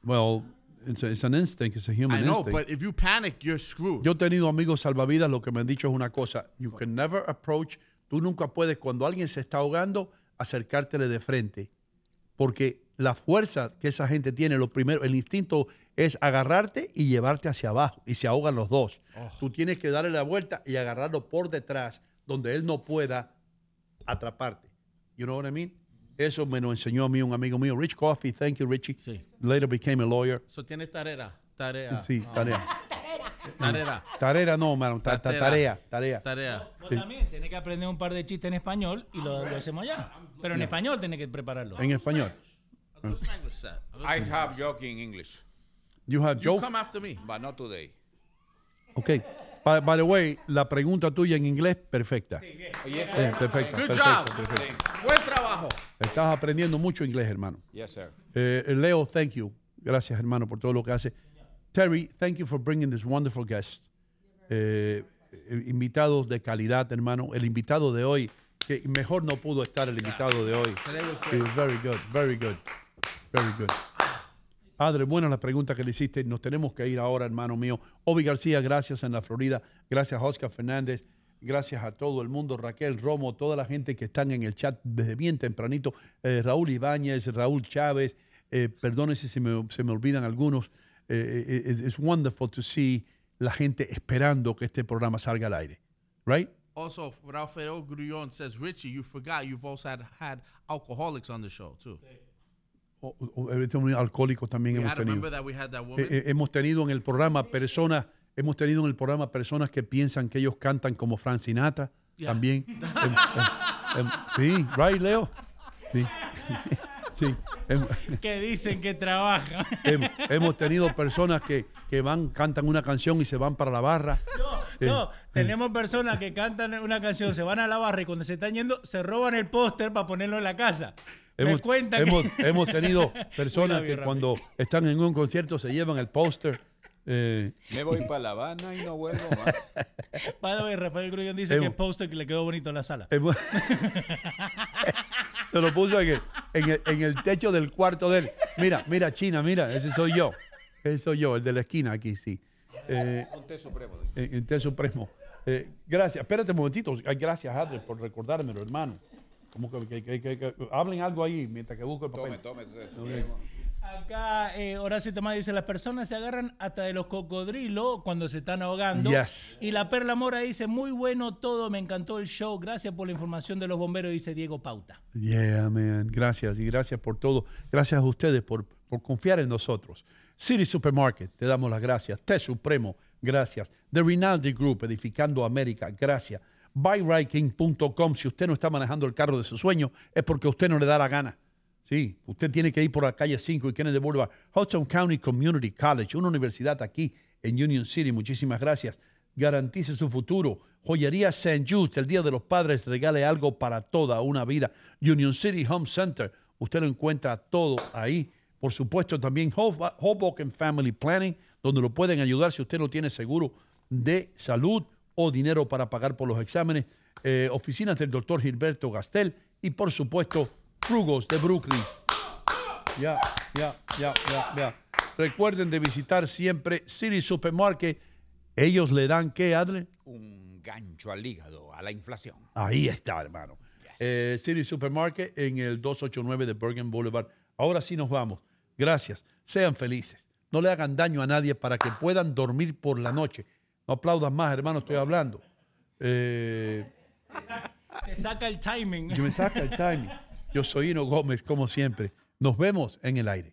Well, it's, a- it's an instinct, it's a human I know, instinct. but if you panic, you're screwed. Yo he tenido amigos salvavidas, lo que me han dicho es una cosa, you can never approach, tú nunca puedes, cuando alguien se está ahogando, acercártele de frente, porque la fuerza que esa gente tiene, lo primero, el instinto es agarrarte y llevarte hacia abajo y se ahogan los dos. Oh. Tú tienes que darle la vuelta y agarrarlo por detrás donde él no pueda atraparte. You know what I mean? Eso me lo enseñó a mí un amigo mío, Rich Coffee. Thank you, Richie. Later became a lawyer. Eso tiene tarea. Tarea. Sí, Ah. tarea. Tarea. Tarea no, mano. ta- ta- Tarea, tarea. Tarea. Vos Sí. también tenés que aprender un par de chistes en español y lo, lo hacemos allá. Pero en Yeah. español tenés que prepararlo. En español. I have joke in English. You have You joke? come after me. But not today. Ok. By, by the way, la pregunta tuya en inglés, perfecta. Yes, Sí, sir. perfecta. Good perfecta, job. perfecta. Buen trabajo. Estás aprendiendo mucho inglés, hermano. Yes, sir. Eh, Leo, thank you. Gracias, hermano, por todo lo que hace. Terry, thank you for bringing this wonderful guest. Eh, eh, invitados de calidad, hermano. El invitado de hoy, que mejor no pudo estar el invitado de hoy. Very good, very good, very good. Padre, buena la pregunta que le hiciste. Nos tenemos que ir ahora, hermano mío. Obi García, gracias en la Florida. Gracias a Oscar Fernández. Gracias a todo el mundo. Raquel Romo, toda la gente que están en el chat desde bien tempranito. Eh, Raúl Ibáñez, Raúl Chávez. Eh, si me, se me olvidan algunos. Eh, eh, it's wonderful to see la gente esperando que este programa salga al aire. Right? Also, Rafael Grullon says, Richie, you forgot you've also had, had alcoholics on the show, too. O- o- este un alcohólico también We hemos had, tenido. Eh, eh, hemos tenido en el programa personas, hemos tenido en el programa personas que piensan que ellos cantan como Frank Sinatra, Yeah. también. Em, em, em, sí, right, Leo. Sí. sí. Que dicen que trabajan. em, hemos tenido personas que, que van, cantan una canción y se van para la barra. Eh, No, tenemos personas que cantan una canción, se van a la barra y cuando se están yendo se roban el póster para ponerlo en la casa. Me Hemos, cuentan hemos, que... hemos tenido personas que cuando están en un concierto se llevan el póster. eh, Me voy para La Habana y no vuelvo más. Way, Rafael Grullón dice Hemos- que el póster que le quedó bonito en la sala. hemos- Se lo puso en el, en, el, en el techo del cuarto de él. Mira, mira, China, mira, ese soy yo. Ese soy yo, el de la esquina aquí, sí. Eh, Un té supremo. en, en té supremo. Eh, gracias. Espérate un momentito. Gracias, Adler, por recordármelo, hermano. Como que, que- que- que- que- hablen algo ahí mientras que busco el Tome, papel. tome. supremo. Acá eh, Horacio Tomás dice, las personas se agarran hasta de los cocodrilos cuando se están ahogando. Yes. Y la Perla Mora dice, muy bueno todo, me encantó el show, gracias por la información de los bomberos, dice Diego Pauta. Yeah, man. Gracias y gracias por todo. Gracias a ustedes por, por confiar en nosotros. City Supermarket, te damos las gracias. T Supremo, gracias. The Rinaldi Group, Edificando América, gracias. BuyRightKing.com, si usted no está manejando el carro de su sueño, es porque usted no le da la gana. Sí, usted tiene que ir por la calle 5 y Kennedy Boulevard. Hudson County Community College, una universidad aquí en Union City. Muchísimas gracias. Garantice su futuro. Joyería St. Jude, el Día de los Padres, regale algo para toda una vida. Union City Home Center, usted lo encuentra todo ahí. Por supuesto, también Hobo- Hoboken Family Planning, donde lo pueden ayudar si usted no tiene seguro de salud o dinero para pagar por los exámenes. Eh, oficinas del doctor Gilberto Gastel y, por supuesto, Frugos de Brooklyn. Ya, ya, ya, ya, ya. Recuerden de visitar siempre City Supermarket. Ellos le dan, ¿qué, Adler? Un gancho al hígado, a la inflación. Ahí está, hermano. Eh, City Supermarket en el 289 de Bergen Boulevard. Ahora sí nos vamos. Gracias. Sean felices. No le hagan daño a nadie para que puedan dormir por la noche. No aplaudan más, hermano, estoy hablando. Eh, Te saca el timing. que me saca el timing. Yo soy Hino Gómez, como siempre. Nos vemos en el aire.